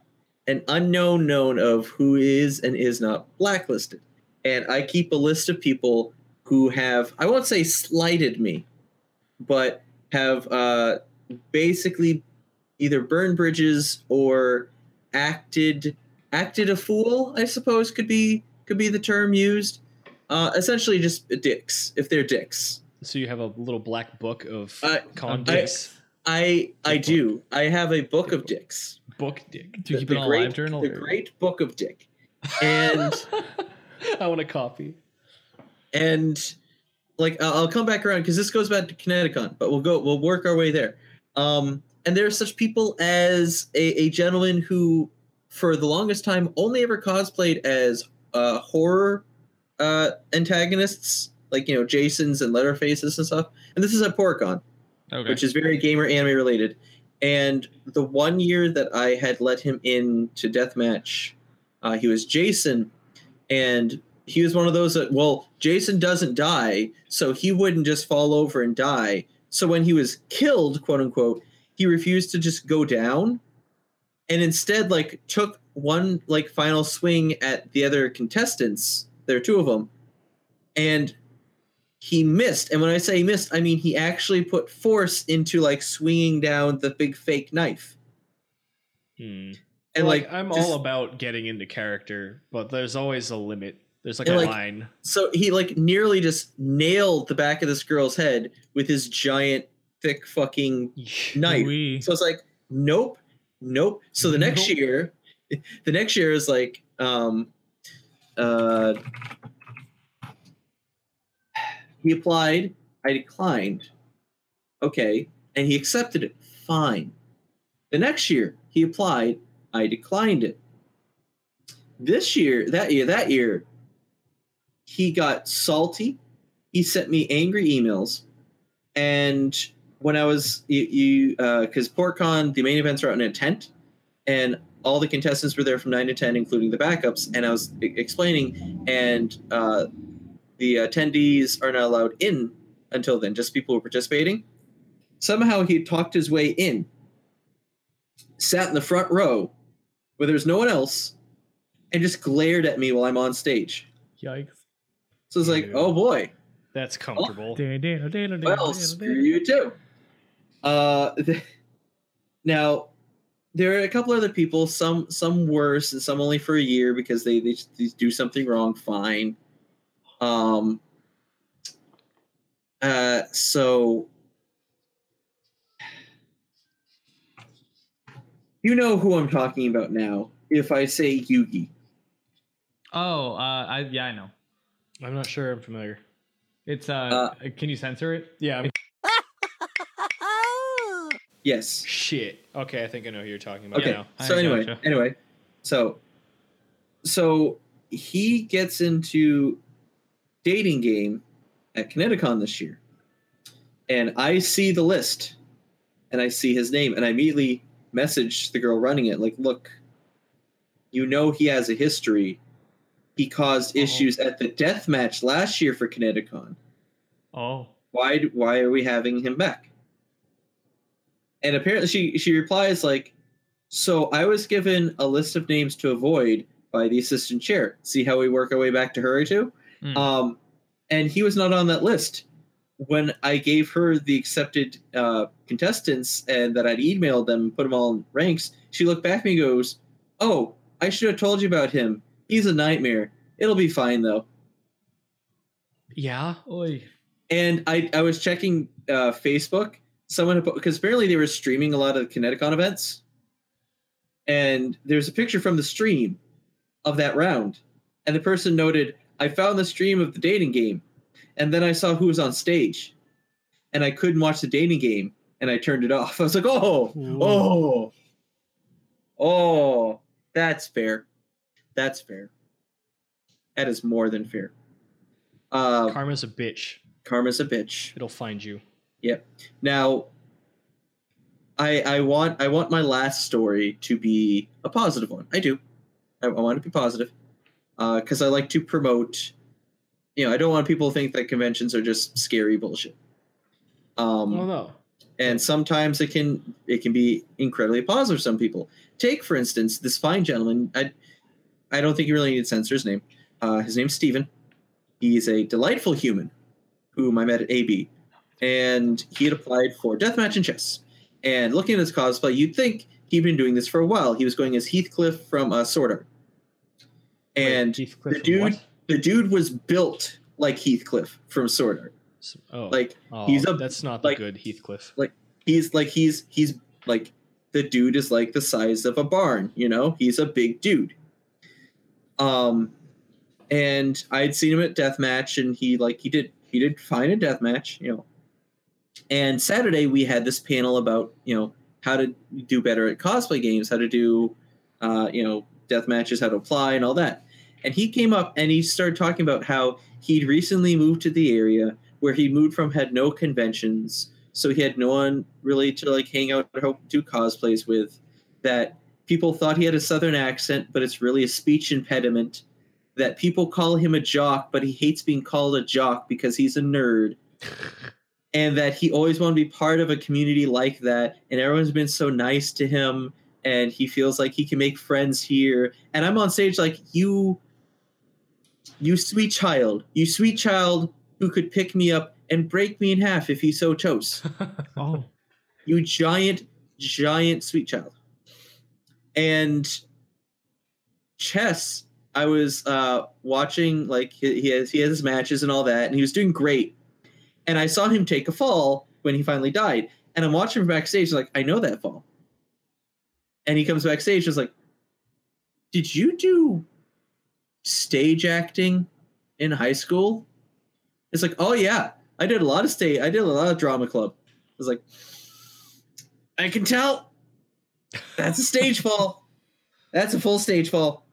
an unknown known of who is and is not blacklisted, and I keep a list of people who have, I won't say slighted me, but have uh, basically either burned bridges or acted acted a fool. I suppose could be could be the term used. Uh, essentially, just dicks if they're dicks. So you have a little black book of Uh, con I- dicks. I I do. I have a book of dicks. book dick. Do you The- keep the it on great, live journal? The or- great book of dick, and <laughs> I want a copy. and like I'll I'll come back around because this goes back to ConnectiCon, but we'll go we'll work our way there. Um, and there are such people as a, a gentleman who, for the longest time, only ever cosplayed as uh, horror uh, antagonists, like you know Jasons and Leatherfaces and stuff. And this is at PortCon. Okay. which is very gamer anime related. And the one year that I had let him in to deathmatch, uh, he was Jason, and he was one of those that well, Jason doesn't die, so he wouldn't just fall over and die. So when he was killed, quote unquote, he refused to just go down, and instead like took one like final swing at the other contestants. There are two of them, and he missed. And when I say he missed, I mean he actually put force into like swinging down the big fake knife. Hmm. And Well, like, I'm just- all about getting into character, but there's always a limit. There's like a like, line. so he like nearly just nailed the back of this girl's head with his giant thick fucking knife. Ooh-wee. So it's like, nope, nope. So the next year, <laughs> the next year is like, um, uh, he applied. I declined. Okay, and he accepted it. Fine. The next year, he applied. I declined it. This year, that year, that year, he got salty. He sent me angry emails, and when I was you, you uh, because PortCon, the main events are out in a tent, and all the contestants were there from 9 to 10 including the backups and i was explaining and uh, the attendees are not allowed in until then just people who are participating somehow he talked his way in sat in the front row where there's no one else and just glared at me while i'm on stage Yikes. so it's like oh boy That's comfortable. well, screw you too. Uh, th- now there are a couple other people, some some worse and some only for a year because they they, they do something wrong. Fine. Um. Uh. So. You know who I'm talking about now. If I say Yugi, Oh, uh, I yeah, I know. I'm not sure I'm familiar. It's uh, can you censor it? Yeah. I'm- <laughs> yes. Shit. Okay, I think I know who you're talking about Okay. now. So anyway, anyway, so so he gets into dating game at ConnectiCon this year, and I see the list, and I see his name, and I immediately message the girl running it, like, look, you know he has a history. He caused oh. issues at the death match last year for ConnectiCon. Oh. Why? Why are we having him back? And apparently, she she replies like, "So I was given a list of names to avoid by the assistant chair. See how we work our way back to her too." Hmm. Um, and he was not on that list. When I gave her the accepted uh, contestants and that I'd emailed them and put them all in ranks, she looked back at me and goes, "Oh, I should have told you about him. He's a nightmare. It'll be fine though." Yeah. Oy. And I, I was checking uh, Facebook. Someone because apparently they were streaming a lot of ConnectiCon events, and there's a picture from the stream of that round, and the person noted, "I found the stream of the dating game, and then I saw who was on stage, and I couldn't watch the dating game, and I turned it off. <laughs> I was like, oh, oh, oh, that's fair, that's fair. That is more than fair. Uh, Karma's a bitch. Karma's a bitch. It'll find you. Yep. Now, I I want I want my last story to be a positive one. I do. I, I want it to be positive because I like to promote. You know, I don't want people to think that conventions are just scary bullshit. Um, Oh no. and sometimes it can it can be incredibly positive for some people take for instance this fine gentleman i i don't think you really need to censor his name uh, his name's steven he's a delightful human whom i met at ab and he had applied for deathmatch and chess and looking at his cosplay you'd think he'd been doing this for a while he was going as heathcliff from uh, sword art and the dude what? the dude was built like heathcliff from sword art Oh. like Oh, he's a that's not the like good Heathcliff. like he's like he's he's like the dude is like the size of a barn you know he's a big dude um and i'd seen him at deathmatch and he like he did he did fine at deathmatch you know and saturday we had this panel about you know how to do better at cosplay games how to do uh you know death matches how to apply and all that and he came up and he started talking about how he'd recently moved to the area where he moved from had no conventions. So he had no one really to like hang out or help do cosplays with that people thought he had a southern accent but it's really a speech impediment that people call him a jock but he hates being called a jock because he's a nerd. <laughs> And that he always wanted to be part of a community like that and everyone's been so nice to him and he feels like he can make friends here. And i'm on stage like you you sweet child you sweet child who could pick me up and break me in half if he so chose. <laughs> Oh. You giant giant sweet child. And chess i was uh watching like he, he has he has his matches and all that and he was doing great. And i saw him take a fall when he finally died. And i'm watching from backstage like i know that fall. And he comes backstage and is like did you do stage acting in high school. It's like oh yeah i did a lot of stage i did a lot of drama club. I was like i can tell. That's a stage <laughs> fall. That's a full stage fall.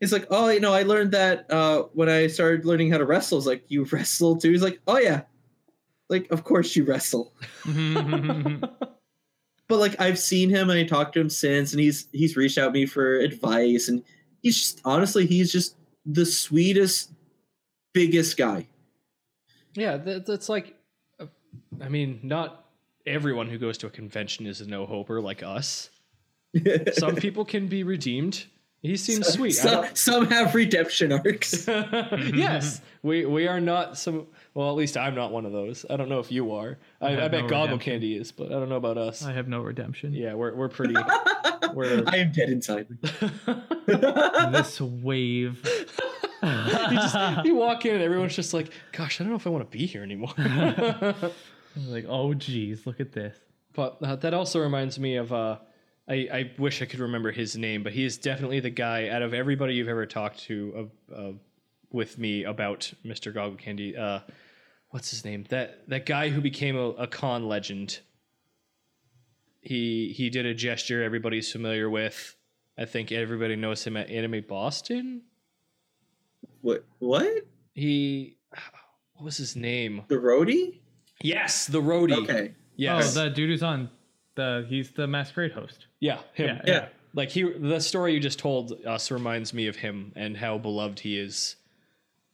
It's like oh you know i learned that uh when i started learning how to wrestle it's like you <laughs> wrestle too? He's like oh yeah. Like of course you wrestle. <laughs> But like I've seen him and I talked to him since, and he's he's reached out to me for advice, and he's just honestly he's just the sweetest, biggest guy. Yeah, that, that's like, I mean, not everyone who goes to a convention is a no hoper like us. <laughs> Some people can be redeemed. He seems Some- sweet. Some, some have redemption arcs. <laughs> yes, we we are not some. Well, at least I'm not one of those. I don't know if you are. I, I I, bet no Goggle redemption. Candy is, but I don't know about us. I have no redemption. Yeah, we're we're pretty. <laughs> We're I am dead inside. <laughs> this wave. you just you walk in and everyone's just like, "Gosh, I don't know if I want to be here anymore." like, oh geez, look at this. But uh, that also reminds me of uh, I, I wish I could remember his name, but he is definitely the guy out of everybody you've ever talked to of, of with me about Mr. Goggle Candy. Uh, what's his name? That that guy who became a, a con legend. He he did a gesture everybody's familiar with. I think everybody knows him at Anime Boston. What? What? He what was his name? The roadie? Yes, the roadie. Okay. Yes. Oh, the dude who's on the he's the masquerade host. Yeah, him. Yeah, yeah. Like he, the story you just told us reminds me of him and how beloved he is,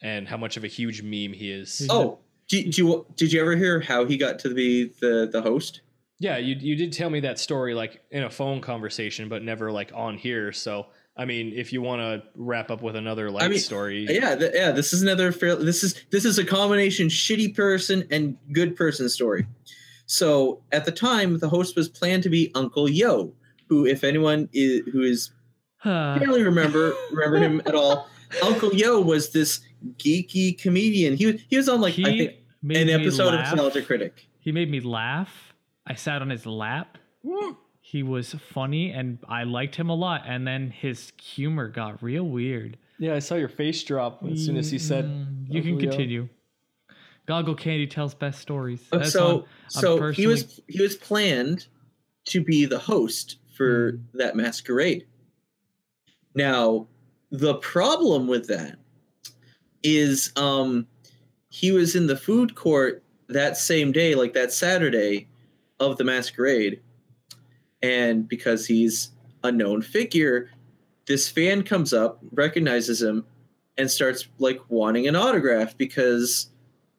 and how much of a huge meme he is. Oh, did you did you ever hear how he got to be the the host? Yeah, you you did tell me that story like in a phone conversation, but never like on here. So I mean, if you want to wrap up with another light I mean, story, Yeah, th- yeah. This is another fair. This is this is a combination shitty person and good person story. So at the time, the host was planned to be Uncle Yo, who, if anyone is who is barely remember <laughs> remember him at all, Uncle Yo was this geeky comedian. He was he was on like I think an me episode of laugh. Nostalgia Critic. He made me laugh. I sat on his lap. He was funny and I liked him a lot. And then his humor got real weird. yeah, I saw your face drop as soon as he said. Mm, You can Uncle Yo. continue. Goggle Candy tells best stories. Uh, That's so so he was he was planned to be the host for that masquerade. Now, the problem with that is um he was in the food court that same day, like that Saturday of the masquerade. And because he's a known figure, this fan comes up, recognizes him, and starts like wanting an autograph because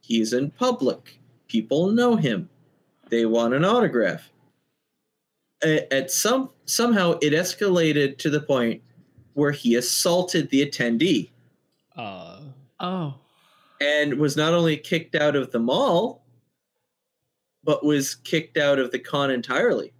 he's in public. People know him. They want an autograph. At some somehow it escalated to the point where he assaulted the attendee Uh, oh, and was not only kicked out of the mall, but was kicked out of the con entirely.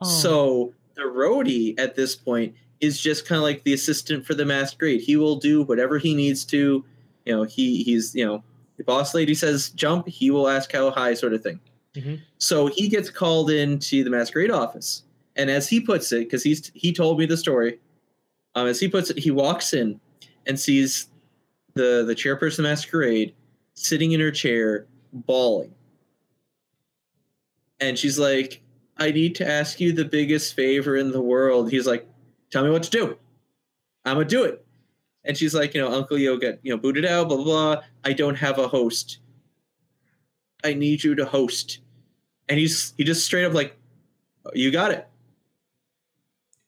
Oh. So the roadie at this point is just kind of like the assistant for the masquerade. He will do whatever he needs to. You know, he he's you know the boss lady says jump, he will ask how high, sort of thing. Mhm. So he gets called into the masquerade office, and as he puts it, because he's he told me the story. Um, as he puts it, he walks in and sees the the chairperson of masquerade sitting in her chair, bawling, and she's like, "I need to ask you the biggest favor in the world." He's like, "Tell me what to do. I'm gonna do it." And she's like, "You know, Uncle Yo got you know booted out. Blah blah. blah. I don't have a host. I need you to host." And he's he just straight up like, "You got it."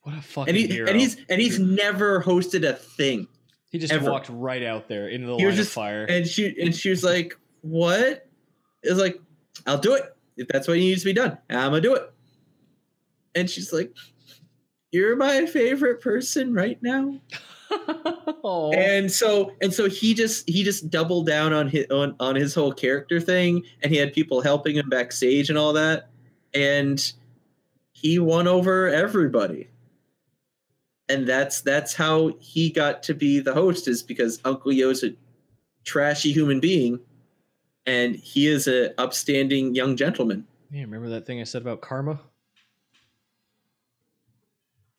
what a fucking And he hero! and he's and he's never hosted a thing. he just ever. walked right out there into the He line just of fire. and she and she was like, "What?" It's like, "I'll do it if that's what needs to be done. I'm gonna do it." And she's like, "You're my favorite person right now." <laughs> And so and so he just he just doubled down on his on, on his whole character thing, and he had people helping him backstage and all that, and he won over everybody. And that's that's how he got to be the host is because Uncle Yo's a trashy human being, and he is a upstanding young gentleman. Yeah, remember that thing I said about karma?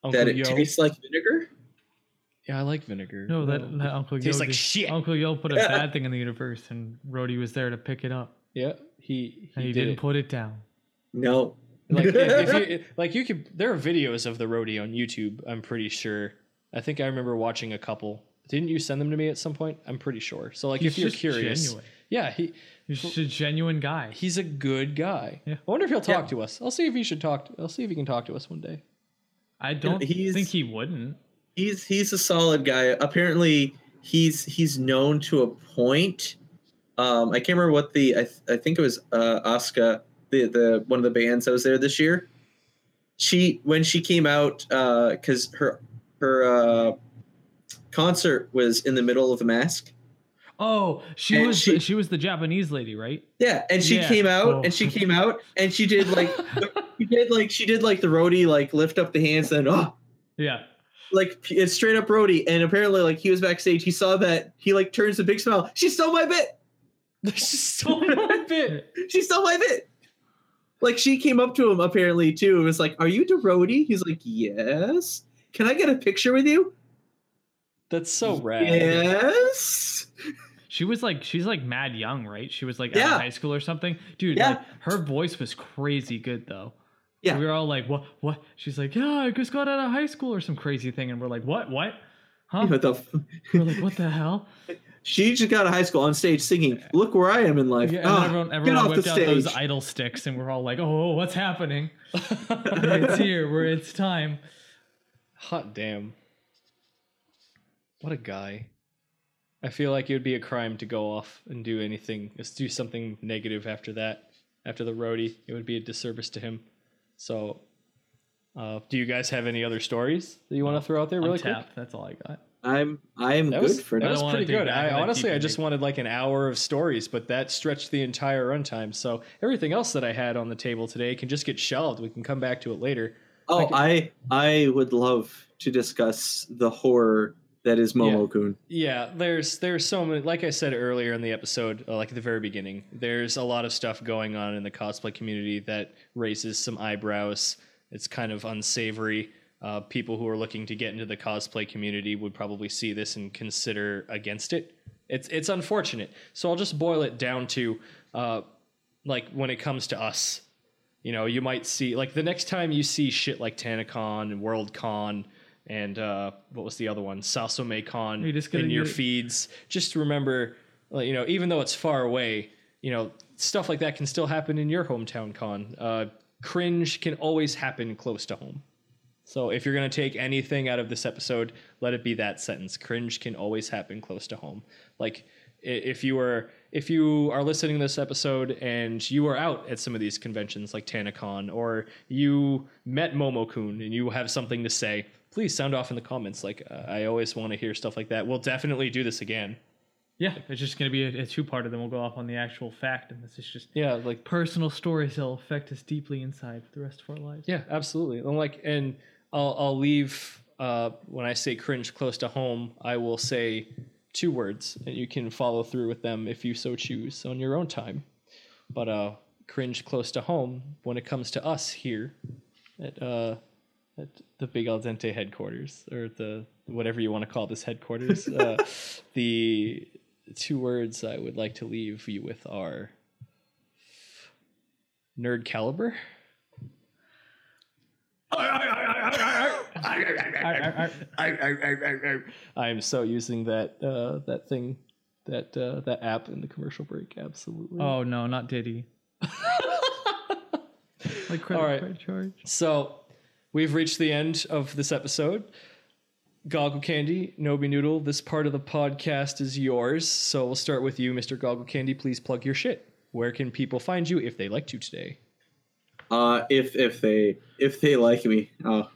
Uncle that it Yo. tastes like vinegar. Yeah, I like vinegar. no, that, that Uncle Yo. tastes like just- shit. Uncle Yo put a <laughs> bad thing in the universe, and Rhodey was there to pick it up, Yeah, he he, and he, did didn't it. put it down. No, like if, if you <laughs> like you could there are videos of the roadie on YouTube, I'm pretty sure. I think I remember watching a couple. Didn't you send them to me at some point? I'm pretty sure. So like He's if you're just curious, genuine. Yeah, he he's a genuine guy. He's a good guy. Yeah. I wonder if he'll talk to us. I'll see if he should talk. To, I'll see if he can talk to us one day. I don't he's- think he wouldn't. He's he's a solid guy. Apparently, he's he's known to a point. Um, I can't remember what the I, th- I think it was uh, Asuka, the the one of the bands that was there this year. She when she came out because her her uh, concert was in the middle of the mask. Oh, she And was she- she, was the Japanese lady, right? Yeah, and she Yeah. came out Oh. and she came out and she did like <laughs> she did like she did like the roadie like lift up the hands and oh Yeah. Like it's straight up roadie and apparently like he was backstage he saw that he like turns a big smile she stole my bit <laughs> She stole my <laughs> bit. she stole my bit like she came up to him apparently too and was like are you the roadie he's like yes can I get a picture with you That's so rad. yes She was like she's like mad young, right? She was like out Yeah. of high school or something. Dude, Yeah. like her voice was crazy good though. Yeah. We were all like, What what? She's like, Yeah, I just got out of high school or some crazy thing. And we're like, What? What? Huh? what the f- we're like, what the hell? she just got out of high school on stage singing look where I am in life Yeah, and Ah, then everyone, get everyone off the whipped out those idol sticks and we're all like, Oh, what's happening? <laughs> it's here, where it's time. Hot damn. What a guy. I feel like it would be a crime to go off and do anything, just do something negative after that. After the roadie, it would be a disservice to him. So, uh, do you guys have any other stories that you want to throw out there really quick? Tap, that's all I got. I'm I am That good was, for that now. was pretty good. back I honestly, I just wanted like an hour of stories, but that stretched the entire runtime. So everything else that I had on the table today can just get shelved. We can come back to it later. Oh, I I would love to discuss the horror that is Momo-kun. Yeah, there's there's so many. Like I said earlier in the episode, uh, like at the very beginning, there's a lot of stuff going on in the cosplay community that raises some eyebrows. It's kind of unsavory. Uh, people who are looking to get into the cosplay community would probably see this and consider against it. It's it's unfortunate. So I'll just boil it down to, uh, like when it comes to us, you know, you might see like the next time you see shit like TanaCon and WorldCon and uh, what was the other one, SasomeCon You're just in your feeds. Just remember, like, you know, even though it's far away, you know, stuff like that can still happen in your hometown con. Uh, cringe can always happen close to home. So if you're gonna take anything out of this episode, let it be that sentence. Cringe can always happen close to home. Like if you were if you are listening to this episode and you are out at some of these conventions like TanaCon or you met Momokun and you have something to say, please sound off in the comments. Like uh, I always want to hear stuff like that. We'll definitely do this again. Yeah, it's just gonna be a, a two-parter. Then we'll go off on the actual fact, and this is just Yeah, like personal stories that'll affect us deeply inside for the rest of our lives. Yeah, absolutely. And like, and I'll I'll leave uh, when I say cringe close to home. I will say two words, and you can follow through with them if you so choose on your own time. But uh, cringe close to home when it comes to us here at uh, at the Big Al Dente headquarters or the whatever you want to call this headquarters. uh, <laughs> the two words I would like to leave you with are nerd caliber. I am so using that uh, that thing, that uh, that app in the commercial break. Absolutely. Oh no, not Diddy. <laughs> like credit All right. card charge. So we've reached the end of this episode. Goggle Candy, Nobi Noodle, this part of the podcast is yours. So we'll start with you, Mr. Goggle Candy. Please plug your shit. Where can people find you if they liked you today? Uh, if if they if they like me, oh,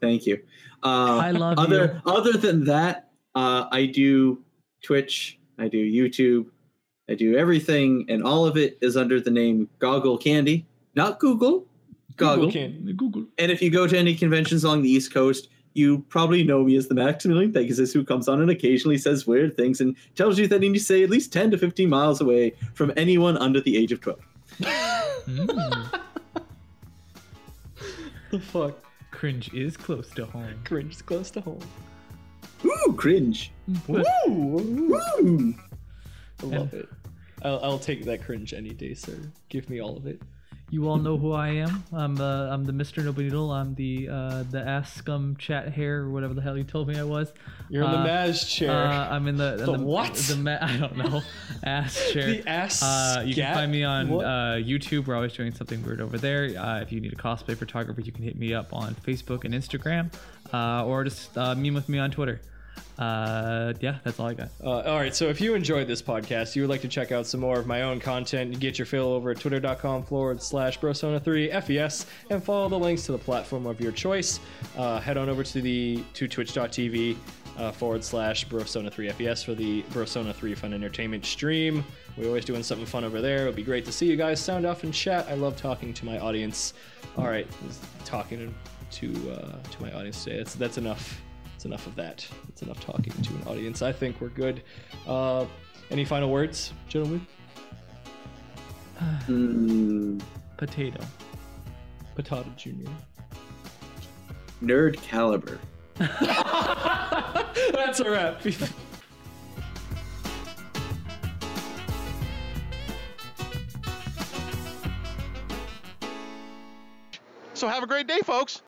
thank you. Uh, I love other, Other than that, uh, I do Twitch, I do YouTube, I do everything, and all of it is under the name Goggle Candy, not Google. Goggle. Candy. Google. And if you go to any conventions along the East Coast, you probably know me as the Maximilian Pegasus who comes on and occasionally says weird things and tells you that you need to stay at least 10 to 15 miles away from anyone under the age of 12. Mm. <laughs> The fuck? Cringe is close to home. Cringe is close to home. Ooh, cringe. But- Ooh. I love it. I'll, I'll take that cringe any day, sir. Give me all of it. You all know who I am. I'm uh, I'm the Mr. Nobody Noodle. I'm the uh, the ass scum chat hair or whatever the hell you told me I was. You're in the Uh, Maz chair. Uh, I'm in the, The the what? The ma- I don't know. <laughs> ass chair. The ass Uh, you can find me on uh, YouTube. We're always doing something weird over there. Uh, if you need a cosplay photographer, you can hit me up on Facebook and Instagram, uh, or just uh, meme with me on Twitter. Uh, yeah, that's all I got. Uh, all right, so if you enjoyed this podcast, you would like to check out some more of my own content, get your fill over at twitter.com forward slash brosona3 FES and follow the links to the platform of your choice. Uh, head on over to the to twitch.tv uh, forward slash brosona3 FES for the Brosona 3 Fun Entertainment stream. We're always doing something fun over there. It would be great to see you guys sound off and chat. I love talking to my audience. All right, talking to uh, to my audience today. That's that's enough. That's enough of that. It's enough talking to an audience. I think we're good. Uh, any final words, gentlemen? Mm, Potato. Patata Junior. nerd caliber. <laughs> That's a wrap. So have a great day, folks.